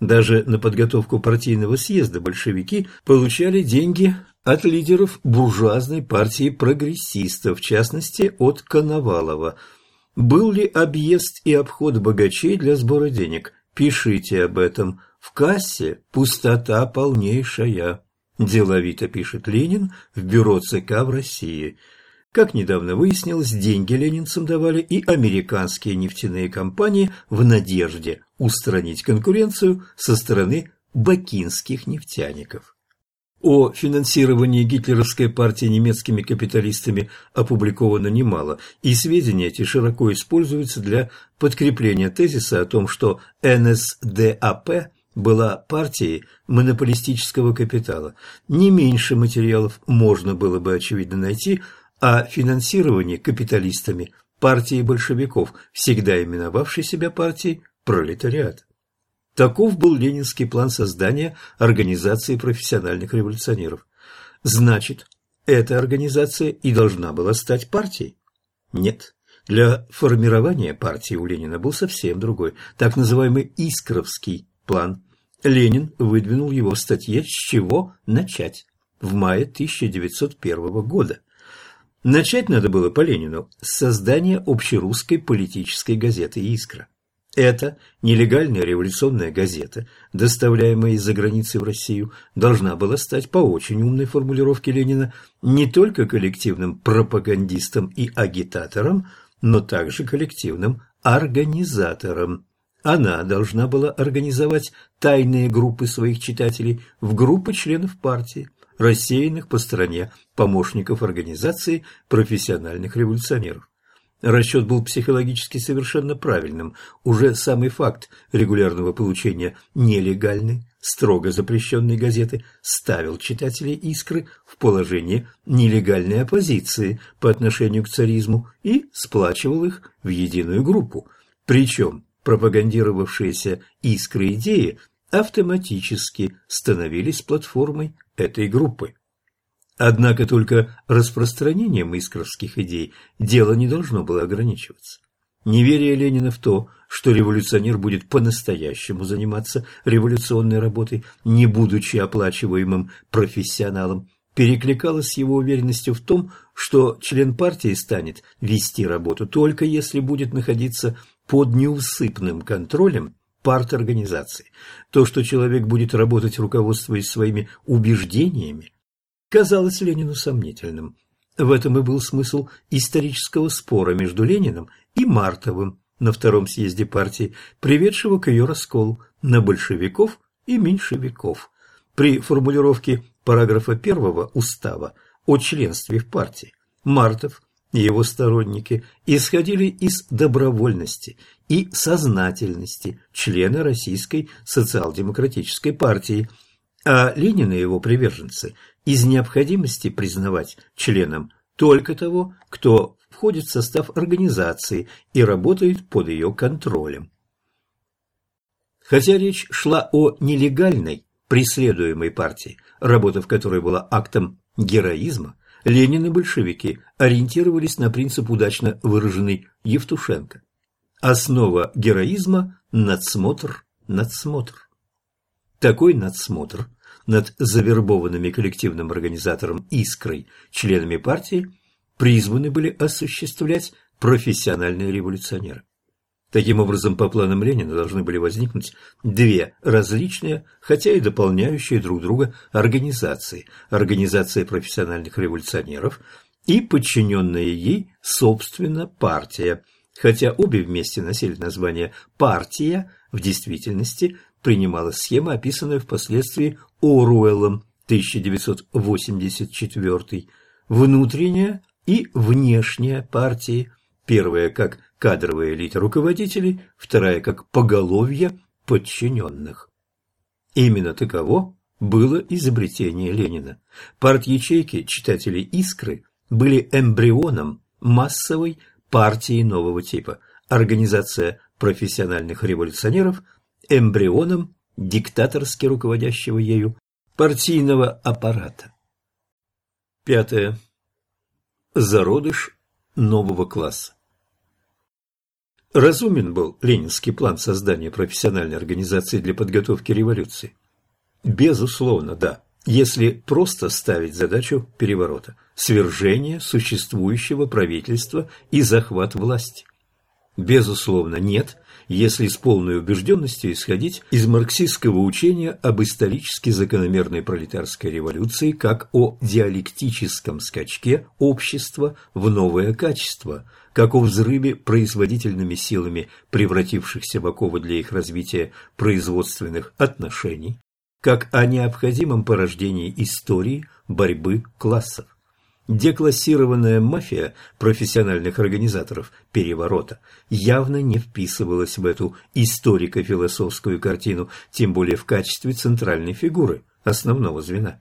Даже на подготовку партийного съезда большевики получали деньги от лидеров буржуазной партии прогрессистов, в частности от Коновалова – был ли объезд и обход богачей для сбора денег? Пишите об этом. В кассе пустота полнейшая. Деловито пишет Ленин в бюро ЦК в России. Как недавно выяснилось, деньги ленинцам давали и американские нефтяные компании в надежде устранить конкуренцию со стороны бакинских нефтяников. О финансировании гитлеровской партии немецкими капиталистами опубликовано немало, и сведения эти широко используются для подкрепления тезиса о том, что НСДАП была партией монополистического капитала. Не меньше материалов можно было бы очевидно найти о финансировании капиталистами партии большевиков, всегда именовавшей себя партией пролетариата. Таков был ленинский план создания организации профессиональных революционеров. Значит, эта организация и должна была стать партией? Нет. Для формирования партии у Ленина был совсем другой, так называемый «Искровский план». Ленин выдвинул его в статье «С чего начать?» в мае 1901 года. Начать надо было по Ленину с создания общерусской политической газеты «Искра». Эта нелегальная революционная газета, доставляемая из-за границы в Россию, должна была стать по очень умной формулировке Ленина не только коллективным пропагандистом и агитатором, но также коллективным организатором. Она должна была организовать тайные группы своих читателей в группы членов партии, рассеянных по стране помощников организации профессиональных революционеров. Расчет был психологически совершенно правильным. Уже самый факт регулярного получения нелегальной, строго запрещенной газеты ставил читателей «Искры» в положение нелегальной оппозиции по отношению к царизму и сплачивал их в единую группу. Причем пропагандировавшиеся «Искры» идеи автоматически становились платформой этой группы. Однако только распространением искровских идей дело не должно было ограничиваться. Неверие Ленина в то, что революционер будет по-настоящему заниматься революционной работой, не будучи оплачиваемым профессионалом, перекликалось с его уверенностью в том, что член партии станет вести работу только если будет находиться под неусыпным контролем парторганизации. То, что человек будет работать, руководствуясь своими убеждениями, казалось Ленину сомнительным. В этом и был смысл исторического спора между Лениным и Мартовым на втором съезде партии, приведшего к ее расколу на большевиков и меньшевиков. При формулировке параграфа первого устава о членстве в партии Мартов и его сторонники исходили из добровольности и сознательности члена Российской социал-демократической партии, а Ленин и его приверженцы – из необходимости признавать членом только того, кто входит в состав организации и работает под ее контролем. Хотя речь шла о нелегальной, преследуемой партии, работа в которой была актом героизма, Ленин и большевики ориентировались на принцип удачно выраженный Евтушенко. Основа героизма – надсмотр, надсмотр. Такой надсмотр – над завербованными коллективным организатором «Искрой» членами партии призваны были осуществлять профессиональные революционеры. Таким образом, по планам Ленина должны были возникнуть две различные, хотя и дополняющие друг друга организации. Организация профессиональных революционеров и подчиненная ей, собственно, партия. Хотя обе вместе носили название «партия», в действительности принималась схема, описанная впоследствии Оруэллом 1984, внутренняя и внешняя партии, первая как кадровая элита руководителей, вторая как поголовье подчиненных. Именно таково было изобретение Ленина. Парт-ячейки читателей «Искры» были эмбрионом массовой партии нового типа, организация профессиональных революционеров – эмбрионом диктаторски руководящего ею партийного аппарата. Пятое. Зародыш нового класса. Разумен был ленинский план создания профессиональной организации для подготовки революции. Безусловно, да, если просто ставить задачу переворота, свержения существующего правительства и захват власти. Безусловно, нет, если с полной убежденностью исходить из марксистского учения об исторически закономерной пролетарской революции как о диалектическом скачке общества в новое качество, как о взрыве производительными силами превратившихся в оковы для их развития производственных отношений, как о необходимом порождении истории борьбы классов. Деклассированная мафия профессиональных организаторов переворота явно не вписывалась в эту историко-философскую картину, тем более в качестве центральной фигуры, основного звена.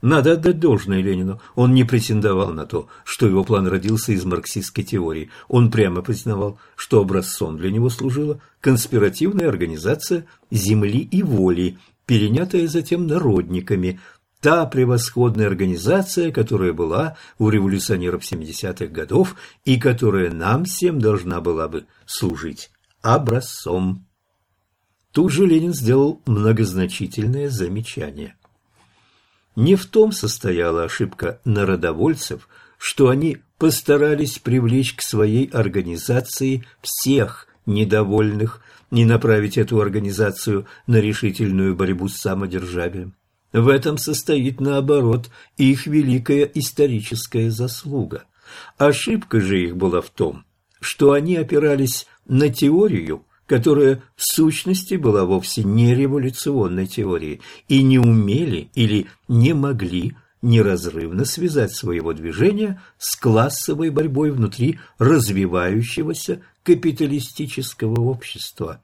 Надо отдать должное Ленину, он не претендовал на то, что его план родился из марксистской теории. Он прямо признавал, что образцом для него служила конспиративная организация земли и воли, перенятая затем народниками – та превосходная организация, которая была у революционеров 70-х годов и которая нам всем должна была бы служить образцом. Тут же Ленин сделал многозначительное замечание. Не в том состояла ошибка народовольцев, что они постарались привлечь к своей организации всех недовольных, не направить эту организацию на решительную борьбу с самодержавием. В этом состоит, наоборот, их великая историческая заслуга. Ошибка же их была в том, что они опирались на теорию, которая в сущности была вовсе не революционной теорией, и не умели или не могли неразрывно связать своего движения с классовой борьбой внутри развивающегося капиталистического общества.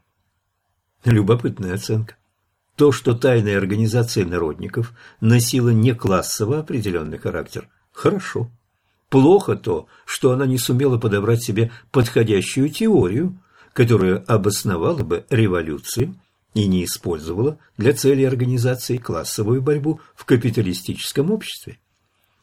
Любопытная оценка. То, что тайная организация народников носила не классово определенный характер, хорошо. Плохо то, что она не сумела подобрать себе подходящую теорию, которая обосновала бы революцию и не использовала для цели организации классовую борьбу в капиталистическом обществе.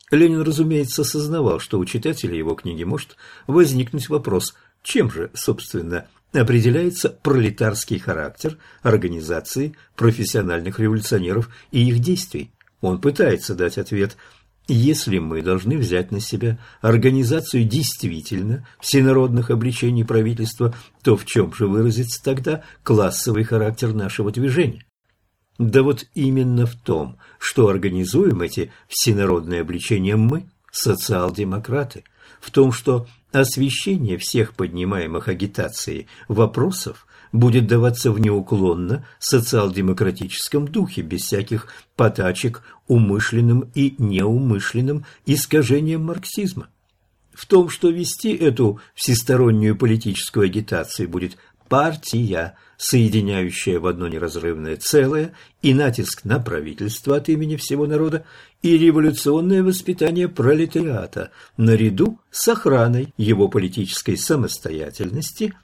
Ленин, разумеется, осознавал, что у читателя его книги может возникнуть вопрос, чем же, собственно, определяется пролетарский характер организации профессиональных революционеров и их действий. Он пытается дать ответ если мы должны взять на себя организацию действительно всенародных обличений правительства, то в чем же выразится тогда классовый характер нашего движения? Да вот именно в том, что организуем эти всенародные обличения мы, социал-демократы, в том, что освещение всех поднимаемых агитацией вопросов будет даваться в неуклонно социал-демократическом духе, без всяких потачек умышленным и неумышленным искажением марксизма. В том, что вести эту всестороннюю политическую агитацию будет партия, соединяющая в одно неразрывное целое и натиск на правительство от имени всего народа, и революционное воспитание пролетариата наряду с охраной его политической самостоятельности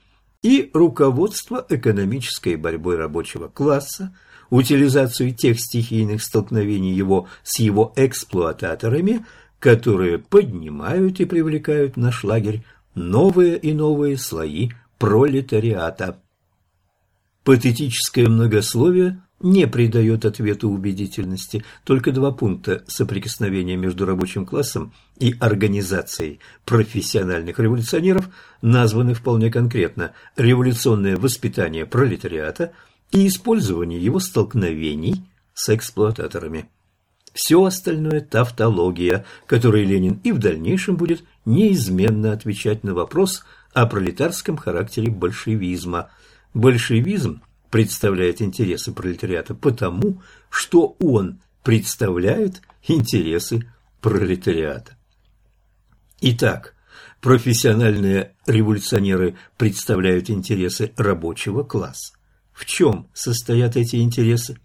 и руководство экономической борьбой рабочего класса, утилизацию тех стихийных столкновений его с его эксплуататорами, которые поднимают и привлекают в наш лагерь новые и новые слои пролетариата. Патетическое многословие не придает ответу убедительности. Только два пункта соприкосновения между рабочим классом и организацией профессиональных революционеров названы вполне конкретно «революционное воспитание пролетариата» и использование его столкновений с эксплуататорами. Все остальное – тавтология, которой Ленин и в дальнейшем будет неизменно отвечать на вопрос – о пролетарском характере большевизма. Большевизм представляет интересы пролетариата потому, что он представляют интересы пролетариата. Итак, профессиональные революционеры представляют интересы рабочего класса. В чем состоят эти интересы?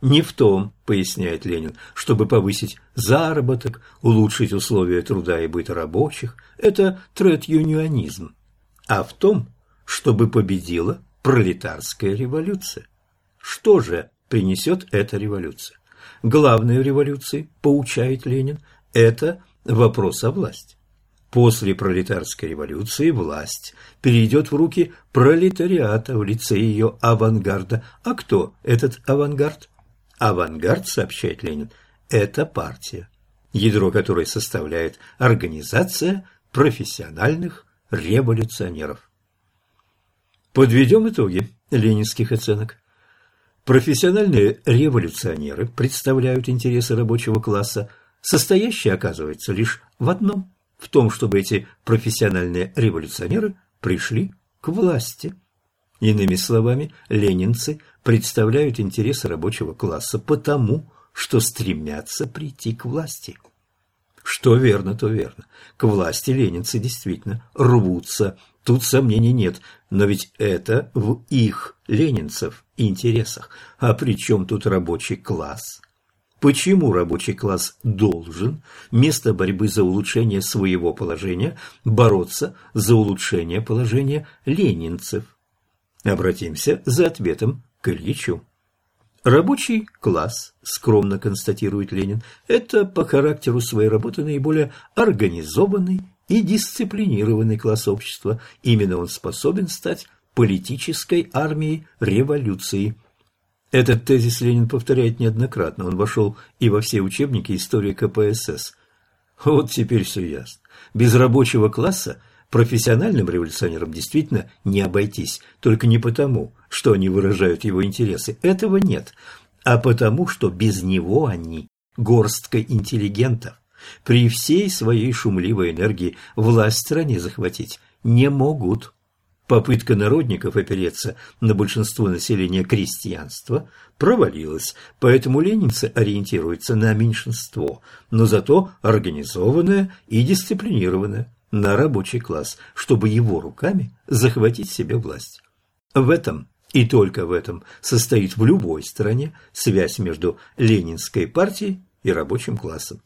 Не в том, поясняет Ленин, чтобы повысить заработок, улучшить условия труда и быта рабочих, это тред-юнионизм, а в том, чтобы победила пролетарская революция. Что же принесет эта революция? Главное в революции, поучает Ленин, это вопрос о власти. После пролетарской революции власть перейдет в руки пролетариата в лице ее авангарда. А кто этот авангард? Авангард, сообщает Ленин, это партия, ядро которой составляет организация профессиональных революционеров. Подведем итоги ленинских оценок. Профессиональные революционеры представляют интересы рабочего класса, состоящие, оказывается, лишь в одном – в том, чтобы эти профессиональные революционеры пришли к власти. Иными словами, ленинцы представляют интересы рабочего класса потому, что стремятся прийти к власти. Что верно, то верно. К власти ленинцы действительно рвутся, тут сомнений нет, но ведь это в их, ленинцев, интересах. А при чем тут рабочий класс? Почему рабочий класс должен, вместо борьбы за улучшение своего положения, бороться за улучшение положения ленинцев? Обратимся за ответом к Ильичу. Рабочий класс, скромно констатирует Ленин, это по характеру своей работы наиболее организованный и дисциплинированный класс общества. Именно он способен стать политической армией революции – этот тезис Ленин повторяет неоднократно, он вошел и во все учебники истории КПСС. Вот теперь все ясно. Без рабочего класса профессиональным революционерам действительно не обойтись, только не потому, что они выражают его интересы, этого нет, а потому, что без него они горстка интеллигентов. При всей своей шумливой энергии власть в стране захватить не могут. Попытка народников опереться на большинство населения крестьянства провалилась, поэтому ленинцы ориентируются на меньшинство, но зато организованное и дисциплинированное, на рабочий класс, чтобы его руками захватить себе власть. В этом и только в этом состоит в любой стране связь между ленинской партией и рабочим классом.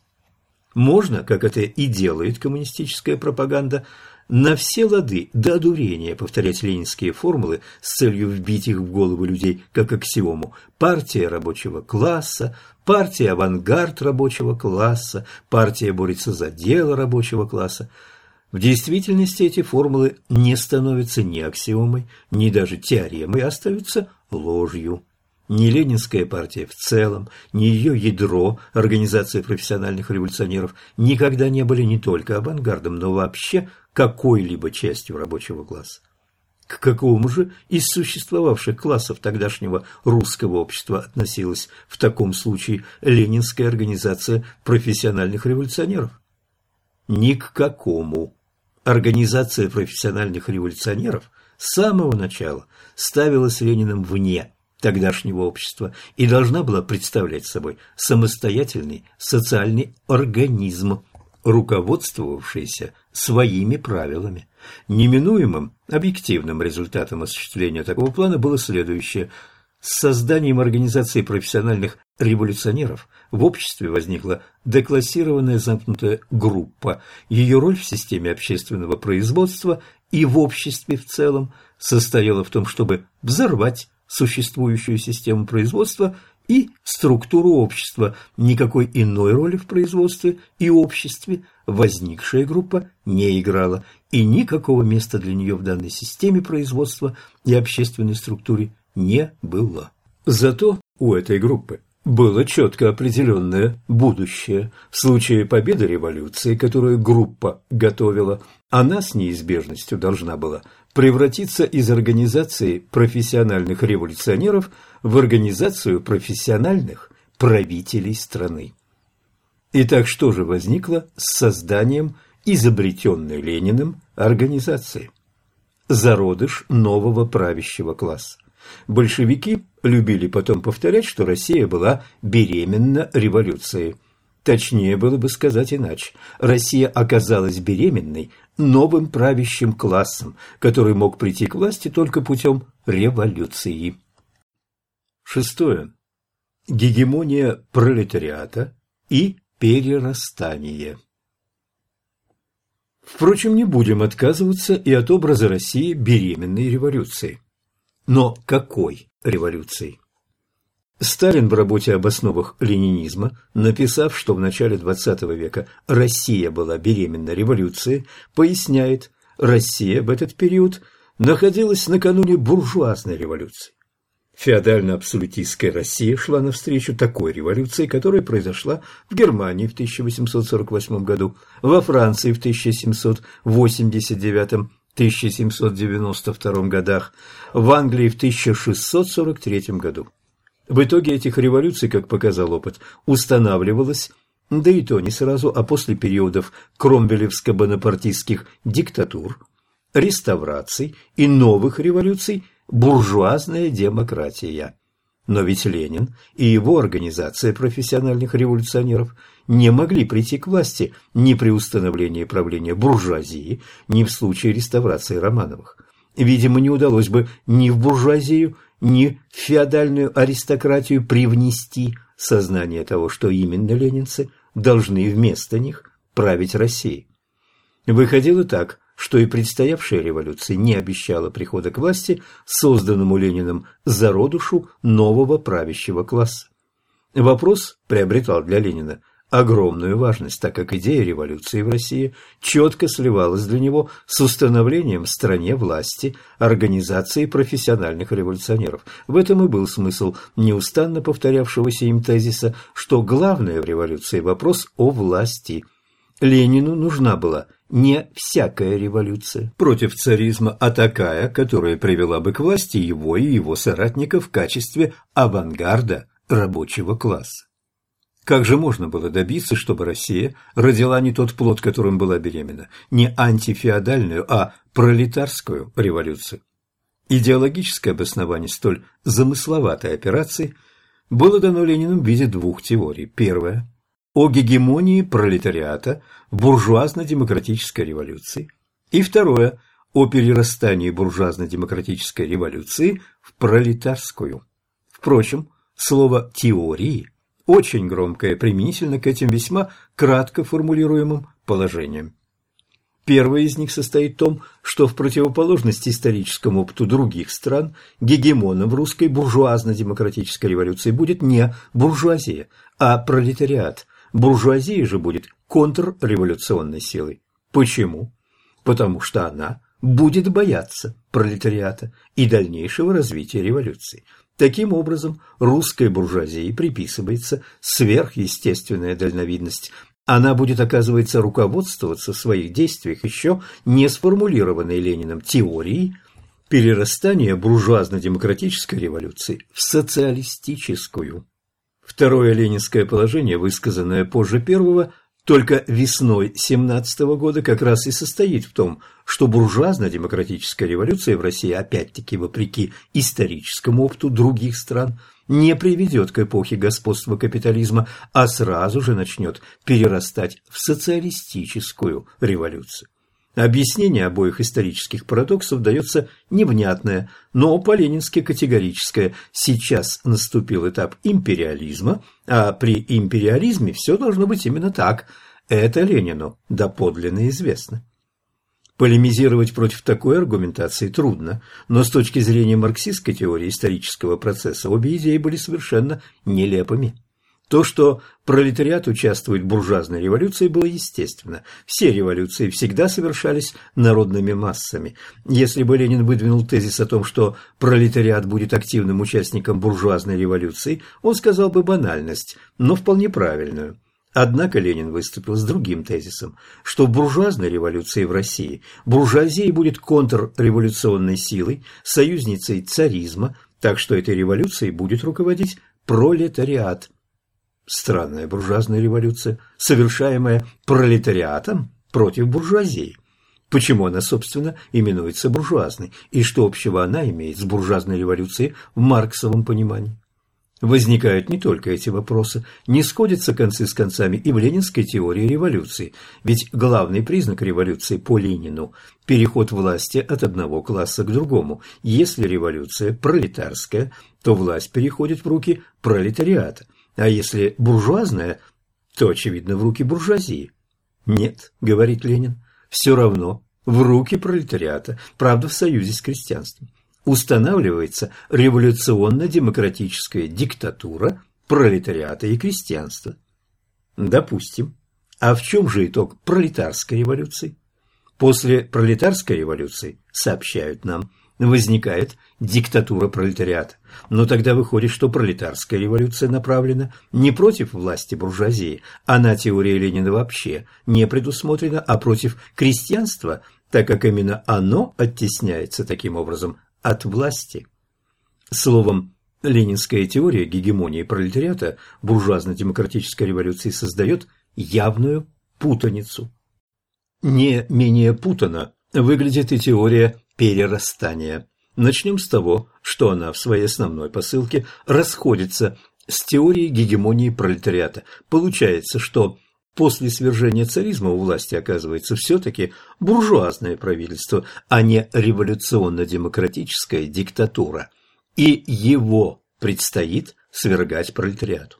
Можно, как это и делает коммунистическая пропаганда, на все лады до одурения повторять ленинские формулы с целью вбить их в головы людей как аксиому. Партия рабочего класса, партия авангард рабочего класса, партия борется за дело рабочего класса. В действительности эти формулы не становятся ни аксиомой, ни даже теоремой, а остаются ложью. Ни Ленинская партия в целом, ни ее ядро, организация профессиональных революционеров, никогда не были не только авангардом, но вообще какой-либо частью рабочего класса. К какому же из существовавших классов тогдашнего русского общества относилась в таком случае Ленинская организация профессиональных революционеров? Ни к какому. Организация профессиональных революционеров с самого начала ставилась Лениным вне тогдашнего общества и должна была представлять собой самостоятельный социальный организм, руководствовавшийся своими правилами. Неминуемым объективным результатом осуществления такого плана было следующее. С созданием организации профессиональных революционеров в обществе возникла деклассированная замкнутая группа. Ее роль в системе общественного производства и в обществе в целом состояла в том, чтобы взорвать существующую систему производства и структуру общества. Никакой иной роли в производстве и обществе возникшая группа не играла, и никакого места для нее в данной системе производства и общественной структуре не было. Зато у этой группы было четко определенное будущее. В случае победы революции, которую группа готовила, она с неизбежностью должна была превратиться из организации профессиональных революционеров в организацию профессиональных правителей страны. Итак, что же возникло с созданием изобретенной Лениным организации? Зародыш нового правящего класса. Большевики любили потом повторять, что Россия была беременна революцией. Точнее было бы сказать иначе. Россия оказалась беременной новым правящим классом, который мог прийти к власти только путем революции. Шестое. Гегемония пролетариата и перерастание. Впрочем, не будем отказываться и от образа России беременной революции. Но какой революции? Сталин в работе об основах ленинизма, написав, что в начале XX века Россия была беременна революцией, поясняет, Россия в этот период находилась накануне буржуазной революции. Феодально-абсолютистская Россия шла навстречу такой революции, которая произошла в Германии в 1848 году, во Франции в 1789-1792 годах, в Англии в 1643 году. В итоге этих революций, как показал опыт, устанавливалось, да и то не сразу, а после периодов кромвелевско-бонапартийских диктатур, реставраций и новых революций буржуазная демократия. Но ведь Ленин и его организация профессиональных революционеров не могли прийти к власти ни при установлении правления буржуазии, ни в случае реставрации Романовых. Видимо, не удалось бы ни в буржуазию, ни в феодальную аристократию привнести сознание того, что именно ленинцы должны вместо них править Россией. Выходило так, что и предстоявшая революция не обещала прихода к власти созданному Лениным зародушу нового правящего класса. Вопрос приобретал для Ленина огромную важность, так как идея революции в России четко сливалась для него с установлением в стране власти организации профессиональных революционеров. В этом и был смысл неустанно повторявшегося им тезиса, что главное в революции вопрос о власти. Ленину нужна была не всякая революция против царизма, а такая, которая привела бы к власти его и его соратников в качестве авангарда рабочего класса. Как же можно было добиться, чтобы Россия родила не тот плод, которым была беременна, не антифеодальную, а пролетарскую революцию? Идеологическое обоснование столь замысловатой операции было дано Лениным в виде двух теорий. Первая – о гегемонии пролетариата в буржуазно-демократической революции. И второе – о перерастании буржуазно-демократической революции в пролетарскую. Впрочем, слово «теории» очень громкое применительно к этим весьма кратко формулируемым положениям. Первое из них состоит в том, что в противоположность историческому опыту других стран гегемоном в русской буржуазно-демократической революции будет не буржуазия, а пролетариат. Буржуазия же будет контрреволюционной силой. Почему? Потому что она будет бояться пролетариата и дальнейшего развития революции – Таким образом, русской буржуазии приписывается сверхъестественная дальновидность. Она будет, оказывается, руководствоваться в своих действиях еще не сформулированной Лениным теорией перерастания буржуазно-демократической революции в социалистическую. Второе ленинское положение, высказанное позже первого, только весной 17 года как раз и состоит в том, что буржуазно-демократическая революция в России, опять-таки вопреки историческому опыту других стран, не приведет к эпохе господства капитализма, а сразу же начнет перерастать в социалистическую революцию. Объяснение обоих исторических парадоксов дается невнятное, но по-ленински категорическое. Сейчас наступил этап империализма, а при империализме все должно быть именно так. Это Ленину доподлинно известно. Полемизировать против такой аргументации трудно, но с точки зрения марксистской теории исторического процесса обе идеи были совершенно нелепыми. То, что пролетариат участвует в буржуазной революции, было естественно. Все революции всегда совершались народными массами. Если бы Ленин выдвинул тезис о том, что пролетариат будет активным участником буржуазной революции, он сказал бы банальность, но вполне правильную. Однако Ленин выступил с другим тезисом, что в буржуазной революции в России буржуазия будет контрреволюционной силой, союзницей царизма, так что этой революцией будет руководить пролетариат – Странная буржуазная революция, совершаемая пролетариатом против буржуазии. Почему она, собственно, именуется буржуазной, и что общего она имеет с буржуазной революцией в марксовом понимании? Возникают не только эти вопросы, не сходятся концы с концами и в ленинской теории революции, ведь главный признак революции по Ленину – переход власти от одного класса к другому. Если революция пролетарская, то власть переходит в руки пролетариата, а если буржуазная, то, очевидно, в руки буржуазии. Нет, говорит Ленин, все равно в руки пролетариата, правда, в союзе с крестьянством устанавливается революционно-демократическая диктатура пролетариата и крестьянства. Допустим. А в чем же итог пролетарской революции? После пролетарской революции, сообщают нам, возникает диктатура пролетариата. Но тогда выходит, что пролетарская революция направлена не против власти буржуазии, она, теория Ленина, вообще не предусмотрена, а против крестьянства, так как именно оно оттесняется таким образом от власти. Словом, ленинская теория гегемонии пролетариата буржуазно-демократической революции создает явную путаницу. Не менее путано выглядит и теория перерастания. Начнем с того, что она в своей основной посылке расходится с теорией гегемонии пролетариата. Получается, что После свержения царизма у власти оказывается все-таки буржуазное правительство, а не революционно-демократическая диктатура. И его предстоит свергать пролетариату.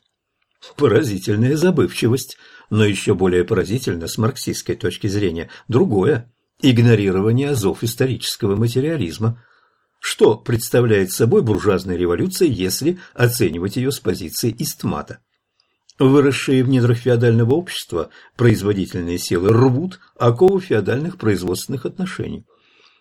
Поразительная забывчивость, но еще более поразительно с марксистской точки зрения другое – игнорирование азов исторического материализма. Что представляет собой буржуазная революция, если оценивать ее с позиции истмата? Выросшие в недрах феодального общества производительные силы рвут оковы феодальных производственных отношений.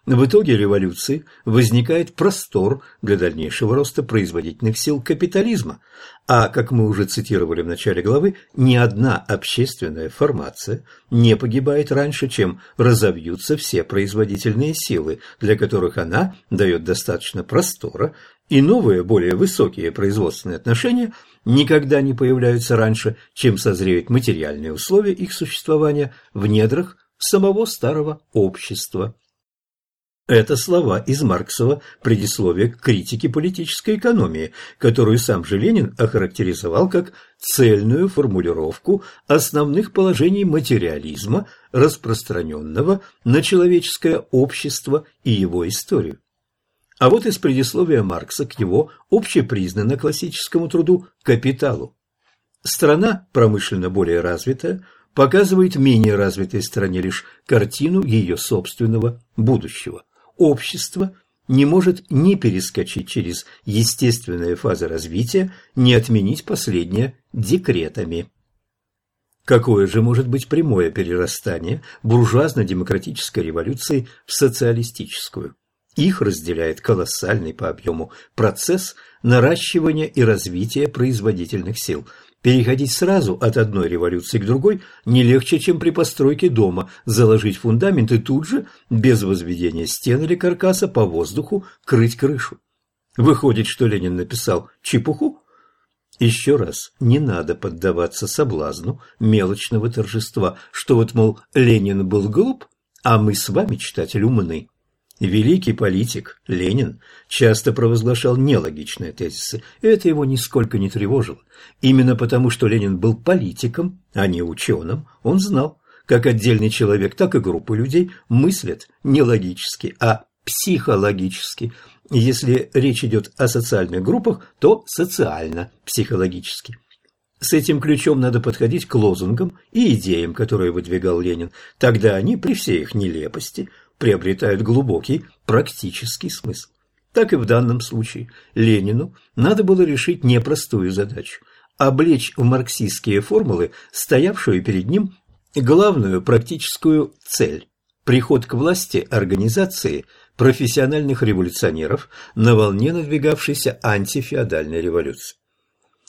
В итоге революции возникает простор для дальнейшего роста производительных сил капитализма, а, как мы уже цитировали в начале главы, ни одна общественная формация не погибает раньше, чем разовьются все производительные силы, для которых она дает достаточно простора, и новые, более высокие производственные отношения никогда не появляются раньше, чем созреют материальные условия их существования в недрах самого старого общества. Это слова из Марксова предисловия к критике политической экономии, которую сам же Ленин охарактеризовал как цельную формулировку основных положений материализма, распространенного на человеческое общество и его историю. А вот из предисловия Маркса к его общепризнанно классическому труду «Капиталу». Страна, промышленно более развитая, показывает менее развитой стране лишь картину ее собственного будущего общество не может ни перескочить через естественные фазы развития, ни отменить последнее декретами. Какое же может быть прямое перерастание буржуазно-демократической революции в социалистическую? Их разделяет колоссальный по объему процесс наращивания и развития производительных сил – Переходить сразу от одной революции к другой не легче, чем при постройке дома, заложить фундамент и тут же, без возведения стен или каркаса, по воздуху крыть крышу. Выходит, что Ленин написал чепуху? Еще раз, не надо поддаваться соблазну мелочного торжества, что вот, мол, Ленин был глуп, а мы с вами, читатель, умны. Великий политик Ленин часто провозглашал нелогичные тезисы, и это его нисколько не тревожило. Именно потому, что Ленин был политиком, а не ученым, он знал, как отдельный человек, так и группы людей мыслят не логически, а психологически. Если речь идет о социальных группах, то социально-психологически. С этим ключом надо подходить к лозунгам и идеям, которые выдвигал Ленин. Тогда они, при всей их нелепости, приобретают глубокий практический смысл. Так и в данном случае Ленину надо было решить непростую задачу – облечь в марксистские формулы стоявшую перед ним главную практическую цель – приход к власти организации профессиональных революционеров на волне надвигавшейся антифеодальной революции.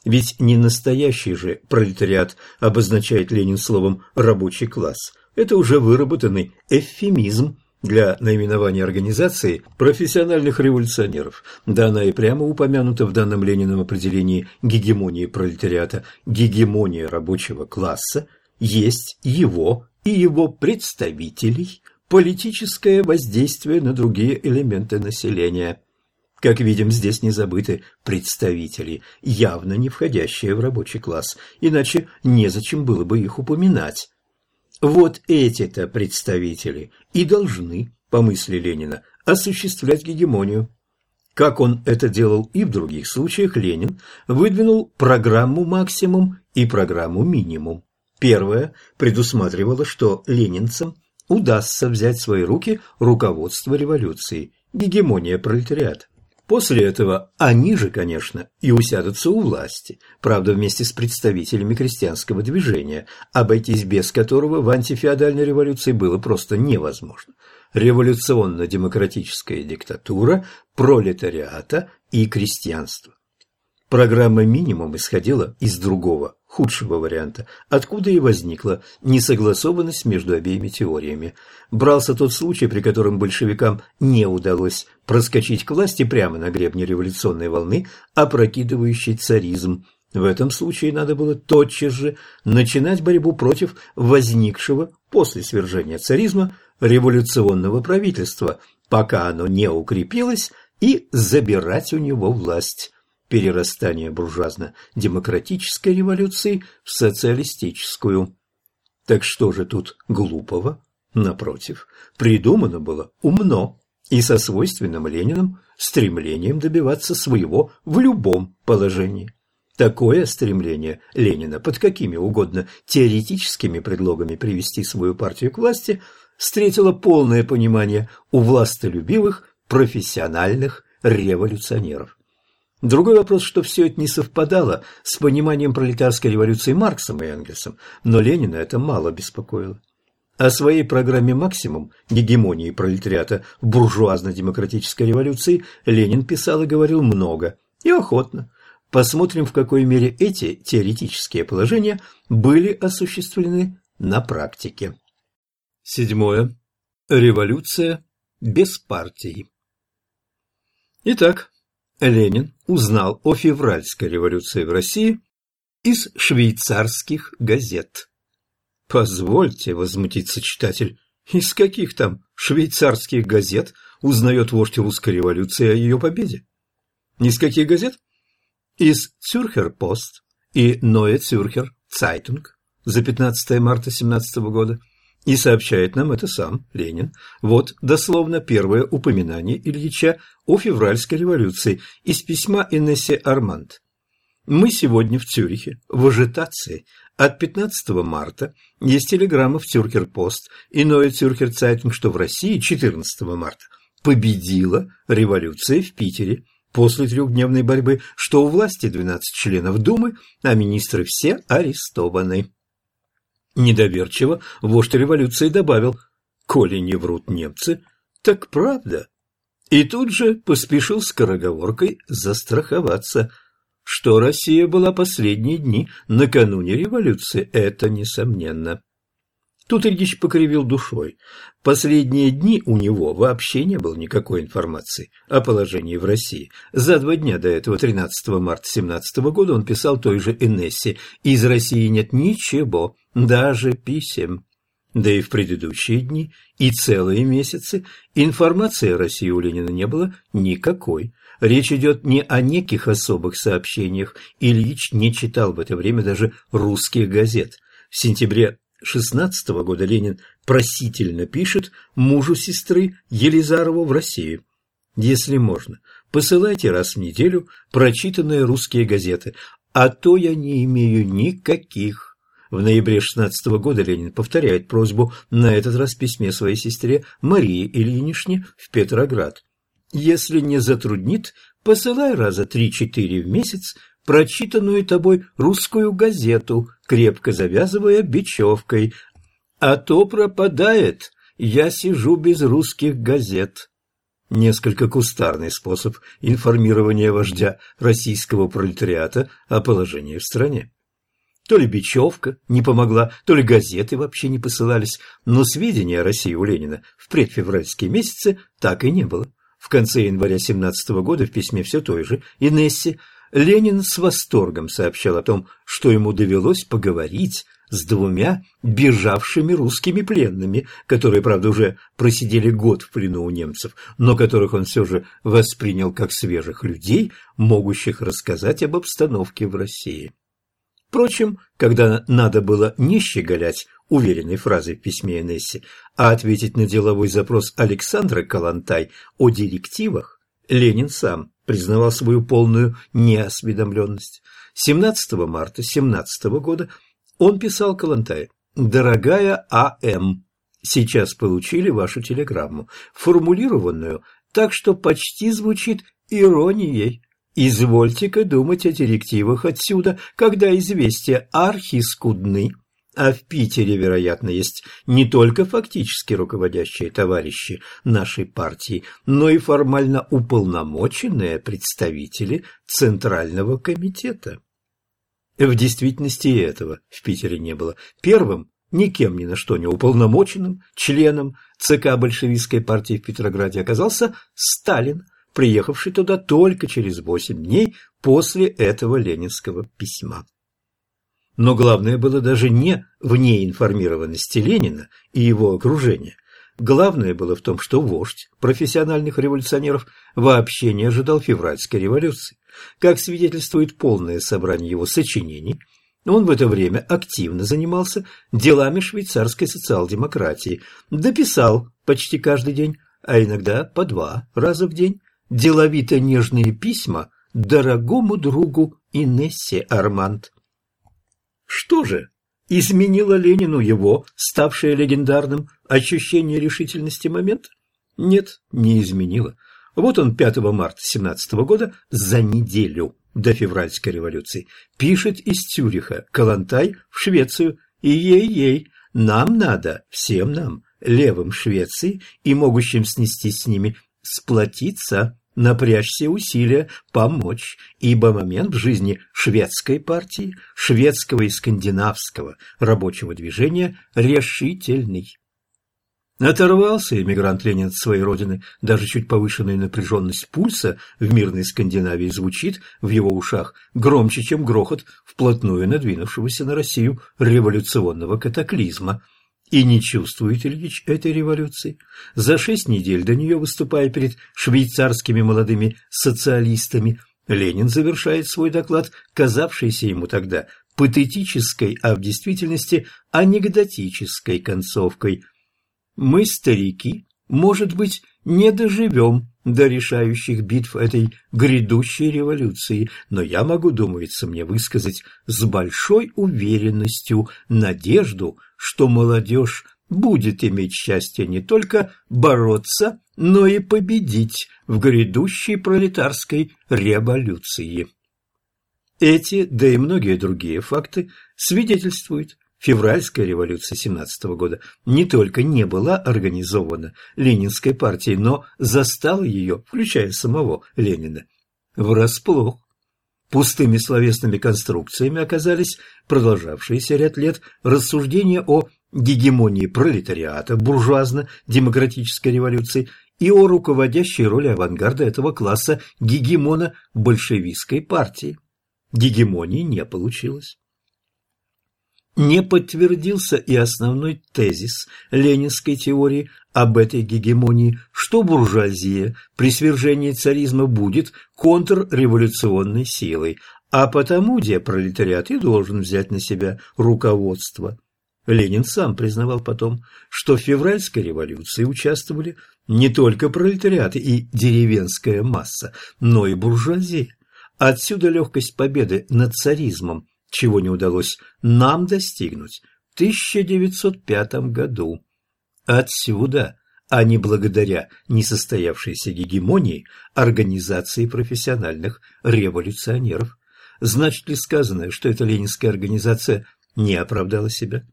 Ведь не настоящий же пролетариат обозначает Ленин словом «рабочий класс», это уже выработанный эвфемизм для наименования организации профессиональных революционеров. Да она и прямо упомянута в данном Лениным определении гегемонии пролетариата. Гегемония рабочего класса есть его и его представителей политическое воздействие на другие элементы населения. Как видим, здесь не забыты представители, явно не входящие в рабочий класс, иначе незачем было бы их упоминать. Вот эти-то представители и должны, по мысли Ленина, осуществлять гегемонию. Как он это делал и в других случаях, Ленин выдвинул программу «Максимум» и программу «Минимум». Первая предусматривала, что ленинцам удастся взять в свои руки руководство революцией, гегемония пролетариата. После этого они же, конечно, и усядутся у власти, правда, вместе с представителями крестьянского движения, обойтись без которого в антифеодальной революции было просто невозможно. Революционно-демократическая диктатура пролетариата и крестьянства. Программа «Минимум» исходила из другого, худшего варианта, откуда и возникла несогласованность между обеими теориями. Брался тот случай, при котором большевикам не удалось проскочить к власти прямо на гребне революционной волны, опрокидывающей царизм. В этом случае надо было тотчас же начинать борьбу против возникшего после свержения царизма революционного правительства, пока оно не укрепилось, и забирать у него власть перерастания буржуазно-демократической революции в социалистическую. Так что же тут глупого? Напротив, придумано было умно и со свойственным Лениным стремлением добиваться своего в любом положении. Такое стремление Ленина под какими угодно теоретическими предлогами привести свою партию к власти встретило полное понимание у властолюбивых профессиональных революционеров. Другой вопрос, что все это не совпадало с пониманием пролетарской революции Марксом и Энгельсом, но Ленина это мало беспокоило. О своей программе «Максимум» гегемонии пролетариата в буржуазно-демократической революции Ленин писал и говорил много и охотно. Посмотрим, в какой мере эти теоретические положения были осуществлены на практике. Седьмое. Революция без партии. Итак, Ленин узнал о февральской революции в России из швейцарских газет. Позвольте возмутиться читатель, из каких там швейцарских газет узнает вождь русской революции о ее победе? Из каких газет? Из Zürcher Post и Neue Zürcher Zeitung за 15 марта 17 года – и сообщает нам это сам Ленин. Вот дословно первое упоминание Ильича о февральской революции из письма Инессе Арманд. Мы сегодня в Цюрихе, в ажитации. От 15 марта есть телеграмма в Zürcher Post и Neue Zürcher Zeitung, что в России 14 марта победила революция в Питере после трехдневной борьбы, что у власти 12 членов Думы, а министры все арестованы. Недоверчиво вождь революции добавил «Коли не врут немцы, так правда». И тут же поспешил скороговоркой застраховаться. Что Россия была последние дни накануне революции, это несомненно. Тут Ильич покривил душой. Последние дни у него вообще не было никакой информации о положении в России. За два дня до этого, 13 марта 17 года, он писал той же Энессе «Из России нет ничего, даже писем». Да и в предыдущие дни и целые месяцы информации о России у Ленина не было никакой. Речь идет не о неких особых сообщениях. Ильич не читал в это время даже русских газет. В сентябре 16 -го года Ленин просительно пишет мужу сестры Елизарову в Россию. Если можно, посылайте раз в неделю прочитанные русские газеты, а то я не имею никаких. В ноябре 16 -го года Ленин повторяет просьбу на этот раз в письме своей сестре Марии Ильинишне в Петроград. Если не затруднит, посылай раза три-четыре в месяц прочитанную тобой русскую газету, крепко завязывая бечевкой. А то пропадает, я сижу без русских газет. Несколько кустарный способ информирования вождя российского пролетариата о положении в стране. То ли бечевка не помогла, то ли газеты вообще не посылались, но сведения о России у Ленина в предфевральские месяцы так и не было. В конце января 17 года в письме все той же Инессе Ленин с восторгом сообщал о том, что ему довелось поговорить с двумя бежавшими русскими пленными, которые, правда, уже просидели год в плену у немцев, но которых он все же воспринял как свежих людей, могущих рассказать об обстановке в России. Впрочем, когда надо было не щеголять уверенной фразой в письме Энесси, а ответить на деловой запрос Александра Калантай о директивах, Ленин сам признавал свою полную неосведомленность. 17 марта 17 года он писал Калантай «Дорогая А.М., сейчас получили вашу телеграмму, формулированную так, что почти звучит иронией. Извольте-ка думать о директивах отсюда, когда известия архискудны. А в Питере, вероятно, есть не только фактически руководящие товарищи нашей партии, но и формально уполномоченные представители Центрального комитета. В действительности и этого в Питере не было. Первым, никем ни на что не уполномоченным членом ЦК большевистской партии в Петрограде оказался Сталин, приехавший туда только через восемь дней после этого ленинского письма. Но главное было даже не в неинформированности Ленина и его окружения. Главное было в том, что вождь профессиональных революционеров вообще не ожидал февральской революции. Как свидетельствует полное собрание его сочинений, он в это время активно занимался делами швейцарской социал-демократии, дописал почти каждый день, а иногда по два раза в день, деловито нежные письма дорогому другу Инессе Арманд. Что же, изменило Ленину его, ставшее легендарным, ощущение решительности момента? Нет, не изменило. Вот он 5 марта 17 года, за неделю до февральской революции, пишет из Цюриха Калантай в Швецию, и ей-ей, нам надо, всем нам, левым Швеции и могущим снестись с ними, сплотиться напрячь все усилия помочь, ибо момент в жизни шведской партии, шведского и скандинавского рабочего движения решительный. Оторвался эмигрант Ленин от своей родины, даже чуть повышенная напряженность пульса в мирной Скандинавии звучит в его ушах громче, чем грохот вплотную надвинувшегося на Россию революционного катаклизма – и не чувствует Ильич этой революции. За шесть недель до нее, выступая перед швейцарскими молодыми социалистами, Ленин завершает свой доклад, казавшийся ему тогда патетической, а в действительности анекдотической концовкой. «Мы, старики, может быть, не доживем до решающих битв этой грядущей революции, но я могу, думается мне, высказать с большой уверенностью надежду, что молодежь будет иметь счастье не только бороться, но и победить в грядущей пролетарской революции. Эти, да и многие другие факты свидетельствуют, февральская революция 17 года не только не была организована Ленинской партией, но застала ее, включая самого Ленина, врасплох. Пустыми словесными конструкциями оказались продолжавшиеся ряд лет рассуждения о гегемонии пролетариата, буржуазно-демократической революции и о руководящей роли авангарда этого класса гегемона большевистской партии. Гегемонии не получилось. Не подтвердился и основной тезис ленинской теории об этой гегемонии, что буржуазия при свержении царизма будет контрреволюционной силой, а потому где пролетариат и должен взять на себя руководство. Ленин сам признавал потом, что в февральской революции участвовали не только пролетариат и деревенская масса, но и буржуазия. Отсюда легкость победы над царизмом, чего не удалось нам достигнуть в 1905 году. Отсюда, а не благодаря несостоявшейся гегемонии организации профессиональных революционеров. Значит ли сказанное, что эта ленинская организация не оправдала себя?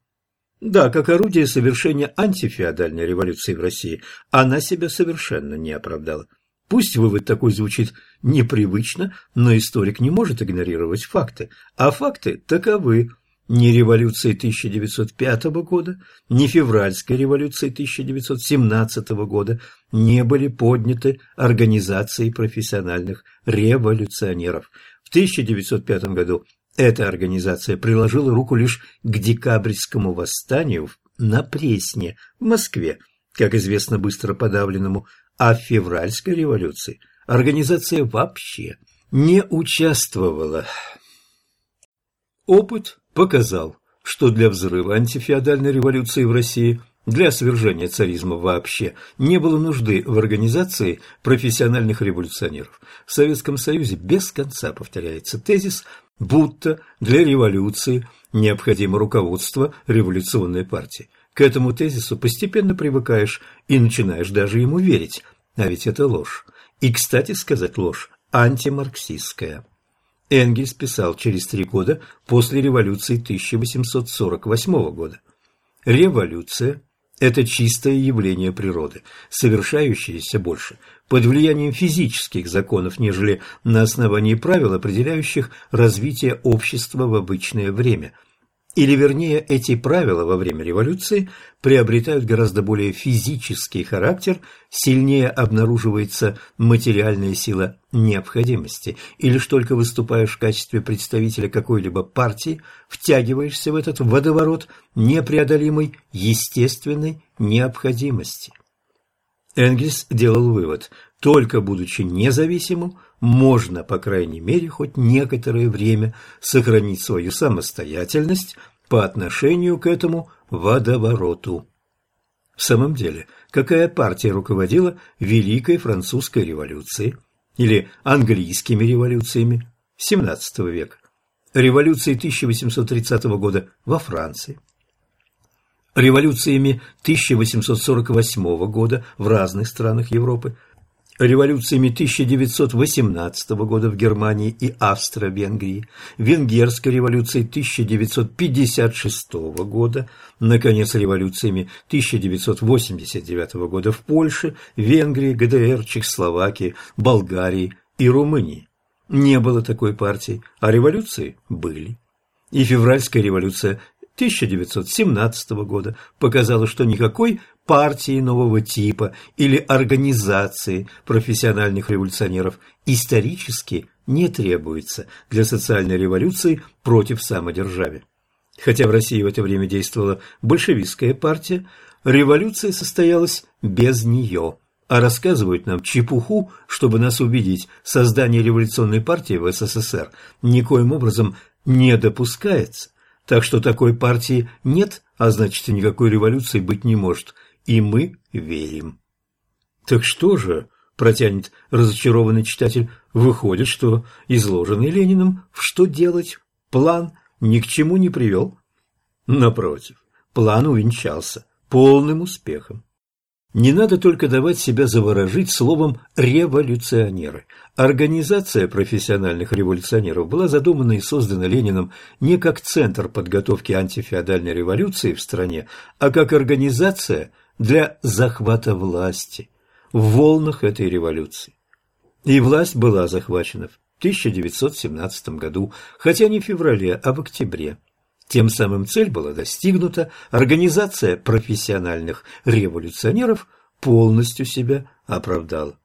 Да, как орудие совершения антифеодальной революции в России, она себя совершенно не оправдала. Пусть вывод такой звучит непривычно, но историк не может игнорировать факты, а факты таковы. Ни революции 1905 года, ни февральской революции 1917 года не были подняты организацией профессиональных революционеров. В 1905 году Эта организация приложила руку лишь к декабрьскому восстанию на Пресне в Москве, как известно, быстро подавленному, а в февральской революции организация вообще не участвовала. Опыт показал, что для взрыва антифеодальной революции в России для свержения царизма вообще не было нужды в организации профессиональных революционеров. В Советском Союзе без конца повторяется тезис, будто для революции необходимо руководство революционной партии. К этому тезису постепенно привыкаешь и начинаешь даже ему верить, а ведь это ложь. И, кстати сказать, ложь антимарксистская. Энгельс писал через три года после революции 1848 года. Революция это чистое явление природы, совершающееся больше под влиянием физических законов, нежели на основании правил, определяющих развитие общества в обычное время – или вернее, эти правила во время революции приобретают гораздо более физический характер, сильнее обнаруживается материальная сила необходимости, и лишь только выступаешь в качестве представителя какой-либо партии, втягиваешься в этот водоворот непреодолимой естественной необходимости. Энгельс делал вывод, только будучи независимым, можно, по крайней мере, хоть некоторое время сохранить свою самостоятельность по отношению к этому водовороту. В самом деле, какая партия руководила Великой Французской революцией или английскими революциями XVII века, революцией 1830 года во Франции, революциями 1848 года в разных странах Европы, революциями 1918 года в Германии и Австро-Венгрии, Венгерской революцией 1956 года, наконец, революциями 1989 года в Польше, Венгрии, ГДР, Чехословакии, Болгарии и Румынии. Не было такой партии, а революции были. И февральская революция 1917 года показала, что никакой партии нового типа или организации профессиональных революционеров исторически не требуется для социальной революции против самодержавия. Хотя в России в это время действовала большевистская партия, революция состоялась без нее. А рассказывают нам чепуху, чтобы нас убедить, создание революционной партии в СССР никоим образом не допускается. Так что такой партии нет, а значит и никакой революции быть не может – и мы верим. Так что же, протянет разочарованный читатель, выходит, что изложенный Лениным в что делать план ни к чему не привел? Напротив, план увенчался полным успехом. Не надо только давать себя заворожить словом «революционеры». Организация профессиональных революционеров была задумана и создана Лениным не как центр подготовки антифеодальной революции в стране, а как организация для захвата власти в волнах этой революции. И власть была захвачена в 1917 году, хотя не в феврале, а в октябре. Тем самым цель была достигнута, организация профессиональных революционеров полностью себя оправдала.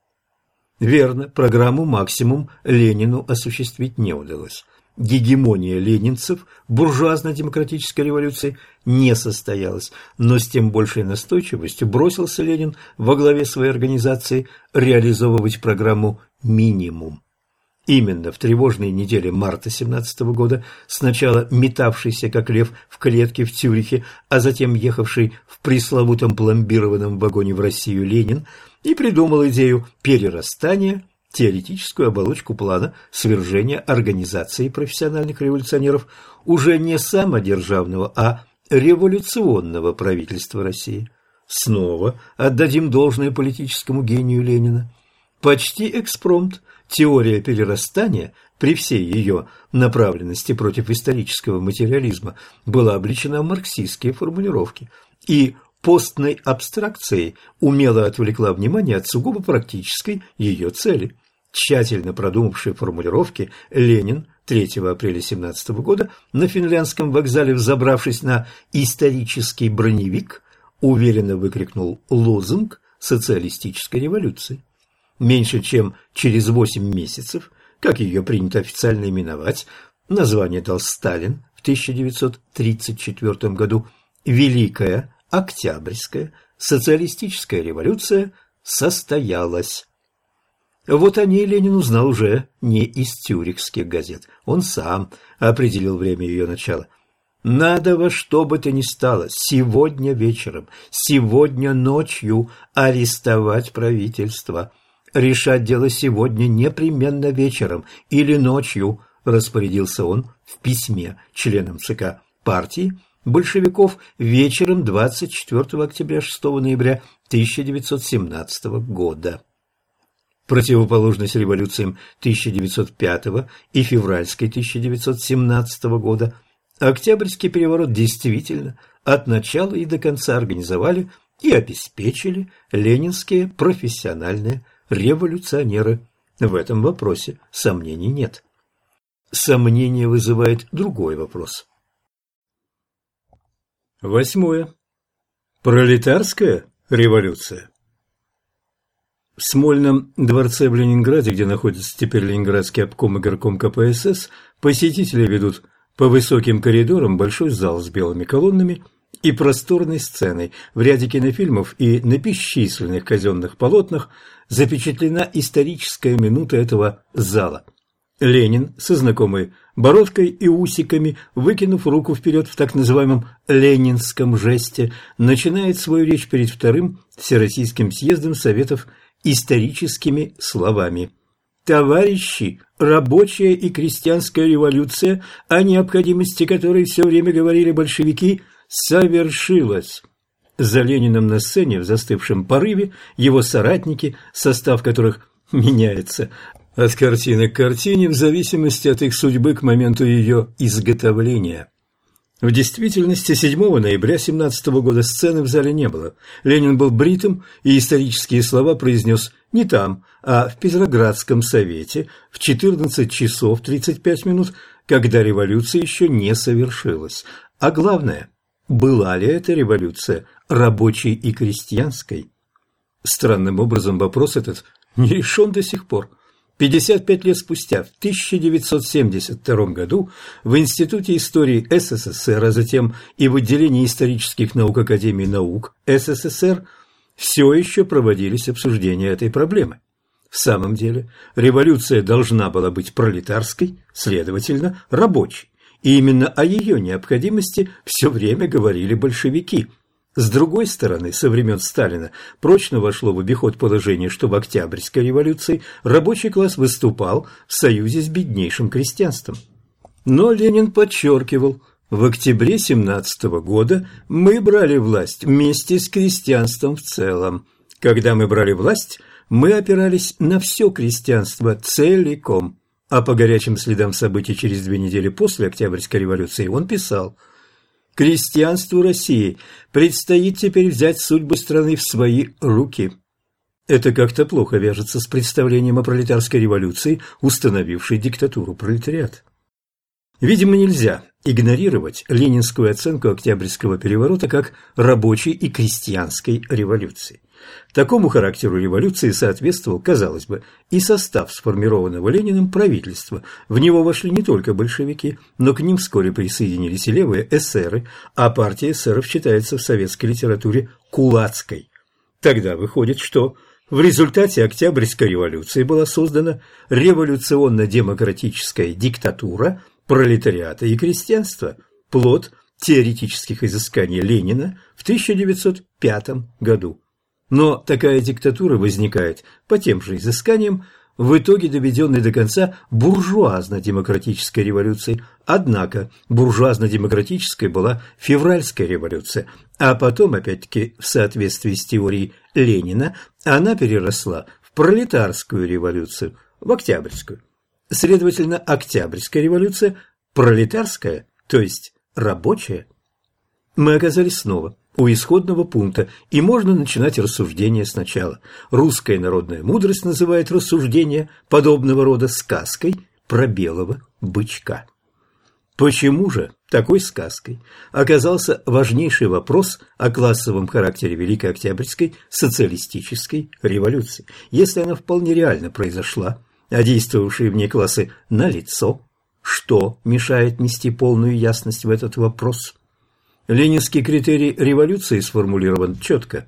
Верно, программу «Максимум» Ленину осуществить не удалось гегемония ленинцев буржуазно-демократической революции не состоялась, но с тем большей настойчивостью бросился Ленин во главе своей организации реализовывать программу «Минимум». Именно в тревожные недели марта 17 года, сначала метавшийся как лев в клетке в Цюрихе, а затем ехавший в пресловутом пломбированном вагоне в Россию Ленин, и придумал идею перерастания – теоретическую оболочку плана свержения организации профессиональных революционеров уже не самодержавного, а революционного правительства России. Снова отдадим должное политическому гению Ленина. Почти экспромт теория перерастания при всей ее направленности против исторического материализма была обличена в марксистские формулировки и постной абстракцией умело отвлекла внимание от сугубо практической ее цели – тщательно продумавший формулировки, Ленин 3 апреля 17 года на финляндском вокзале, взобравшись на исторический броневик, уверенно выкрикнул лозунг социалистической революции. Меньше чем через 8 месяцев, как ее принято официально именовать, название дал Сталин в 1934 году, Великая Октябрьская социалистическая революция состоялась. Вот о ней Ленин узнал уже не из тюрихских газет. Он сам определил время ее начала. Надо во что бы то ни стало, сегодня вечером, сегодня ночью арестовать правительство. Решать дело сегодня непременно вечером или ночью, распорядился он в письме членам ЦК партии большевиков вечером 24 октября 6 ноября 1917 года. Противоположность революциям 1905 и февральской 1917 года, Октябрьский переворот действительно от начала и до конца организовали и обеспечили ленинские профессиональные революционеры. В этом вопросе сомнений нет. Сомнение вызывает другой вопрос. Восьмое. Пролетарская революция. В Смольном дворце в Ленинграде, где находится теперь Ленинградский обком и горком КПСС, посетители ведут по высоким коридорам большой зал с белыми колоннами и просторной сценой. В ряде кинофильмов и на бесчисленных казенных полотнах запечатлена историческая минута этого зала. Ленин со знакомой бородкой и усиками, выкинув руку вперед в так называемом «ленинском жесте», начинает свою речь перед вторым Всероссийским съездом Советов историческими словами. Товарищи, рабочая и крестьянская революция, о необходимости которой все время говорили большевики, совершилась. За Лениным на сцене в застывшем порыве его соратники, состав которых меняется от картины к картине в зависимости от их судьбы к моменту ее изготовления. В действительности 7 ноября 17 года сцены в зале не было. Ленин был бритым и исторические слова произнес не там, а в Петроградском совете в 14 часов 35 минут, когда революция еще не совершилась. А главное, была ли эта революция рабочей и крестьянской? Странным образом вопрос этот не решен до сих пор. 55 лет спустя, в 1972 году, в Институте истории СССР, а затем и в отделении исторических наук Академии наук СССР, все еще проводились обсуждения этой проблемы. В самом деле, революция должна была быть пролетарской, следовательно, рабочей, и именно о ее необходимости все время говорили большевики – с другой стороны, со времен Сталина прочно вошло в обиход положение, что в Октябрьской революции рабочий класс выступал в союзе с беднейшим крестьянством. Но Ленин подчеркивал, в октябре 17 года мы брали власть вместе с крестьянством в целом. Когда мы брали власть, мы опирались на все крестьянство целиком. А по горячим следам событий через две недели после Октябрьской революции он писал – Крестьянству России предстоит теперь взять судьбу страны в свои руки. Это как-то плохо вяжется с представлением о пролетарской революции, установившей диктатуру пролетариата. Видимо, нельзя игнорировать ленинскую оценку Октябрьского переворота как рабочей и крестьянской революции. Такому характеру революции соответствовал, казалось бы, и состав сформированного Лениным правительства. В него вошли не только большевики, но к ним вскоре присоединились левые эсеры, а партия эсеров считается в советской литературе кулацкой. Тогда выходит, что в результате Октябрьской революции была создана революционно-демократическая диктатура пролетариата и крестьянства, плод теоретических изысканий Ленина в 1905 году. Но такая диктатура возникает по тем же изысканиям, в итоге доведенной до конца буржуазно-демократической революцией. Однако буржуазно-демократической была февральская революция, а потом, опять-таки, в соответствии с теорией Ленина, она переросла в пролетарскую революцию, в октябрьскую. Следовательно, октябрьская революция пролетарская, то есть рабочая. Мы оказались снова у исходного пункта, и можно начинать рассуждение сначала. Русская народная мудрость называет рассуждение подобного рода сказкой про белого бычка. Почему же такой сказкой оказался важнейший вопрос о классовом характере Великой Октябрьской социалистической революции? Если она вполне реально произошла, а действовавшие в ней классы налицо, что мешает нести полную ясность в этот вопрос? Ленинский критерий революции сформулирован четко.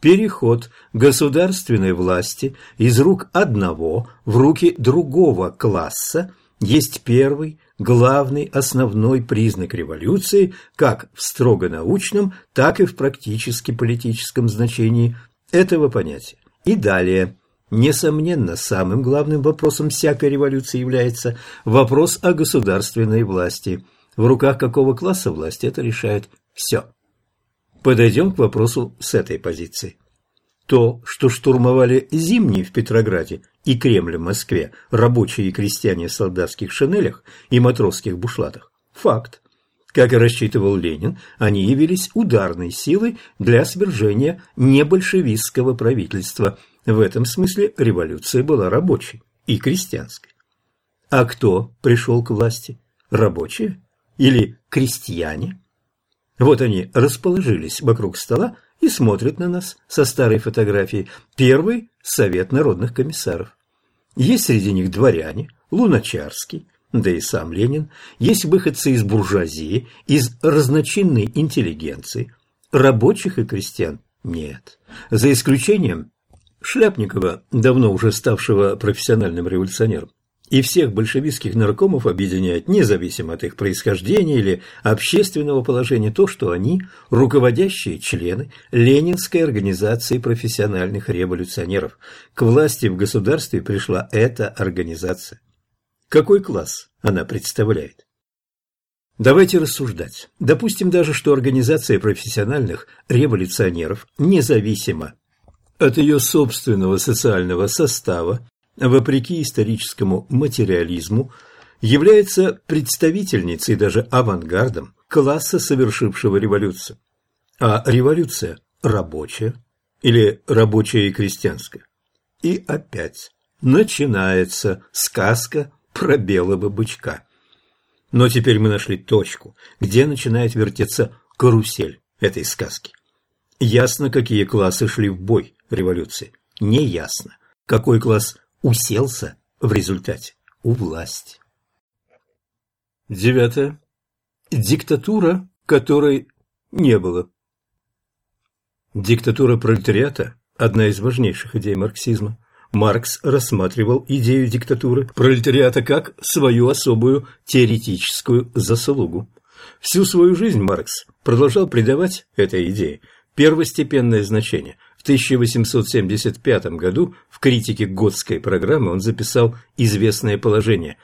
Переход государственной власти из рук одного в руки другого класса есть первый, главный, основной признак революции как в строго научном, так и в практически политическом значении этого понятия. И далее. Несомненно, самым главным вопросом всякой революции является вопрос о государственной власти. В руках какого класса власти это решает все. Подойдем к вопросу с этой позиции. То, что штурмовали Зимний в Петрограде и Кремль в Москве рабочие и крестьяне в солдатских шинелях и матросских бушлатах – факт. Как и рассчитывал Ленин, они явились ударной силой для свержения небольшевистского правительства. В этом смысле революция была рабочей и крестьянской. А кто пришел к власти? Рабочие или крестьяне? Вот они расположились вокруг стола и смотрят на нас со старой фотографией. Первый – Совет народных комиссаров. Есть среди них дворяне, Луначарский, да и сам Ленин, есть выходцы из буржуазии, из разночинной интеллигенции, рабочих и крестьян нет, за исключением Шляпникова, давно уже ставшего профессиональным революционером и всех большевистских наркомов объединяет, независимо от их происхождения или общественного положения, то, что они – руководящие члены Ленинской организации профессиональных революционеров. К власти в государстве пришла эта организация. Какой класс она представляет? Давайте рассуждать. Допустим даже, что организация профессиональных революционеров, независимо от ее собственного социального состава, вопреки историческому материализму, является представительницей даже авангардом класса, совершившего революцию. А революция рабочая или рабочая и крестьянская. И опять начинается сказка про белого бычка. Но теперь мы нашли точку, где начинает вертеться карусель этой сказки. Ясно, какие классы шли в бой революции. Не ясно, какой класс уселся в результате у власти. Девятое. Диктатура, которой не было. Диктатура пролетариата – одна из важнейших идей марксизма. Маркс рассматривал идею диктатуры пролетариата как свою особую теоретическую заслугу. Всю свою жизнь Маркс продолжал придавать этой идее первостепенное значение – 1875 году в критике Готской программы он записал известное положение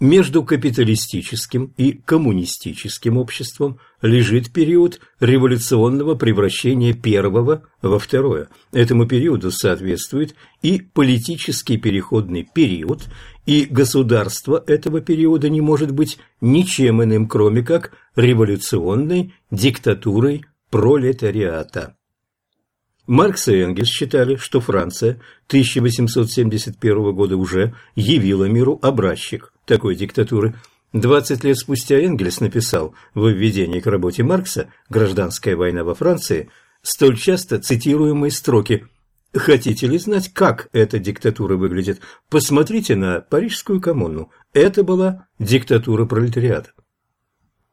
«Между капиталистическим и коммунистическим обществом лежит период революционного превращения первого во второе. Этому периоду соответствует и политический переходный период, и государство этого периода не может быть ничем иным, кроме как революционной диктатурой пролетариата. Маркс и Энгельс считали, что Франция 1871 года уже явила миру образчик такой диктатуры. 20 лет спустя Энгельс написал в введении к работе Маркса «Гражданская война во Франции» столь часто цитируемые строки Хотите ли знать, как эта диктатура выглядит? Посмотрите на Парижскую коммуну. Это была диктатура пролетариата.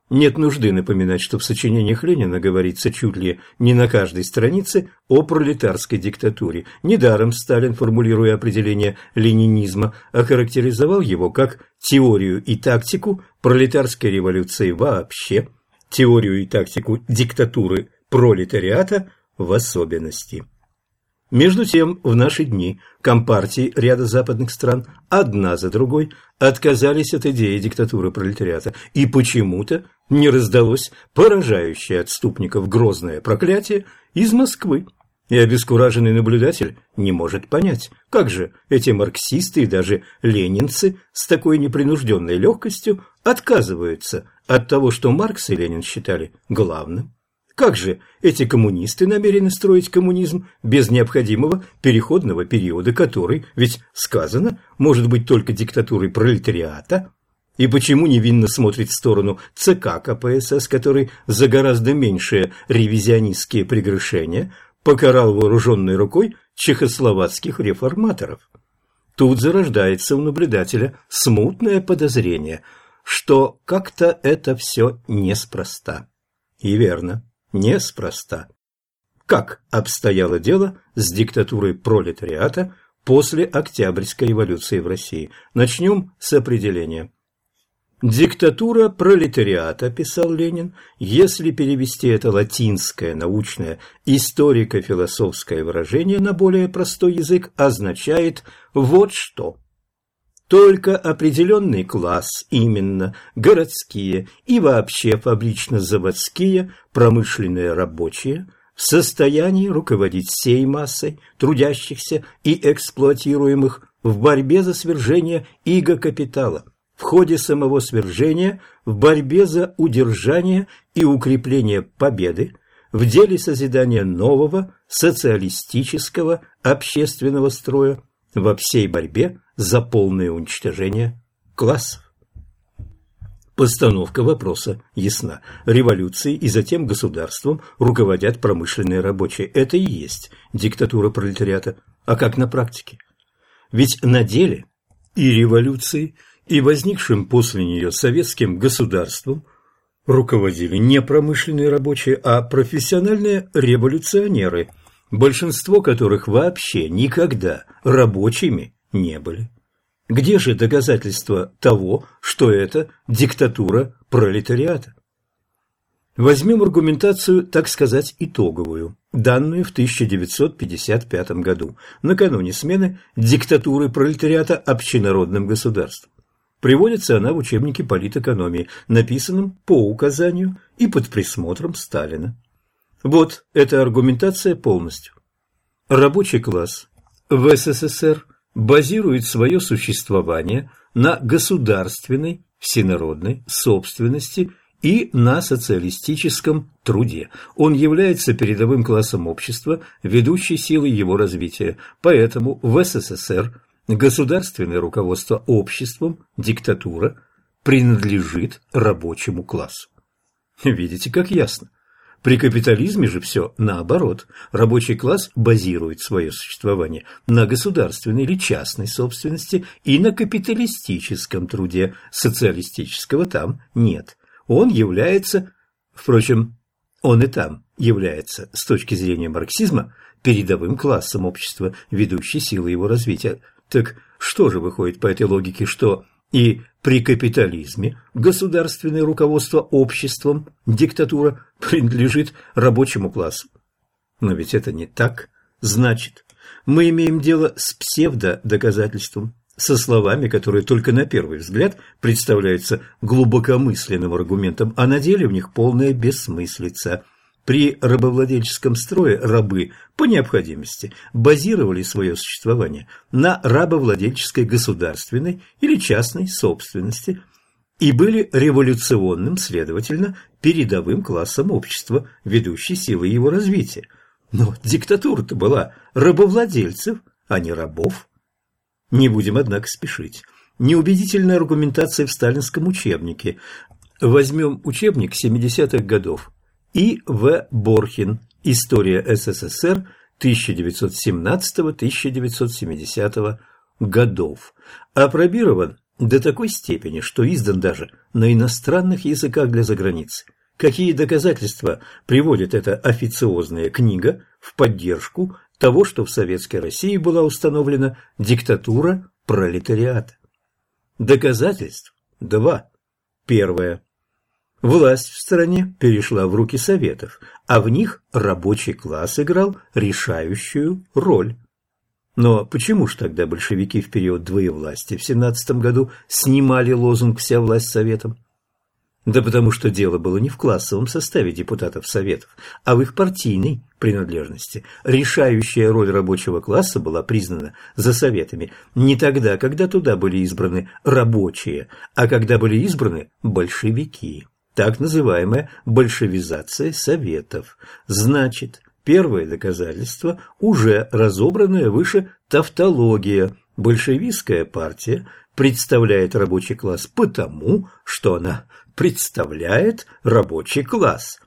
Нет нужды напоминать, что в сочинениях Ленина говорится чуть ли не на каждой странице о пролетарской диктатуре. Недаром Сталин, формулируя определение ленинизма, охарактеризовал его как теорию и тактику пролетарской революции вообще, теорию и тактику диктатуры пролетариата в особенности. Между тем, в наши дни компартии ряда западных стран одна за другой отказались от идеи диктатуры пролетариата, и почему-то не раздалось поражающее отступников грозное проклятие из Москвы. И обескураженный наблюдатель не может понять, как же эти марксисты и даже ленинцы с такой непринужденной легкостью отказываются от того, что Маркс и Ленин считали главным. Как же эти коммунисты намерены строить коммунизм без необходимого переходного периода, который, ведь сказано, может быть только диктатурой пролетариата? И почему невинно смотрит в сторону ЦК КПСС, который за гораздо меньшие ревизионистские прегрешения покарал вооруженной рукой чехословацких реформаторов? Тут зарождается у наблюдателя смутное подозрение – что как-то это все неспроста. И верно, неспроста. Как обстояло дело с диктатурой пролетариата после Октябрьской революции в России? Начнем с определения. «Диктатура пролетариата», – писал Ленин, – «если перевести это латинское научное историко-философское выражение на более простой язык, означает вот что». Только определенный класс, именно городские и вообще фабрично-заводские промышленные рабочие, в состоянии руководить всей массой трудящихся и эксплуатируемых в борьбе за свержение иго-капитала, в ходе самого свержения, в борьбе за удержание и укрепление победы, в деле созидания нового социалистического общественного строя, во всей борьбе за полное уничтожение классов. Постановка вопроса ясна. Революцией и затем государством руководят промышленные рабочие. Это и есть диктатура пролетариата. А как на практике? Ведь на деле и революцией, и возникшим после нее советским государством руководили не промышленные рабочие, а профессиональные революционеры, большинство которых вообще никогда рабочими не были. Где же доказательства того, что это диктатура пролетариата? Возьмем аргументацию, так сказать, итоговую, данную в 1955 году, накануне смены диктатуры пролетариата общенародным государством. Приводится она в учебнике политэкономии, написанном по указанию и под присмотром Сталина. Вот эта аргументация полностью. Рабочий класс в СССР базирует свое существование на государственной всенародной собственности и на социалистическом труде. Он является передовым классом общества, ведущей силой его развития. Поэтому в СССР государственное руководство обществом, диктатура, принадлежит рабочему классу. Видите, как ясно. При капитализме же все наоборот. Рабочий класс базирует свое существование на государственной или частной собственности и на капиталистическом труде. Социалистического там нет. Он является, впрочем, он и там является, с точки зрения марксизма, передовым классом общества, ведущей силой его развития. Так что же выходит по этой логике, что и при капитализме государственное руководство обществом, диктатура, принадлежит рабочему классу. Но ведь это не так. Значит, мы имеем дело с псевдодоказательством, со словами, которые только на первый взгляд представляются глубокомысленным аргументом, а на деле в них полная бессмыслица – при рабовладельческом строе рабы по необходимости базировали свое существование на рабовладельческой государственной или частной собственности и были революционным, следовательно, передовым классом общества, ведущей силой его развития. Но диктатура-то была рабовладельцев, а не рабов. Не будем, однако, спешить. Неубедительная аргументация в сталинском учебнике. Возьмем учебник 70-х годов и В. Борхин. История СССР 1917-1970 годов. Апробирован до такой степени, что издан даже на иностранных языках для заграницы. Какие доказательства приводит эта официозная книга в поддержку того, что в Советской России была установлена диктатура пролетариата? Доказательств два. Первое. Власть в стране перешла в руки Советов, а в них рабочий класс играл решающую роль. Но почему ж тогда большевики в период двоевластия в 17 году снимали лозунг «Вся власть Советам»? Да потому что дело было не в классовом составе депутатов Советов, а в их партийной принадлежности. Решающая роль рабочего класса была признана за Советами не тогда, когда туда были избраны рабочие, а когда были избраны большевики так называемая большевизация Советов. Значит, первое доказательство уже разобранная выше тавтология. Большевистская партия представляет рабочий класс потому, что она представляет рабочий класс.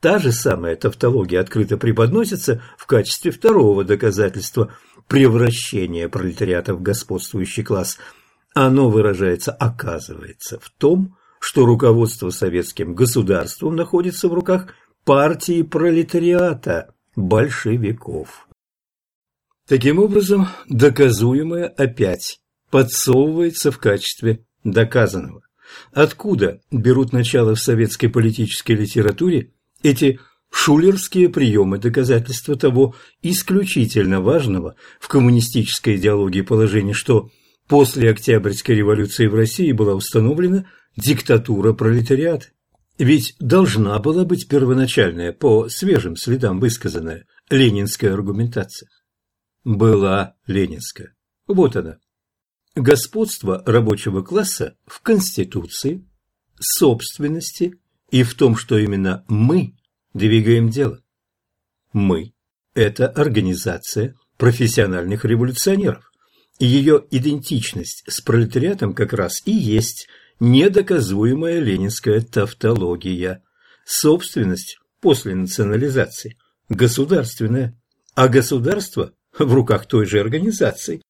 Та же самая тавтология открыто преподносится в качестве второго доказательства превращения пролетариата в господствующий класс. Оно выражается, оказывается, в том, что руководство советским государством находится в руках партии пролетариата, большевиков. Таким образом, доказуемое опять подсовывается в качестве доказанного. Откуда берут начало в советской политической литературе эти шулерские приемы доказательства того исключительно важного в коммунистической идеологии положения, что после Октябрьской революции в России была установлена диктатура пролетариата? Ведь должна была быть первоначальная, по свежим следам высказанная, ленинская аргументация. Была ленинская. Вот она. Господство рабочего класса в Конституции, собственности и в том, что именно мы двигаем дело. Мы – это организация профессиональных революционеров. И ее идентичность с пролетариатом как раз и есть недоказуемая ленинская тавтология. Собственность после национализации – государственная, а государство в руках той же организации.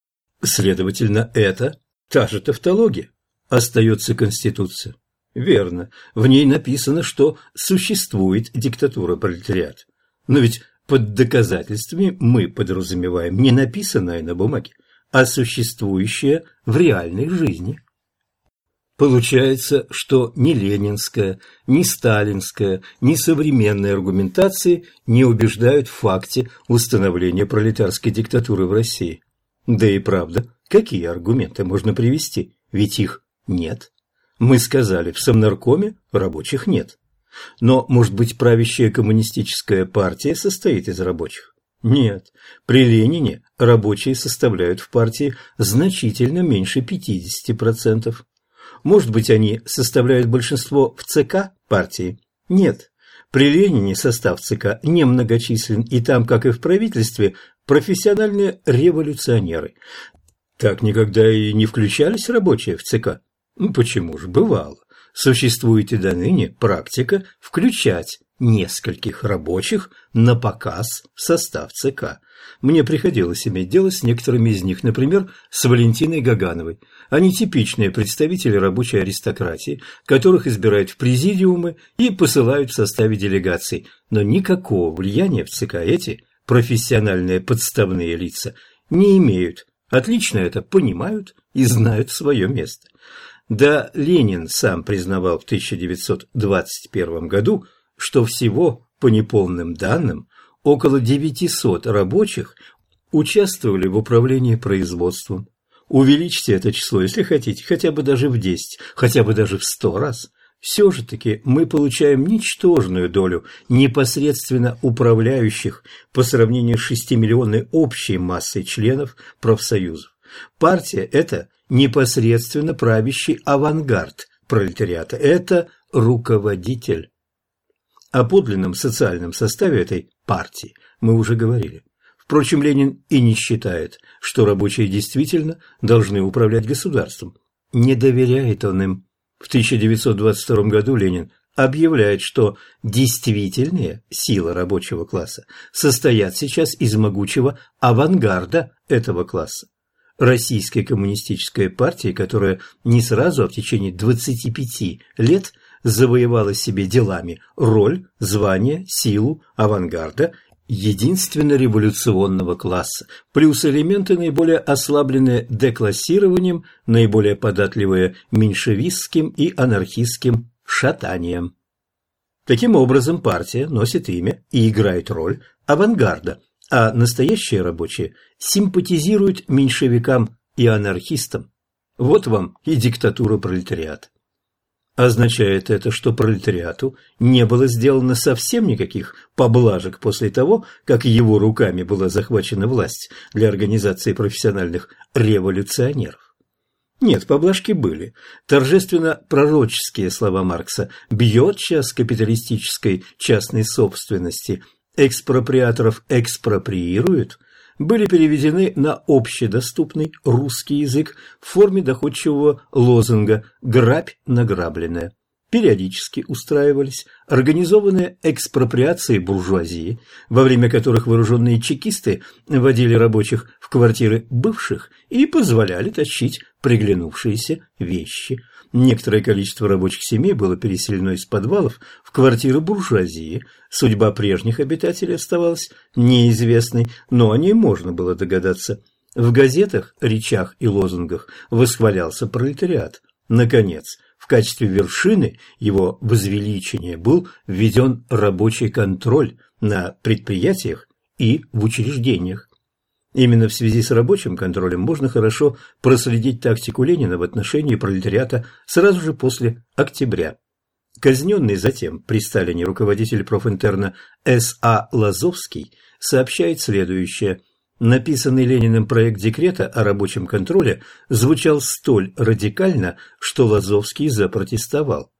Следовательно, это та же тавтология. Остается Конституция. Верно, в ней написано, что существует диктатура пролетариата. Но ведь под доказательствами мы подразумеваем не написанное на бумаге, а существующее в реальной жизни. Получается, что ни ленинская, ни сталинская, ни современные аргументации не убеждают в факте установления пролетарской диктатуры в России. Да и правда, какие аргументы можно привести, ведь их нет. Мы сказали, в Совнаркоме рабочих нет. Но, может быть, правящая коммунистическая партия состоит из рабочих? Нет, при Ленине рабочие составляют в партии значительно меньше 50%. Может быть, они составляют большинство в ЦК партии? Нет. При Ленине состав ЦК немногочислен, и там, как и в правительстве, профессиональные революционеры. Так никогда и не включались рабочие в ЦК. Ну, почему же, бывало. Существует и до ныне практика включать нескольких рабочих на показ в состав ЦК. Мне приходилось иметь дело с некоторыми из них, например, с Валентиной Гагановой. Они типичные представители рабочей аристократии, которых избирают в президиумы и посылают в составе делегаций, но никакого влияния в ЦК эти профессиональные подставные лица не имеют. Отлично это понимают и знают свое место. Да Ленин сам признавал в 1921 году, что всего, по неполным данным, около 900 рабочих участвовали в управлении производством. Увеличьте это число, если хотите, хотя бы даже в 10, хотя бы даже в 100 раз. Все же таки мы получаем ничтожную долю непосредственно управляющих по сравнению с 6-миллионной общей массой членов профсоюзов. Партия – это непосредственно правящий авангард пролетариата, это руководитель. О подлинном социальном составе этой партии мы уже говорили. Впрочем, Ленин и не считает, что рабочие действительно должны управлять государством. Не доверяет он им. В 1922 году Ленин объявляет, что действительные силы рабочего класса состоят сейчас из могучего авангарда этого класса. Российская коммунистическая партия, которая не сразу, а в течение 25 лет завоевала себе делами роль, звание, силу авангарда единственно революционного класса, плюс элементы, наиболее ослабленные деклассированием, наиболее податливые меньшевистским и анархистским шатанием. Таким образом, партия носит имя и играет роль авангарда, а настоящие рабочие симпатизируют меньшевикам и анархистам. Вот вам и диктатура пролетариата. Означает это, что пролетариату не было сделано совсем никаких поблажек после того, как его руками была захвачена власть для организации профессиональных революционеров? Нет, поблажки были. Торжественно пророческие слова Маркса «бьет час капиталистической частной собственности», «экспроприаторов экспроприируют», были переведены на общедоступный русский язык в форме доходчивого лозунга «грабь награбленная». Периодически устраивались организованные экспроприации буржуазии, во время которых вооруженные чекисты водили рабочих в квартиры бывших и позволяли тащить приглянувшиеся вещи. Некоторое количество рабочих семей было переселено из подвалов в квартиры буржуазии. Судьба прежних обитателей оставалась неизвестной, но о ней можно было догадаться. В газетах, речах и лозунгах восхвалялся пролетариат. Наконец, в качестве вершины его возвеличения был введен рабочий контроль на предприятиях и в учреждениях. Именно в связи с рабочим контролем можно хорошо проследить тактику Ленина в отношении пролетариата сразу же после октября. Казненный затем при Сталине руководитель профинтерна С.А. Лазовский сообщает следующее. Написанный Лениным проект декрета о рабочем контроле звучал столь радикально, что Лазовский запротестовал.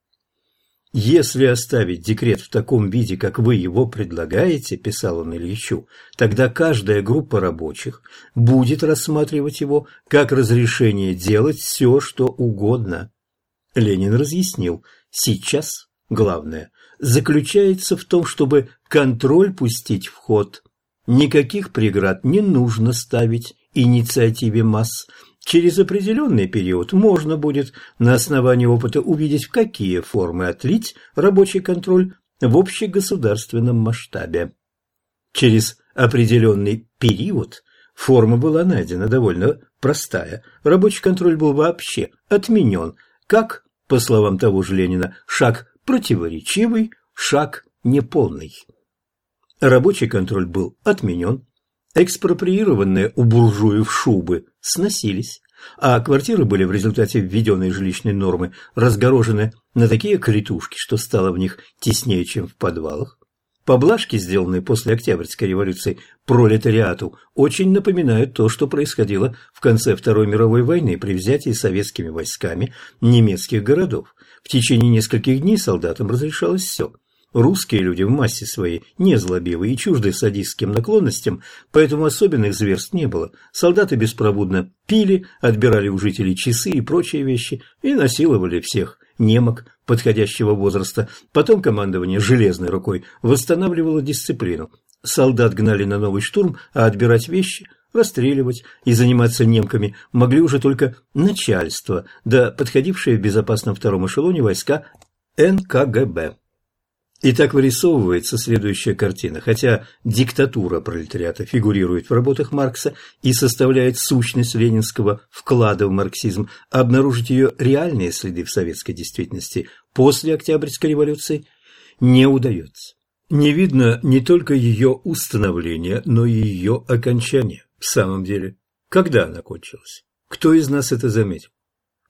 «Если оставить декрет в таком виде, как вы его предлагаете, – писал он Ильичу, – тогда каждая группа рабочих будет рассматривать его как разрешение делать все, что угодно». Ленин разъяснил, сейчас главное заключается в том, чтобы контроль пустить в ход. Никаких преград не нужно ставить инициативе масс – Через определенный период можно будет на основании опыта увидеть, в какие формы отлить рабочий контроль в общегосударственном масштабе. Через определенный период форма была найдена довольно простая. Рабочий контроль был вообще отменен, как, по словам того же Ленина, шаг противоречивый, шаг неполный. Рабочий контроль был отменен, Экспроприированные у буржуев шубы сносились, а квартиры были в результате введенной жилищной нормы разгорожены на такие критушки, что стало в них теснее, чем в подвалах. Поблажки, сделанные после Октябрьской революции пролетариату, очень напоминают то, что происходило в конце Второй мировой войны при взятии советскими войсками немецких городов. В течение нескольких дней солдатам разрешалось все Русские люди в массе своей не злобивы и чужды садистским наклонностям, поэтому особенных зверств не было. Солдаты беспробудно пили, отбирали у жителей часы и прочие вещи и насиловали всех немок подходящего возраста. Потом командование железной рукой восстанавливало дисциплину. Солдат гнали на новый штурм, а отбирать вещи расстреливать и заниматься немками могли уже только начальство, да подходившие в безопасном втором эшелоне войска НКГБ. И так вырисовывается следующая картина. Хотя диктатура пролетариата фигурирует в работах Маркса и составляет сущность ленинского вклада в марксизм, обнаружить ее реальные следы в советской действительности после Октябрьской революции не удается. Не видно не только ее установления, но и ее окончания. В самом деле, когда она кончилась? Кто из нас это заметил?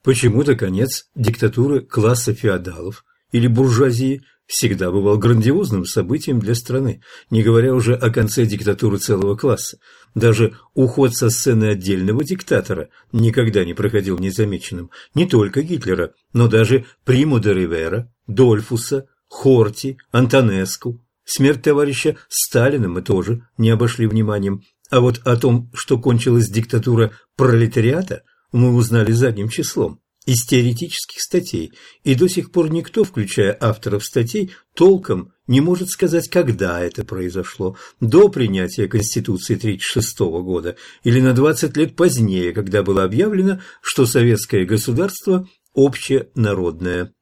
Почему-то конец диктатуры класса феодалов или буржуазии всегда бывал грандиозным событием для страны, не говоря уже о конце диктатуры целого класса. Даже уход со сцены отдельного диктатора никогда не проходил незамеченным. Не только Гитлера, но даже Приму де Ривера, Дольфуса, Хорти, Антонеску. Смерть товарища Сталина мы тоже не обошли вниманием. А вот о том, что кончилась диктатура пролетариата, мы узнали задним числом из теоретических статей, и до сих пор никто, включая авторов статей, толком не может сказать, когда это произошло, до принятия Конституции 1936 года или на 20 лет позднее, когда было объявлено, что советское государство общенародное.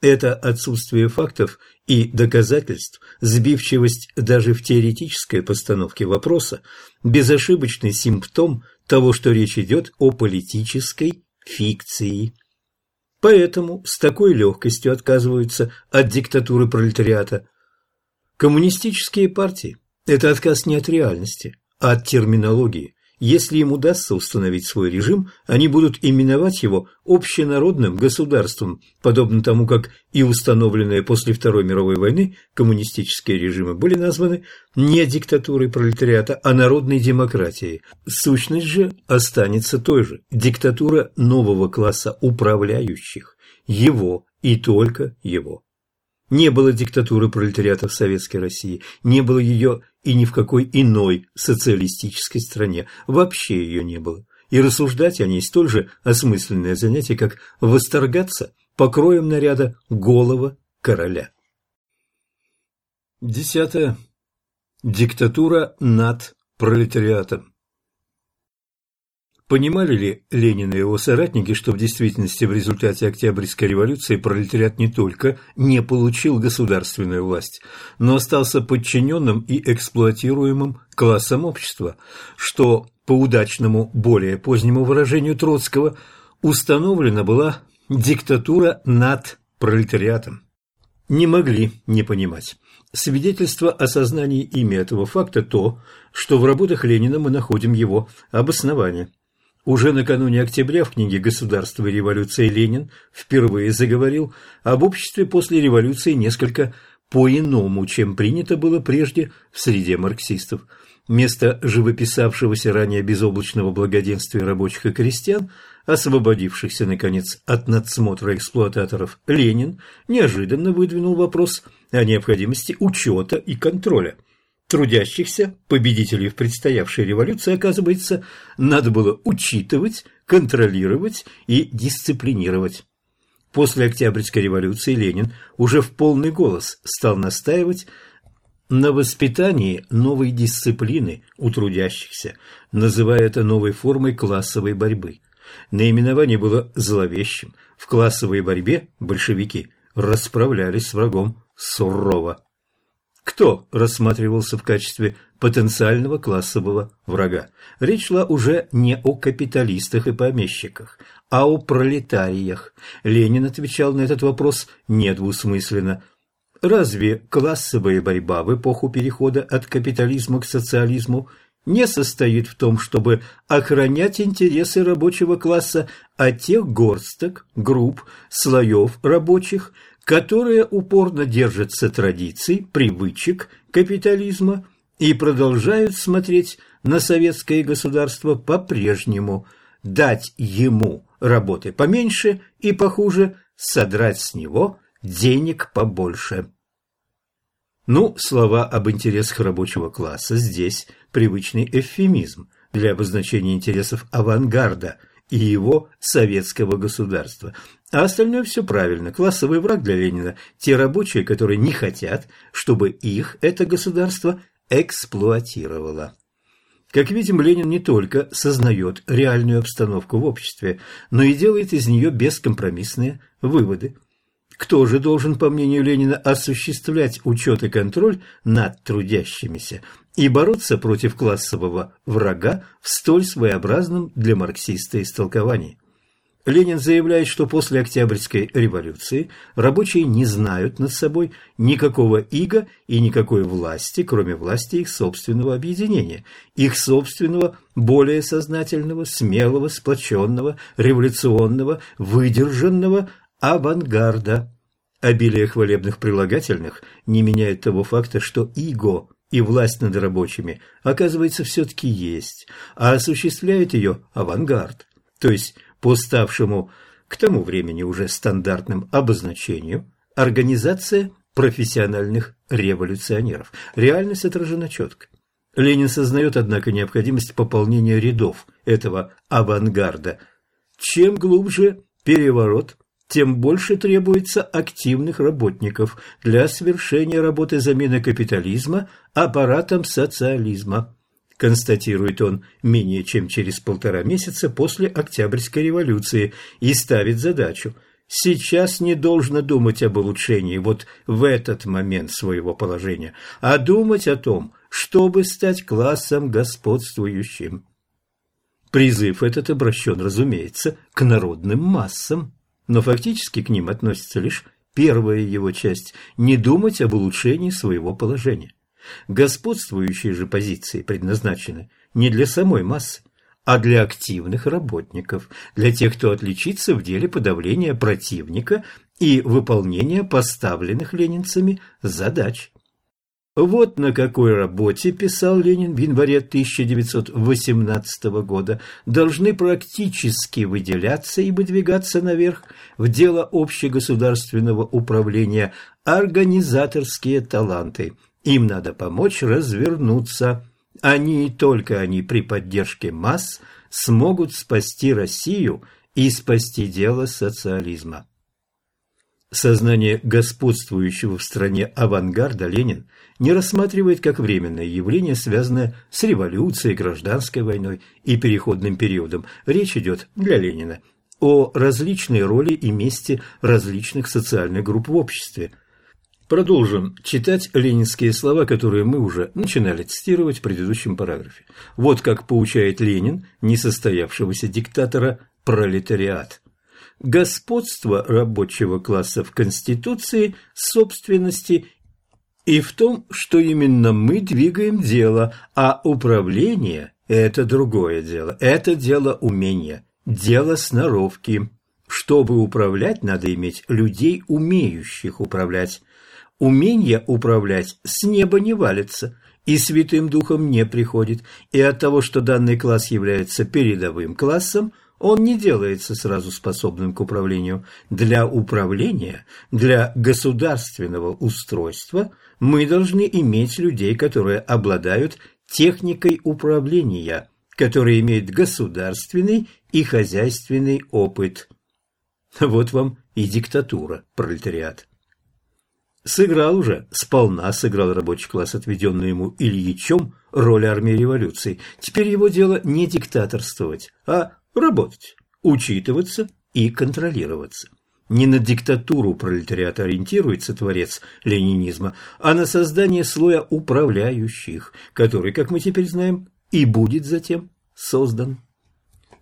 Это отсутствие фактов и доказательств, сбивчивость даже в теоретической постановке вопроса, безошибочный симптом того, что речь идет о политической фикции. Поэтому с такой легкостью отказываются от диктатуры пролетариата. Коммунистические партии – это отказ не от реальности, а от терминологии. Если им удастся установить свой режим, они будут именовать его общенародным государством, подобно тому, как и установленные после Второй мировой войны коммунистические режимы были названы не диктатурой пролетариата, а народной демократией. Сущность же останется той же – диктатура нового класса управляющих, его и только его. Не было диктатуры пролетариата в Советской России, не было ее и ни в какой иной социалистической стране, вообще ее не было. И рассуждать о ней столь же осмысленное занятие, как восторгаться покроем наряда голого короля. Десятое. Диктатура над пролетариатом. Понимали ли Ленин и его соратники, что в действительности в результате Октябрьской революции пролетариат не только не получил государственную власть, но остался подчиненным и эксплуатируемым классом общества, что, по удачному более позднему выражению Троцкого, установлена была диктатура над пролетариатом? Не могли не понимать. Свидетельство о сознании ими этого факта то, что в работах Ленина мы находим его обоснование – уже накануне октября в книге «Государство и революция» Ленин впервые заговорил об обществе после революции несколько по-иному, чем принято было прежде в среде марксистов. Вместо живописавшегося ранее безоблачного благоденствия рабочих и крестьян, освободившихся, наконец, от надсмотра эксплуататоров, Ленин неожиданно выдвинул вопрос о необходимости учета и контроля – трудящихся, победителей в предстоявшей революции, оказывается, надо было учитывать, контролировать и дисциплинировать. После Октябрьской революции Ленин уже в полный голос стал настаивать на воспитании новой дисциплины у трудящихся, называя это новой формой классовой борьбы. Наименование было зловещим. В классовой борьбе большевики расправлялись с врагом сурово. Кто рассматривался в качестве потенциального классового врага? Речь шла уже не о капиталистах и помещиках, а о пролетариях. Ленин отвечал на этот вопрос недвусмысленно. Разве классовая борьба в эпоху перехода от капитализма к социализму не состоит в том, чтобы охранять интересы рабочего класса от тех горсток, групп, слоев рабочих, которые упорно держатся традиций, привычек капитализма и продолжают смотреть на советское государство по-прежнему, дать ему работы поменьше и похуже, содрать с него денег побольше. Ну, слова об интересах рабочего класса здесь привычный эвфемизм для обозначения интересов авангарда и его советского государства – а остальное все правильно. Классовый враг для Ленина – те рабочие, которые не хотят, чтобы их это государство эксплуатировало. Как видим, Ленин не только сознает реальную обстановку в обществе, но и делает из нее бескомпромиссные выводы. Кто же должен, по мнению Ленина, осуществлять учет и контроль над трудящимися и бороться против классового врага в столь своеобразном для марксиста истолковании? Ленин заявляет, что после Октябрьской революции рабочие не знают над собой никакого ига и никакой власти, кроме власти их собственного объединения, их собственного более сознательного, смелого, сплоченного, революционного, выдержанного авангарда. Обилие хвалебных прилагательных не меняет того факта, что иго и власть над рабочими, оказывается, все-таки есть, а осуществляет ее авангард, то есть по ставшему к тому времени уже стандартным обозначению организация профессиональных революционеров. Реальность отражена четко. Ленин сознает, однако, необходимость пополнения рядов этого авангарда. Чем глубже переворот, тем больше требуется активных работников для совершения работы замены капитализма аппаратом социализма констатирует он менее чем через полтора месяца после Октябрьской революции и ставит задачу сейчас не должно думать об улучшении вот в этот момент своего положения, а думать о том, чтобы стать классом господствующим. Призыв этот обращен, разумеется, к народным массам, но фактически к ним относится лишь первая его часть – не думать об улучшении своего положения. Господствующие же позиции предназначены не для самой массы, а для активных работников, для тех, кто отличится в деле подавления противника и выполнения поставленных ленинцами задач. Вот на какой работе, писал Ленин в январе 1918 года, должны практически выделяться и выдвигаться наверх в дело общегосударственного управления организаторские таланты – им надо помочь развернуться. Они и только они при поддержке масс смогут спасти Россию и спасти дело социализма. Сознание господствующего в стране авангарда Ленин не рассматривает как временное явление, связанное с революцией, гражданской войной и переходным периодом. Речь идет для Ленина о различной роли и месте различных социальных групп в обществе. Продолжим читать ленинские слова, которые мы уже начинали цитировать в предыдущем параграфе. Вот как поучает Ленин несостоявшегося диктатора пролетариат – господство рабочего класса в Конституции, собственности и в том, что именно мы двигаем дело, а управление – это другое дело, это дело умения, дело сноровки. Чтобы управлять, надо иметь людей, умеющих управлять. Умение управлять с неба не валится и Святым Духом не приходит, и от того, что данный класс является передовым классом – он не делается сразу способным к управлению. Для управления, для государственного устройства мы должны иметь людей, которые обладают техникой управления, которые имеют государственный и хозяйственный опыт. Вот вам и диктатура, пролетариат. Сыграл уже, сполна сыграл рабочий класс, отведенный ему Ильичом, роль армии революции. Теперь его дело не диктаторствовать, а работать, учитываться и контролироваться. Не на диктатуру пролетариата ориентируется творец ленинизма, а на создание слоя управляющих, который, как мы теперь знаем, и будет затем создан.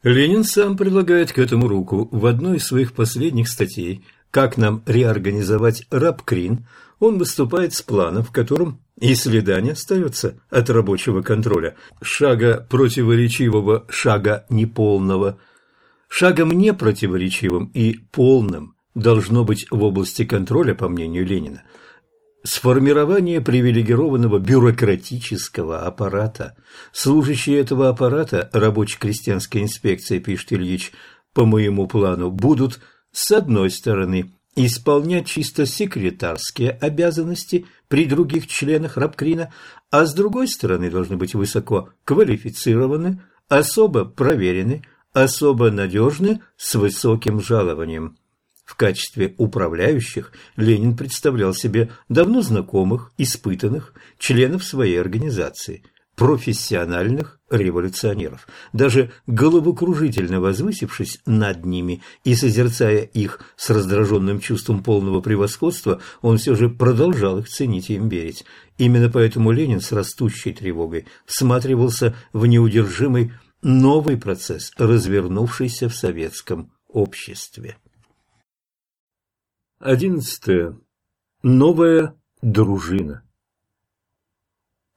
Ленин сам предлагает к этому руку в одной из своих последних статей «Как нам реорганизовать рабкрин», он выступает с планом, в котором и следа не остается от рабочего контроля, шага противоречивого, шага неполного. Шагом не противоречивым и полным должно быть в области контроля, по мнению Ленина, сформирование привилегированного бюрократического аппарата. Служащие этого аппарата, рабоче-крестьянской инспекции, пишет Ильич, по моему плану, будут, с одной стороны, исполнять чисто секретарские обязанности при других членах Рабкрина, а с другой стороны должны быть высоко квалифицированы, особо проверены, особо надежны, с высоким жалованием. В качестве управляющих Ленин представлял себе давно знакомых, испытанных членов своей организации – профессиональных революционеров. Даже головокружительно возвысившись над ними и созерцая их с раздраженным чувством полного превосходства, он все же продолжал их ценить и им верить. Именно поэтому Ленин с растущей тревогой всматривался в неудержимый новый процесс, развернувшийся в советском обществе. Одиннадцатое. Новая дружина.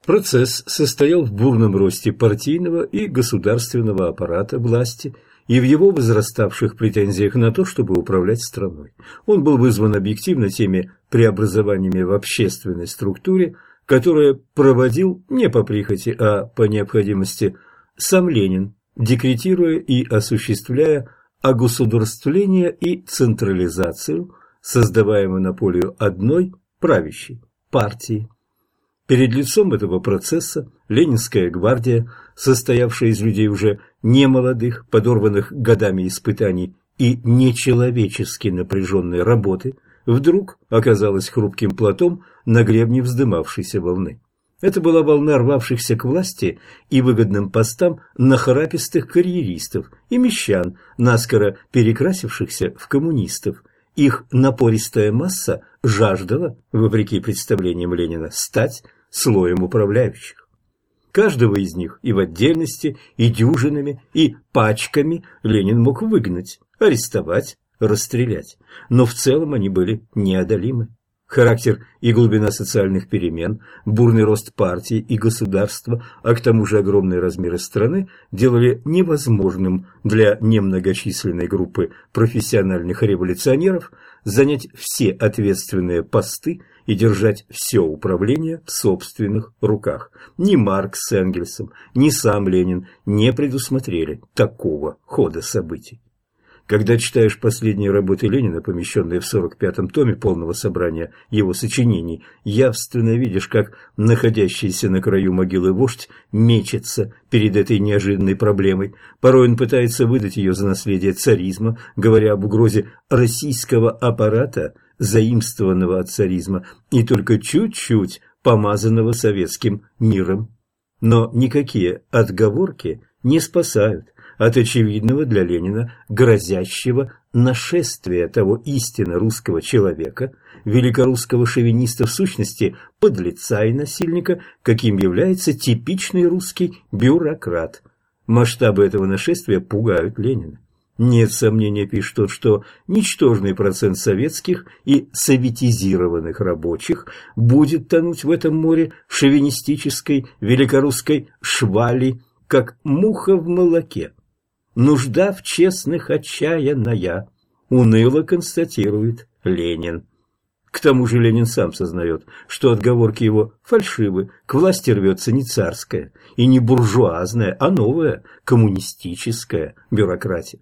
Процесс состоял в бурном росте партийного и государственного аппарата власти и в его возраставших претензиях на то, чтобы управлять страной. Он был вызван объективно теми преобразованиями в общественной структуре, которые проводил не по прихоти, а по необходимости сам Ленин, декретируя и осуществляя огосударствление и централизацию, создавая монополию одной правящей партии. Перед лицом этого процесса Ленинская гвардия, состоявшая из людей уже немолодых, подорванных годами испытаний и нечеловечески напряженной работы, вдруг оказалась хрупким платом на гребне вздымавшейся волны. Это была волна рвавшихся к власти и выгодным постам нахрапистых карьеристов и мещан, наскоро перекрасившихся в коммунистов. Их напористая масса жаждала, вопреки представлениям Ленина, стать слоем управляющих. Каждого из них и в отдельности, и дюжинами, и пачками Ленин мог выгнать, арестовать, расстрелять. Но в целом они были неодолимы. Характер и глубина социальных перемен, бурный рост партии и государства, а к тому же огромные размеры страны делали невозможным для немногочисленной группы профессиональных революционеров занять все ответственные посты и держать все управление в собственных руках. Ни Маркс с Энгельсом, ни сам Ленин не предусмотрели такого хода событий. Когда читаешь последние работы Ленина, помещенные в 45-м томе полного собрания его сочинений, явственно видишь, как находящийся на краю могилы вождь мечется перед этой неожиданной проблемой. Порой он пытается выдать ее за наследие царизма, говоря об угрозе российского аппарата заимствованного от царизма и только чуть-чуть помазанного советским миром. Но никакие отговорки не спасают от очевидного для Ленина грозящего нашествия того истинно русского человека, великорусского шовиниста в сущности, подлеца и насильника, каким является типичный русский бюрократ. Масштабы этого нашествия пугают Ленина. Нет сомнения, пишет он, что ничтожный процент советских и советизированных рабочих будет тонуть в этом море шовинистической великорусской швали, как муха в молоке. Нужда в честных отчаянная, уныло констатирует Ленин. К тому же Ленин сам сознает, что отговорки его фальшивы, к власти рвется не царская и не буржуазная, а новая коммунистическая бюрократия.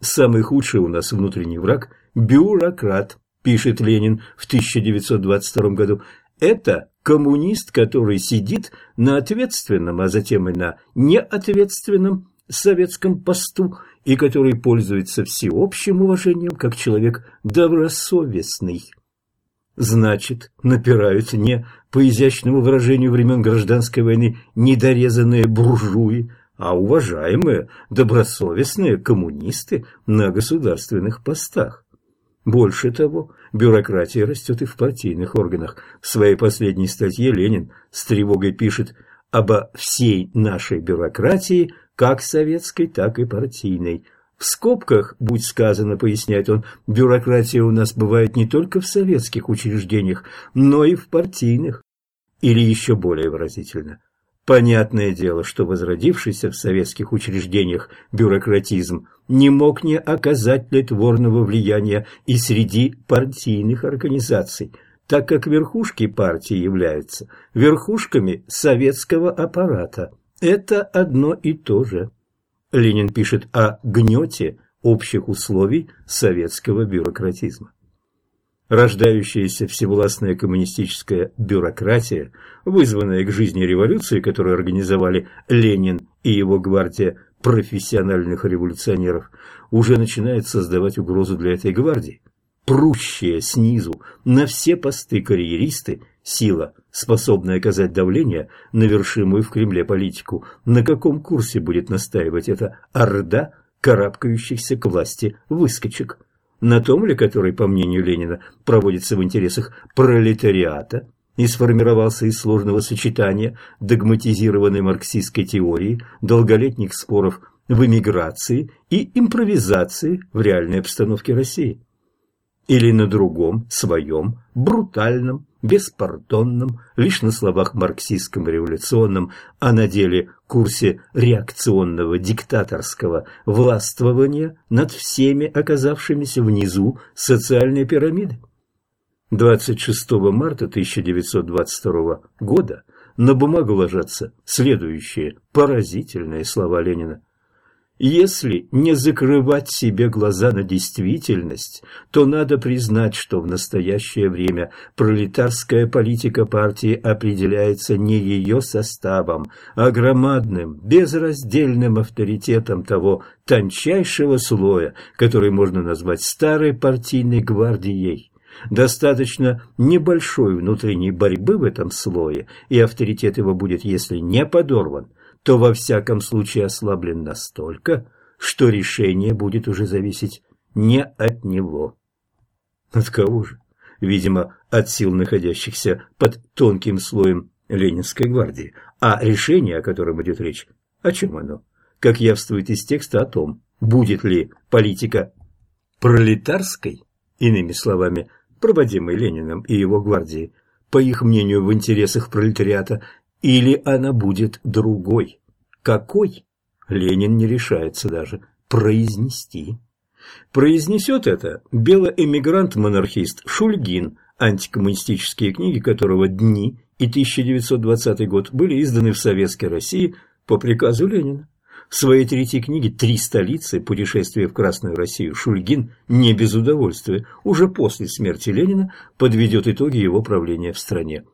Самый худший у нас внутренний враг – бюрократ, пишет Ленин в 1922 году. Это коммунист, который сидит на ответственном, а затем и на неответственном советском посту и который пользуется всеобщим уважением как человек добросовестный. Значит, напирают не, по изящному выражению времен гражданской войны, недорезанные буржуи, а уважаемые, добросовестные коммунисты на государственных постах. Больше того, бюрократия растет и в партийных органах. В своей последней статье Ленин с тревогой пишет обо всей нашей бюрократии, как советской, так и партийной. В скобках, будь сказано, поясняет он, бюрократия у нас бывает не только в советских учреждениях, но и в партийных. Или еще более выразительно, Понятное дело, что возродившийся в советских учреждениях бюрократизм не мог не оказать тлетворного влияния и среди партийных организаций, так как верхушки партии являются верхушками советского аппарата. Это одно и то же. Ленин пишет о гнете общих условий советского бюрократизма. Рождающаяся всевластная коммунистическая бюрократия, вызванная к жизни революции, которую организовали Ленин и его гвардия профессиональных революционеров, уже начинает создавать угрозу для этой гвардии. Прущие снизу на все посты карьеристы – сила, способная оказать давление на вершимую в Кремле политику. На каком курсе будет настаивать эта орда карабкающихся к власти выскочек? На том ли, который, по мнению Ленина, проводится в интересах пролетариата и сформировался из сложного сочетания догматизированной марксистской теории, долголетних споров в эмиграции и импровизации в реальной обстановке России. Или на другом, своем, брутальном, беспардонном, лишь на словах марксистском революционном, а на деле курсе реакционного диктаторского властвования над всеми оказавшимися внизу социальной пирамиды. 26 марта 1922 года на бумагу ложатся следующие поразительные слова Ленина. Если не закрывать себе глаза на действительность, то надо признать, что в настоящее время пролетарская политика партии определяется не ее составом, а громадным, безраздельным авторитетом того тончайшего слоя, который можно назвать старой партийной гвардией. Достаточно небольшой внутренней борьбы в этом слое, и авторитет его будет, если не подорван, то во всяком случае ослаблен настолько, что решение будет уже зависеть не от него. От кого же? Видимо, от сил, находящихся под тонким слоем Ленинской гвардии. А решение, о котором идет речь, о чем оно? Как явствует из текста о том, будет ли политика пролетарской, иными словами, проводимой Лениным и его гвардией, по их мнению, в интересах пролетариата, или она будет другой. Какой? Ленин не решается даже произнести. Произнесет это белоэмигрант-монархист Шульгин, антикоммунистические книги которого «Дни» и 1920 год были изданы в Советской России по приказу Ленина. В своей третьей книге «Три столицы. Путешествие в Красную Россию» Шульгин не без удовольствия уже после смерти Ленина подведет итоги его правления в стране.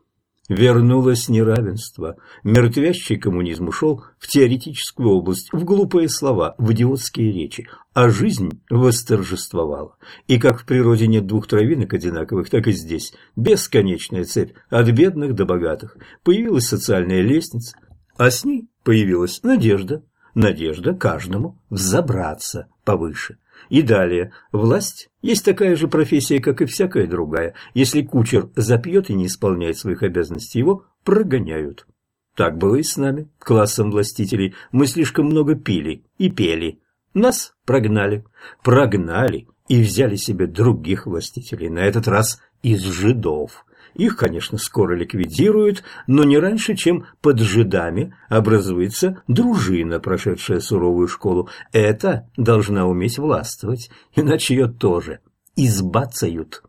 Вернулось неравенство. Мертвящий коммунизм ушел в теоретическую область, в глупые слова, в идиотские речи, а жизнь восторжествовала. И как в природе нет двух травинок одинаковых, так и здесь бесконечная цепь от бедных до богатых. Появилась социальная лестница, а с ней появилась надежда. Надежда каждому взобраться повыше. И далее, власть есть такая же профессия, как и всякая другая. Если кучер запьет и не исполняет своих обязанностей, его прогоняют. Так было и с нами, классом властителей. Мы слишком много пили и пели. Нас прогнали. Прогнали и взяли себе других властителей, на этот раз из жидов. Их, конечно, скоро ликвидируют, но не раньше, чем под жидами образуется дружина, прошедшая суровую школу. Это должна уметь властвовать, иначе ее тоже избацают.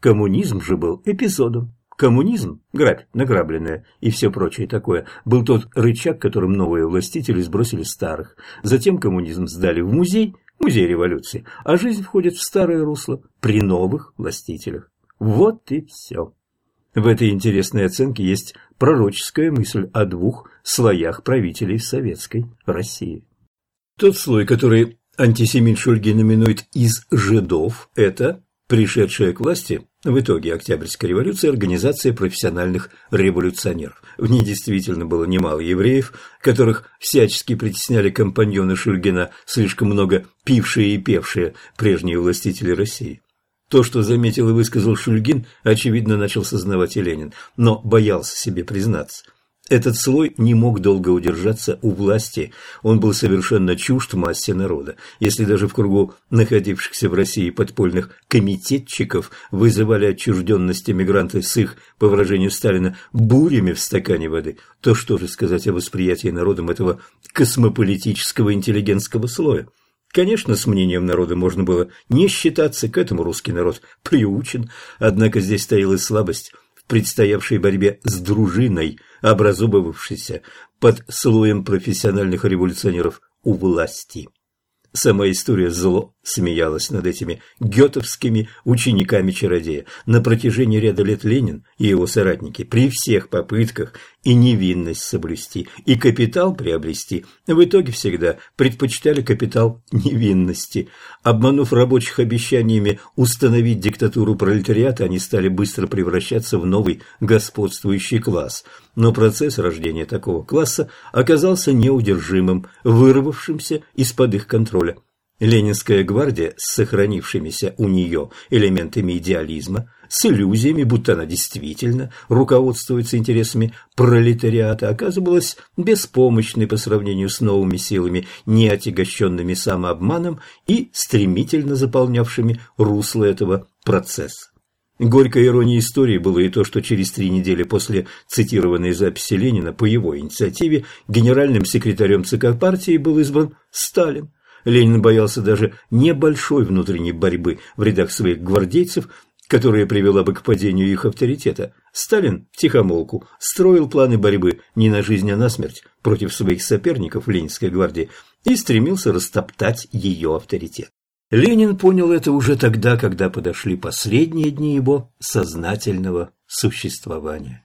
Коммунизм же был эпизодом. Коммунизм, грабь, награбленное и все прочее такое, был тот рычаг, которым новые властители сбросили старых. Затем коммунизм сдали в музей, музей революции, а жизнь входит в старое русло при новых властителях. Вот и все. В этой интересной оценке есть пророческая мысль о двух слоях правителей в советской России. Тот слой, который антисемит Шульгин именует «из жидов», это пришедшая к власти в итоге Октябрьской революции организация профессиональных революционеров. В ней действительно было немало евреев, которых всячески притесняли компаньоны Шульгина, слишком много пившие и певшие прежние властители России. То, что заметил и высказал Шульгин, очевидно, начал сознавать и Ленин, но боялся себе признаться. Этот слой не мог долго удержаться у власти, он был совершенно чужд массе народа. Если даже в кругу находившихся в России подпольных комитетчиков вызывали отчужденность эмигранты с их, по выражению Сталина, бурями в стакане воды, то что же сказать о восприятии народом этого космополитического интеллигентского слоя? Конечно, с мнением народа можно было не считаться, к этому русский народ приучен, однако здесь стояла слабость в предстоявшей борьбе с дружиной, образовывавшейся под слоем профессиональных революционеров у власти. Сама история зло смеялась над этими гетовскими учениками-чародея. На протяжении ряда лет Ленин и его соратники при всех попытках и невинность соблюсти, и капитал приобрести, в итоге всегда предпочитали капитал невинности. Обманув рабочих обещаниями установить диктатуру пролетариата, они стали быстро превращаться в новый господствующий класс. Но процесс рождения такого класса оказался неудержимым, вырвавшимся из-под их контроля. Ленинская гвардия с сохранившимися у нее элементами идеализма, с иллюзиями, будто она действительно руководствуется интересами пролетариата, оказывалась беспомощной по сравнению с новыми силами, не отягощенными самообманом и стремительно заполнявшими русло этого процесса. Горькой иронией истории было и то, что через три недели после цитированной записи Ленина по его инициативе генеральным секретарем ЦК партии был избран Сталин. Ленин боялся даже небольшой внутренней борьбы в рядах своих гвардейцев, которая привела бы к падению их авторитета. Сталин втихомолку строил планы борьбы не на жизнь, а на смерть против своих соперников Ленинской гвардии и стремился растоптать ее авторитет. Ленин понял это уже тогда, когда подошли последние дни его сознательного существования.